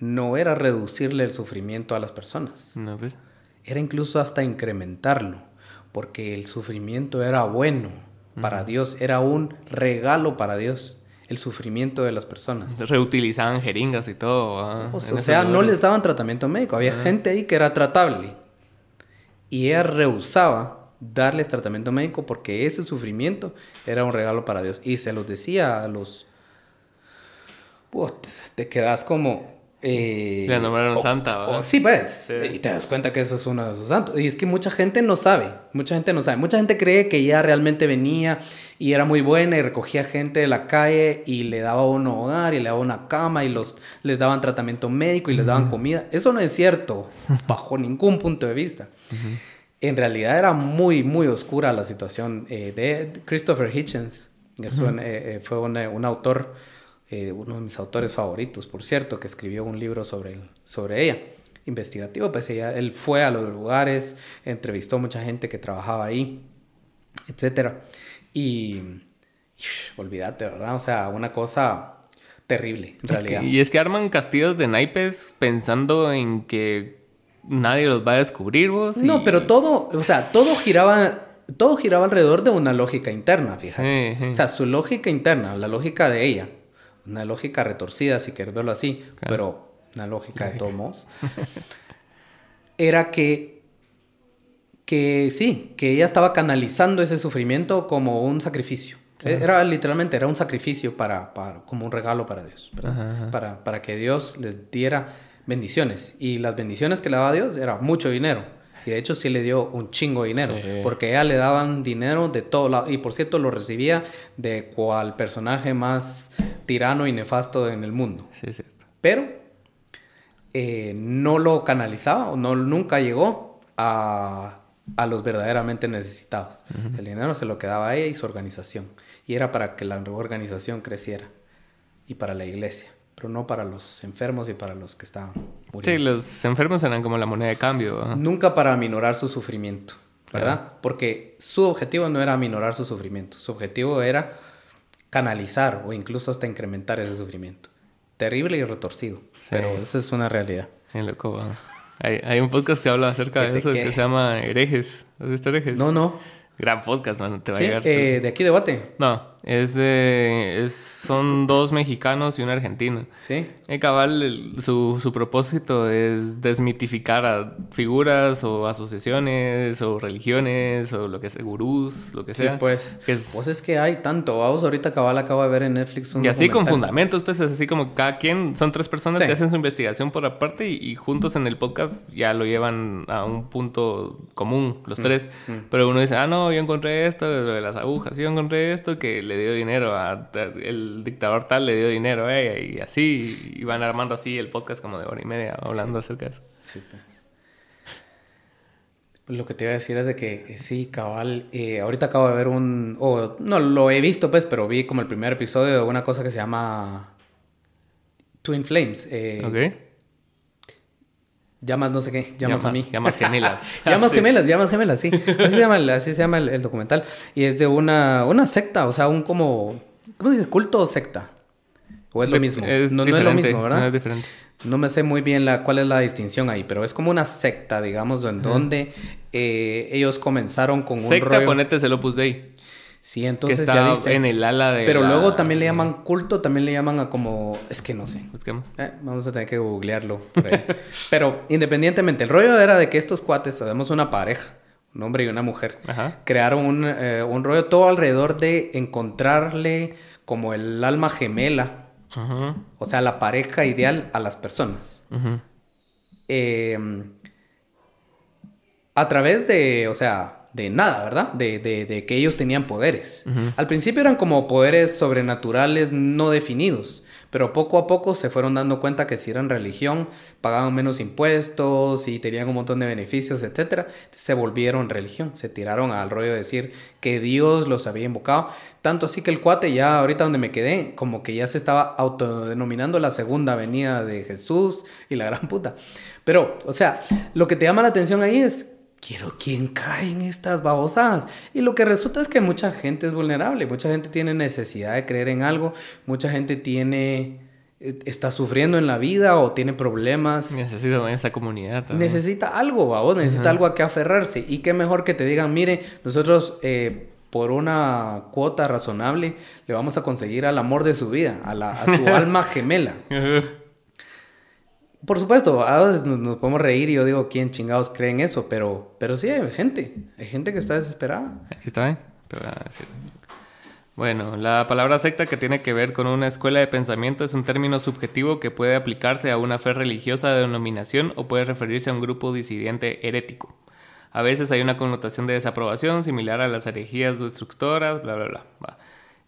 no era reducirle el sufrimiento a las personas. No, pues. Era incluso hasta incrementarlo, porque el sufrimiento era bueno para Dios, era un regalo para Dios el sufrimiento de las personas. Reutilizaban jeringas y todo. O, sea, no les daban tratamiento médico. Había gente ahí que era tratable. Y ella rehusaba darles tratamiento médico porque ese sufrimiento era un regalo para Dios. Y se los decía a los... te quedas como eh, Le nombraron santa, ¿verdad? sí, pues. Y te das cuenta que eso es uno de sus santos. Y es que mucha gente no sabe. Mucha gente no sabe. Mucha gente cree que ella realmente venía y era muy buena y recogía gente de la calle y le daba un hogar y le daba una cama y los, les daban tratamiento médico y les daban comida. Eso no es cierto bajo ningún punto de vista. En realidad era muy, muy oscura la situación eh, de Christopher Hitchens. Que eh, fue un autor eh, uno de mis autores favoritos, por cierto, que escribió un libro sobre, sobre ella, investigativo, pues ella, él fue a los lugares, entrevistó a mucha gente que trabajaba ahí, etc. Y, olvídate, ¿verdad? O sea, una cosa terrible, en realidad. y es que arman castillos de naipes pensando en que nadie los va a descubrir vos. No, pero todo, o sea, todo giraba todo giraba alrededor de una lógica interna, fíjate. O sea, su lógica interna, la lógica de ella, una lógica retorcida, si quieres verlo así, pero una lógica de todos modos, era que, que sí, que ella estaba canalizando ese sufrimiento como un sacrificio. Era literalmente, era un sacrificio para, para como un regalo para Dios, Para, para que Dios les diera bendiciones. Y las bendiciones que le daba Dios era mucho dinero. Y de hecho sí le dio un chingo de dinero. Porque ella le daban dinero de todo lado. Y por cierto lo recibía de cual personaje más tirano y nefasto en el mundo. Sí, cierto. Pero eh, no lo canalizaba, o no, nunca llegó a, a los verdaderamente necesitados. El dinero se lo quedaba a ella y su organización. Y era para que la organización creciera. Y para la iglesia. Pero no para los enfermos y para los que estaban muriendo. Sí, los enfermos eran como la moneda de cambio. Nunca para aminorar su sufrimiento. ¿Verdad? Porque su objetivo no era aminorar su sufrimiento. Su objetivo era canalizar o incluso hasta incrementar ese sufrimiento. Terrible y retorcido, pero esa es una realidad. loco, hay, hay, un podcast que habla acerca de, eso que se llama Herejes. ¿Has visto Herejes? No, no. Gran podcast, man, te va a llegar. Eh, ¿De aquí de Guate? No, Es de. Es, son dos mexicanos y un argentino. Sí. El cabal, el- su, su propósito es desmitificar a figuras o asociaciones o religiones o lo que sea, gurús, lo que Sí, sea. pues. Que es- Pues es que hay tanto. Vamos, ahorita cabal acabo de ver en Netflix un y así con fundamentos, pues es así como cada quien, son tres personas Sí. que hacen su investigación por aparte y, y juntos en el podcast ya lo llevan a un punto común, Mm, los tres. Pero uno dice, ah, no, yo encontré esto lo de las agujas, yo encontré esto que le dio dinero a, el dictador tal, le dio dinero y así, y van armando así el podcast como de hora y media hablando acerca de eso. Sí, pues. Lo que te iba a decir es de que eh, sí, cabal, eh, ahorita acabo de ver un, o no lo he visto pues, pero vi como el primer episodio de una cosa que se llama Twin Flames. eh, ¿Ok? Llamas no sé qué, llamas a mí. Llamas gemelas. llamas Sí. gemelas, llamas gemelas, sí. Así se llama, el- así se llama el, el documental. Y es de una, una secta, o sea, un como, ¿cómo se dice? ¿Culto o secta? ¿O es lo mismo? Es no, no es lo mismo, ¿verdad? No es diferente. No me sé muy bien la, cuál es la distinción ahí, pero es como una secta, digamos, en donde eh, ellos comenzaron con un Secta, ponete el Opus Dei. Sí, Que entonces está ya viste. en el ala de Pero la- luego también le llaman culto, también le llaman a como... Es que no sé. Busquemos. Eh, vamos a tener que googlearlo. por ahí. Pero independientemente, el rollo era de que estos cuates, sabemos una pareja, un hombre y una mujer, Ajá. crearon un, eh, un rollo todo alrededor de encontrarle como el alma gemela, Ujú, o sea, la pareja ideal a las personas. ujú. eh, a través de, o sea, de nada, ¿verdad? De, de- de que ellos tenían poderes. Al principio eran como poderes sobrenaturales no definidos, pero poco a poco se fueron dando cuenta que si eran religión, pagaban menos impuestos y tenían un montón de beneficios, etc. Se volvieron religión, se tiraron al rollo de decir que Dios los había invocado. Tanto así que el cuate ya ahorita donde me quedé, como que ya se estaba autodenominando la segunda venida de Jesús y la gran puta. Pero, o sea, lo que te llama la atención ahí es, quiero quién cae en estas babosadas. Y lo que resulta es que mucha gente es vulnerable, mucha gente tiene necesidad de creer en algo, mucha gente tiene, eh, está sufriendo en la vida o tiene problemas. Necesito esa comunidad también. Necesita algo, vos necesita algo a que aferrarse. Y qué mejor que te digan, mire, nosotros eh, por una cuota razonable le vamos a conseguir al amor de su vida, a, la, a su alma gemela. Por supuesto, a veces nos, podemos reír y yo digo, ¿quién chingados cree en eso? Pero, pero sí hay gente, hay gente que está desesperada. Aquí está bien. Te voy a decir. Bueno, la palabra secta que tiene que ver con una escuela de pensamiento es un término subjetivo que puede aplicarse a una fe religiosa de denominación o puede referirse a un grupo disidente herético. A veces hay una connotación de desaprobación similar a las herejías destructoras, bla, bla, bla. Va.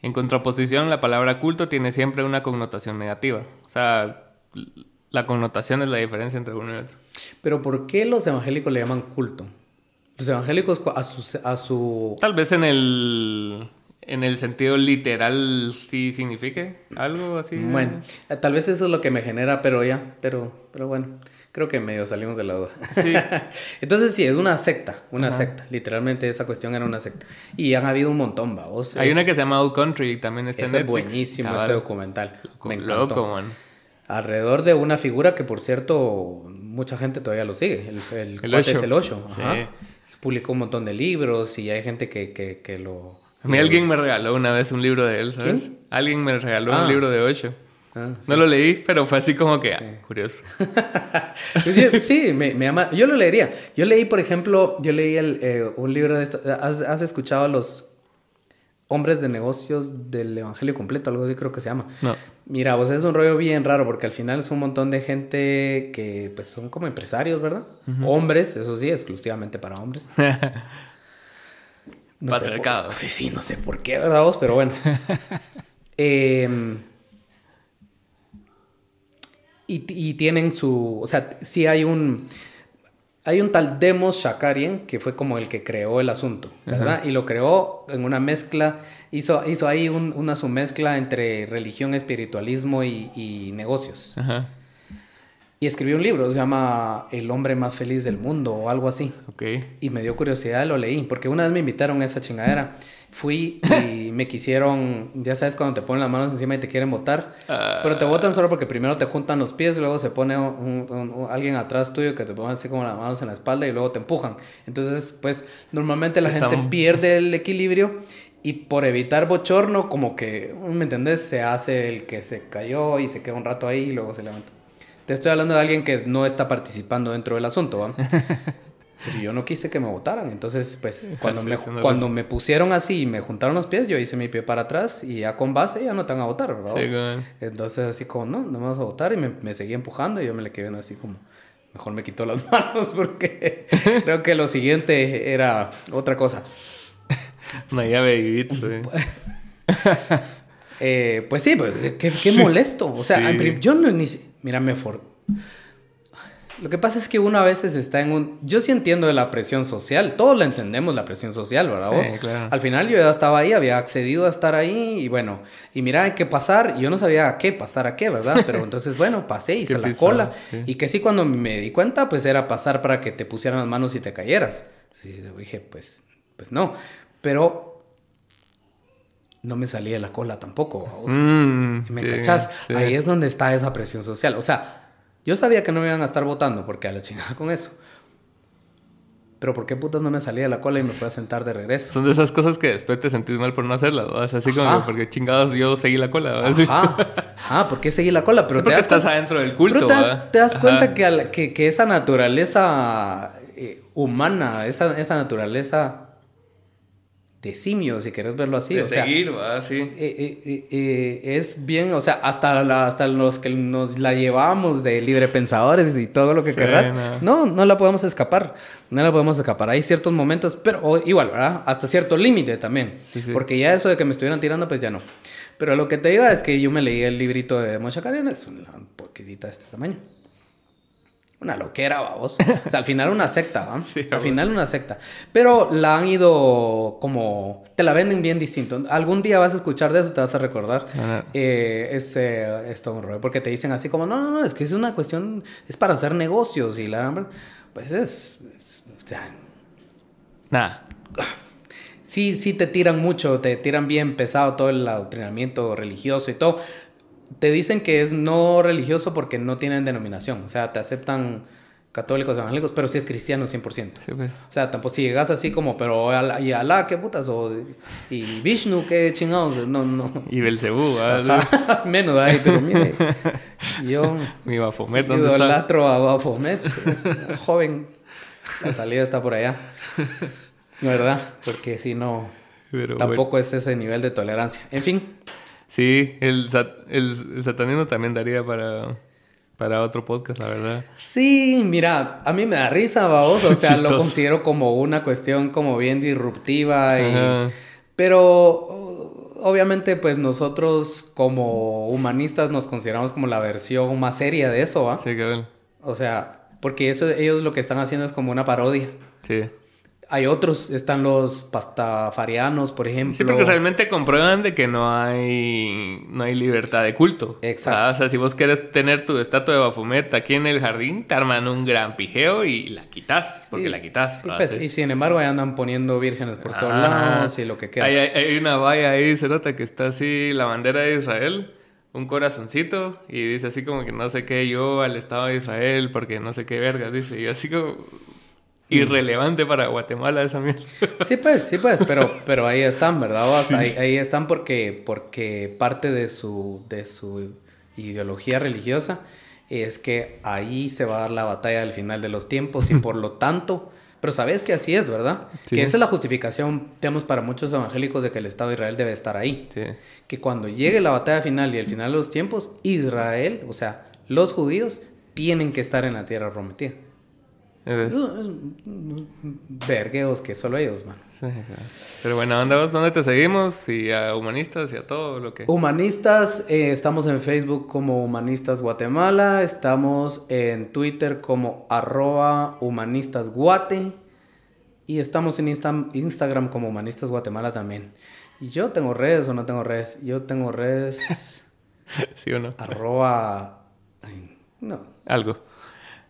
En contraposición, la palabra culto tiene siempre una connotación negativa. O sea, la connotación es la diferencia entre uno y otro. Pero ¿por qué los evangélicos le llaman culto? Los evangélicos a su... A su... Tal vez en el, en el sentido literal sí signifique algo así. de- Bueno, eh, tal vez eso es lo que me genera, pero ya, pero, pero bueno, creo que medio salimos de la duda. Sí. Entonces sí, es una secta, una Ajá. secta. Literalmente esa cuestión era una secta. Y han habido un montón, vamos. Hay una que se llama Old Country, también está en es buenísimo Cabal. ese documental. Me Loco, encantó. man. Alrededor de una figura que, por cierto, mucha gente todavía lo sigue. El, el, Osho. es el Osho. Sí. Publicó un montón de libros y hay gente que, que, que lo... A mí alguien me regaló una vez un libro de él, ¿sabes? ¿Quién? Alguien me regaló Ah. un libro de Ocho. Ah, sí. No lo leí, pero fue así como que, ah, curioso. Sí, sí, me, me llama. Yo lo leería. Yo leí, por ejemplo, yo leí el, eh, un libro de esto. ¿Has, has escuchado los hombres de negocios del Evangelio completo? Algo así creo que se llama. No. Mira, pues es un rollo bien raro porque al final es un montón de gente que pues son como empresarios, ¿verdad? Hombres, eso sí, exclusivamente para hombres. No por- Patriarcado. Sí, no sé por qué, ¿verdad vos? Pero bueno. Em, y, y tienen su... O sea, sí hay un... Hay un tal Demos Shakarian que fue como el que creó el asunto, ¿verdad? Y lo creó en una mezcla, hizo, hizo ahí un- una submezcla entre religión, espiritualismo y, y negocios. Ajá. Y escribió un libro, se llama El hombre más feliz del mundo o algo así. Ok. Y me dio curiosidad, lo leí, porque una vez me invitaron a esa chingadera. Fui y me quisieron, ya sabes, cuando te ponen las manos encima y te quieren botar. Ah. Pero te botan solo porque primero te juntan los pies, luego se pone un- un- un- alguien atrás tuyo que te pone así como las manos en la espalda y luego te empujan. Entonces, pues, normalmente la gente pierde el equilibrio Y por evitar bochorno, como que, ¿me entendés? Se hace el que se cayó y se queda un rato ahí y luego se levanta. Te estoy hablando de alguien que no está participando dentro del asunto, ¿va? Pero yo no quise que me votaran. Entonces, pues, cuando, me, cuando me pusieron así y me juntaron los pies, yo hice mi pie para atrás y ya con base ya no te van a votar, ¿verdad? Entonces, así como, no, no me vas a votar. Y me, me seguía empujando y yo me le quedé viendo así como, mejor me quitó las manos porque creo que lo siguiente era otra cosa. Una llave de eh, pues sí, pues qué, qué molesto. O sea, yo no ni... Mira, me for... Lo que pasa es que uno a veces está en un... Yo sí entiendo de la presión social, todos la entendemos, la presión social, ¿verdad? Sí, claro. Al final yo ya estaba ahí, había accedido a estar ahí y bueno, y mira, hay que pasar, y yo no sabía a qué, pasar a qué, ¿verdad? Pero entonces, bueno, pasé, hice la cola, y que sí cuando me di cuenta, pues era pasar para que te pusieran las manos y te cayeras. Y dije, pues, pues no, pero no me salía de la cola tampoco. Mm, ¿Me cachas? Ahí es donde está esa presión social. O sea, yo sabía que no me iban a estar votando porque a la chingada con eso. Pero ¿por qué putas no me salía de la cola y me fui a sentar de regreso? Son de esas cosas que después te sentís mal por no hacerlas, ¿no? así como porque chingados yo seguí la cola, ¿verdad? Ajá. Ajá, ¿por qué seguí la cola? Pero porque estás adentro del culto, Pero te das, cuenta que, que, que, esa naturaleza eh, humana, esa, esa naturaleza de simio, si quieres verlo así. De seguir, ¿va? Sí. Eh, eh, eh, es bien, o sea, hasta, hasta los que nos la llevamos de libre pensadores y todo lo que querrás. No. no, la podemos escapar. No la podemos escapar. Hay ciertos momentos, pero igual, ¿verdad? Hasta cierto límite también. Porque ya eso de que me estuvieran tirando, pues ya no. Pero lo que te digo es que yo me leí el librito de Moshe es una poquitita de este tamaño una loquera, vamos. O sea, al final una secta, ¿va? al final una secta. Pero la han ido como... Te la venden bien distinto. Algún día vas a escuchar de eso, te vas a recordar. Eh, es, eh, es, todo un rollo. Porque te dicen así como, no, no, no, es que es una cuestión... Es para hacer negocios. Y la... Pues es... o sea... Nada. Sí, sí te tiran mucho. Te tiran bien pesado todo el adoctrinamiento religioso y todo te dicen que es no religioso porque no tienen denominación. O sea, te aceptan católicos, evangélicos, pero sí es cristiano 100%. Pues. O sea, tampoco si llegas así como, pero ¿y Alá qué putas? O, ¿Y Vishnu qué chingados? No, no. Y Belcebú, Menos ahí, pero mire. Yo. Mi Bafomet, ¿dónde idolatro a Bafomet. Joven. La salida está por allá. ¿Verdad? Porque si no. tampoco es ese nivel de tolerancia. En fin. Sí, el, el, satanismo también daría para, para otro podcast, la verdad. Sí, mira, a mí me da risa, vamos. O sea, lo considero como una cuestión como bien disruptiva. Y... Pero obviamente, pues nosotros como humanistas nos consideramos como la versión más seria de eso, ¿va? Sí, cabrón. O sea, porque eso ellos lo que están haciendo es como una parodia. Sí hay otros, están los pastafarianos, por ejemplo. Sí, porque realmente comprueban de que no hay, no hay libertad de culto. Exacto. Ah, o sea, si vos quieres tener tu estatua de Bafumet aquí en el jardín, te arman un gran pijeo y la quitas, porque la quitas. Pues, y sin embargo, ahí andan poniendo vírgenes por todos lados y lo que queda. Hay, hay, una valla ahí, se nota que está así la bandera de Israel un corazoncito y dice así como que no sé qué yo al Estado de Israel porque no sé qué verga, dice. Y así como, irrelevante para Guatemala esa mierda. Sí, pues, sí, pues, pero, pero ahí están, ¿verdad? Ahí, están porque, porque parte de su, de su ideología religiosa es que ahí se va a dar la batalla al final de los tiempos y por lo tanto, pero sabes que así es, ¿verdad? Que esa es la justificación, digamos, para muchos evangélicos de que el Estado de Israel debe estar ahí. Que cuando llegue la batalla final y el final de los tiempos, Israel, o sea, los judíos, tienen que estar en la tierra prometida. Vergueos que solo ellos, man. Pero bueno, ¿dónde, ¿dónde te seguimos? Y a Humanistas y a todo lo que... Humanistas, eh, estamos en Facebook como Humanistas Guatemala, estamos en Twitter como arroba Humanistas Guate y estamos en Instagram como Humanistas Guatemala también. ¿Y yo tengo redes o no tengo redes? Yo tengo redes... ¿Sí o no? Arroba... no. Algo.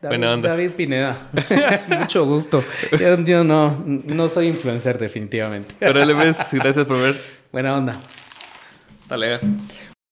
David, Pineda. Mucho gusto. Yo, no, no soy influencer definitivamente. Pero pues, gracias por ver. Buena onda. Dale.